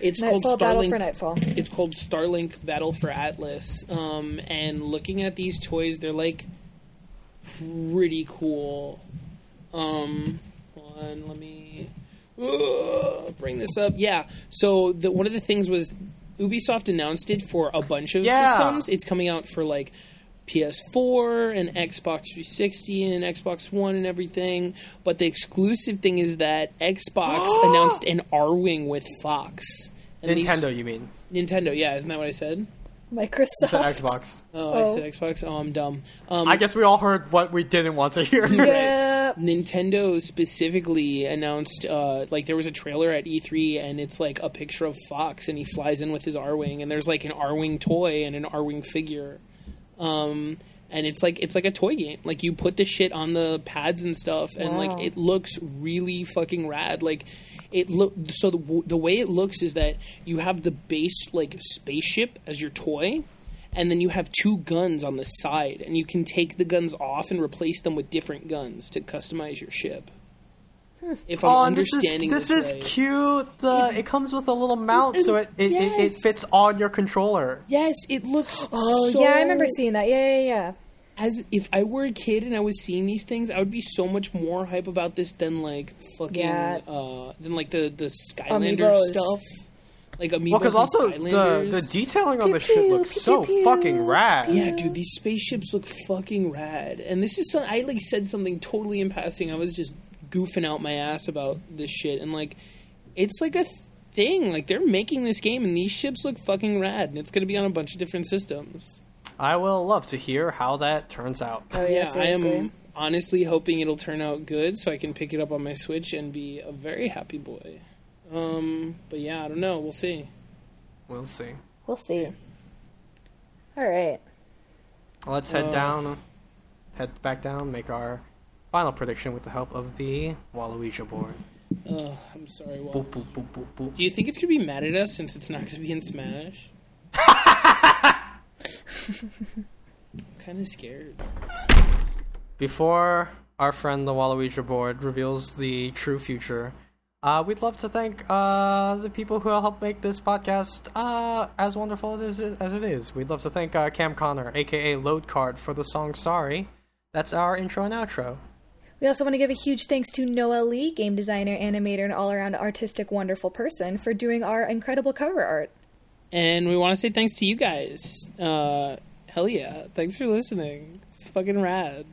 Speaker 3: It's
Speaker 2: Nightfall,
Speaker 3: called
Speaker 2: Battle
Speaker 3: Starlink.
Speaker 2: for Nightfall.
Speaker 3: It's called Starlink Battle for Atlas. Um, and looking at these toys, they're like pretty cool. Um, hold on, let me uh, bring this up. Yeah. So the one of the things was Ubisoft announced it for a bunch of
Speaker 1: Yeah.
Speaker 3: systems. It's coming out for like PS4 and Xbox 360 and Xbox One and everything. But the exclusive thing is that Xbox announced an Arwing with Fox. And these-
Speaker 1: Nintendo, you mean?
Speaker 3: Nintendo, yeah, isn't that what I said?
Speaker 2: Microsoft.
Speaker 1: So Xbox.
Speaker 3: Oh, I
Speaker 2: Oh.
Speaker 3: said Xbox. Oh, I'm dumb. Um,
Speaker 1: I guess we all heard what we didn't want to hear.
Speaker 2: Yeah.
Speaker 3: Nintendo specifically announced, uh, like there was a trailer at E3, and it's like a picture of Fox, and he flies in with his Arwing, and there's like an Arwing toy and an Arwing figure. Um, and it's like it's like a toy game. Like you put the shit on the pads and stuff, and
Speaker 2: Wow.
Speaker 3: like it looks really fucking rad. Like it look so the, the way it looks is that you have the base like spaceship as your toy. And then you have two guns on the side, and you can take the guns off and replace them with different guns to customize your ship. If I'm
Speaker 1: Oh, and this is
Speaker 3: understanding
Speaker 1: this
Speaker 3: this,
Speaker 1: is
Speaker 3: right.
Speaker 1: cute. The it comes with a little mount, so it it, it, it fits on your controller.
Speaker 3: Yes, it looks.
Speaker 2: Oh
Speaker 3: so-
Speaker 2: yeah, I remember seeing that. Yeah, yeah, yeah.
Speaker 3: As if I were a kid and I was seeing these things, I would be so much more hype about this than like fucking
Speaker 2: Yeah.
Speaker 3: uh than like the the Skylander
Speaker 2: Amiibos.
Speaker 3: stuff. Like Amiibos
Speaker 1: Well, because also
Speaker 3: and
Speaker 1: the
Speaker 3: Skylanders.
Speaker 1: the detailing on
Speaker 2: Pew,
Speaker 1: the shit
Speaker 2: pew,
Speaker 1: looks
Speaker 2: pew,
Speaker 1: so
Speaker 2: pew,
Speaker 1: fucking rad.
Speaker 3: yeah, dude, these spaceships look fucking rad. And this is some I like said something totally in passing. I was just goofing out my ass about this shit and like it's like a thing. Like they're making this game and these ships look fucking rad and it's going to be on a bunch of different systems.
Speaker 1: I will love to hear how that turns out.
Speaker 2: Oh yeah,
Speaker 3: yeah, I am honestly hoping it'll turn out good so I can pick it up on my Switch and be a very happy boy. Um, but yeah, I don't know. We'll see.
Speaker 1: We'll see.
Speaker 2: We'll see. All right.
Speaker 1: Let's head
Speaker 3: Uh.
Speaker 1: down, head back down, make our final prediction with the help of the Waluigi board.
Speaker 3: Ugh, I'm sorry. Wal.
Speaker 1: Boop, boop, boop, boop, boop.
Speaker 3: Do you think it's gonna be mad at us since it's not gonna be in Smash? I'm kind of scared.
Speaker 1: Before our friend the Waluigi board reveals the true future, uh, we'd love to thank uh, the people who helped make this podcast uh, as wonderful it is, as it is. We'd love to thank uh, Cam Connor, aka Load Card, for the song Sorry. That's our intro and outro.
Speaker 2: We also want to give a huge thanks to Noah Lee, game designer, animator, and all around artistic, wonderful person, for doing our incredible cover art.
Speaker 3: And we want to say thanks to you guys. Uh, hell yeah! Thanks for listening. It's fucking rad.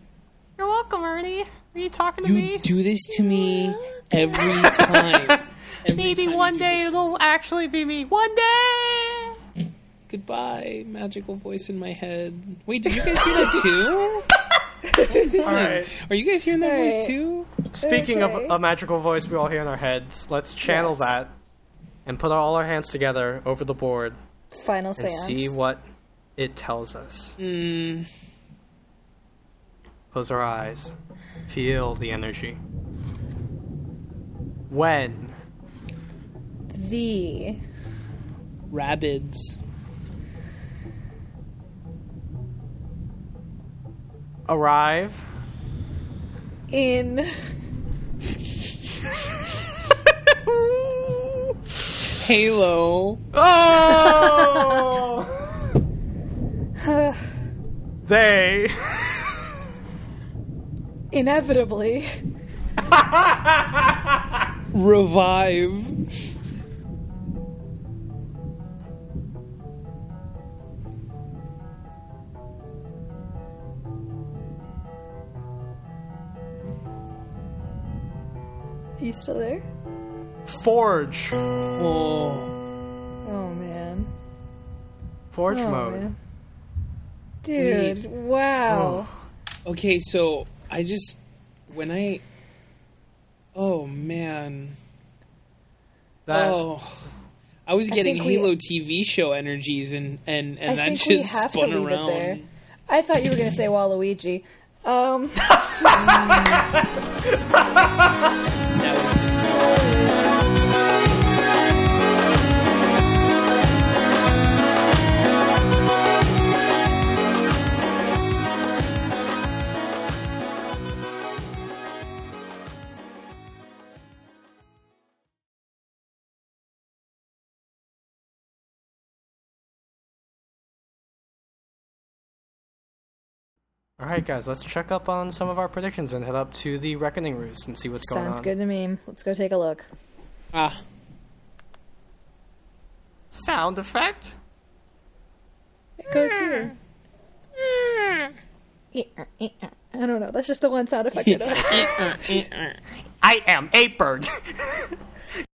Speaker 1: You're welcome, Ernie. Are you talking to me?
Speaker 3: You do this to me every time. Every
Speaker 1: Maybe
Speaker 3: time
Speaker 1: one day it'll actually be me. One day!
Speaker 3: Goodbye, magical voice in my head. Wait, did you guys hear that too?
Speaker 1: Alright.
Speaker 3: Are you guys hearing that voice too?
Speaker 1: Speaking
Speaker 2: Okay.
Speaker 1: of a magical voice we all hear in our heads, let's channel
Speaker 2: Yes.
Speaker 1: that and put all our hands together over the board
Speaker 2: Final
Speaker 1: and
Speaker 2: seance.
Speaker 1: see what it tells us.
Speaker 3: Mm,
Speaker 1: Close our eyes. Feel the energy. When
Speaker 2: the
Speaker 3: rabbits.
Speaker 1: Arrive
Speaker 2: in
Speaker 3: Halo.
Speaker 1: Oh! they
Speaker 2: inevitably
Speaker 3: Revive.
Speaker 2: You still there?
Speaker 1: forge.
Speaker 3: Oh.
Speaker 2: Oh man.
Speaker 1: Forge
Speaker 2: Oh,
Speaker 1: mode.
Speaker 2: man. Dude, wow. Oh.
Speaker 3: Okay, so I just when I Oh man.
Speaker 1: That
Speaker 3: oh. I was getting
Speaker 2: think we-
Speaker 3: Halo TV show energies and and and
Speaker 2: I
Speaker 3: that just
Speaker 2: have
Speaker 3: spun around.
Speaker 2: it. I thought you were gonna say Waluigi. Um,
Speaker 3: That
Speaker 1: All right, guys, let's check up on some of our predictions and head up to the Reckoning Roost and see what's going on.
Speaker 2: sounds good to me. Let's go take a look.
Speaker 3: Ah.
Speaker 1: Sound effect.
Speaker 2: It goes here. I don't know. That's just the one sound effect I know.
Speaker 1: I am a bird.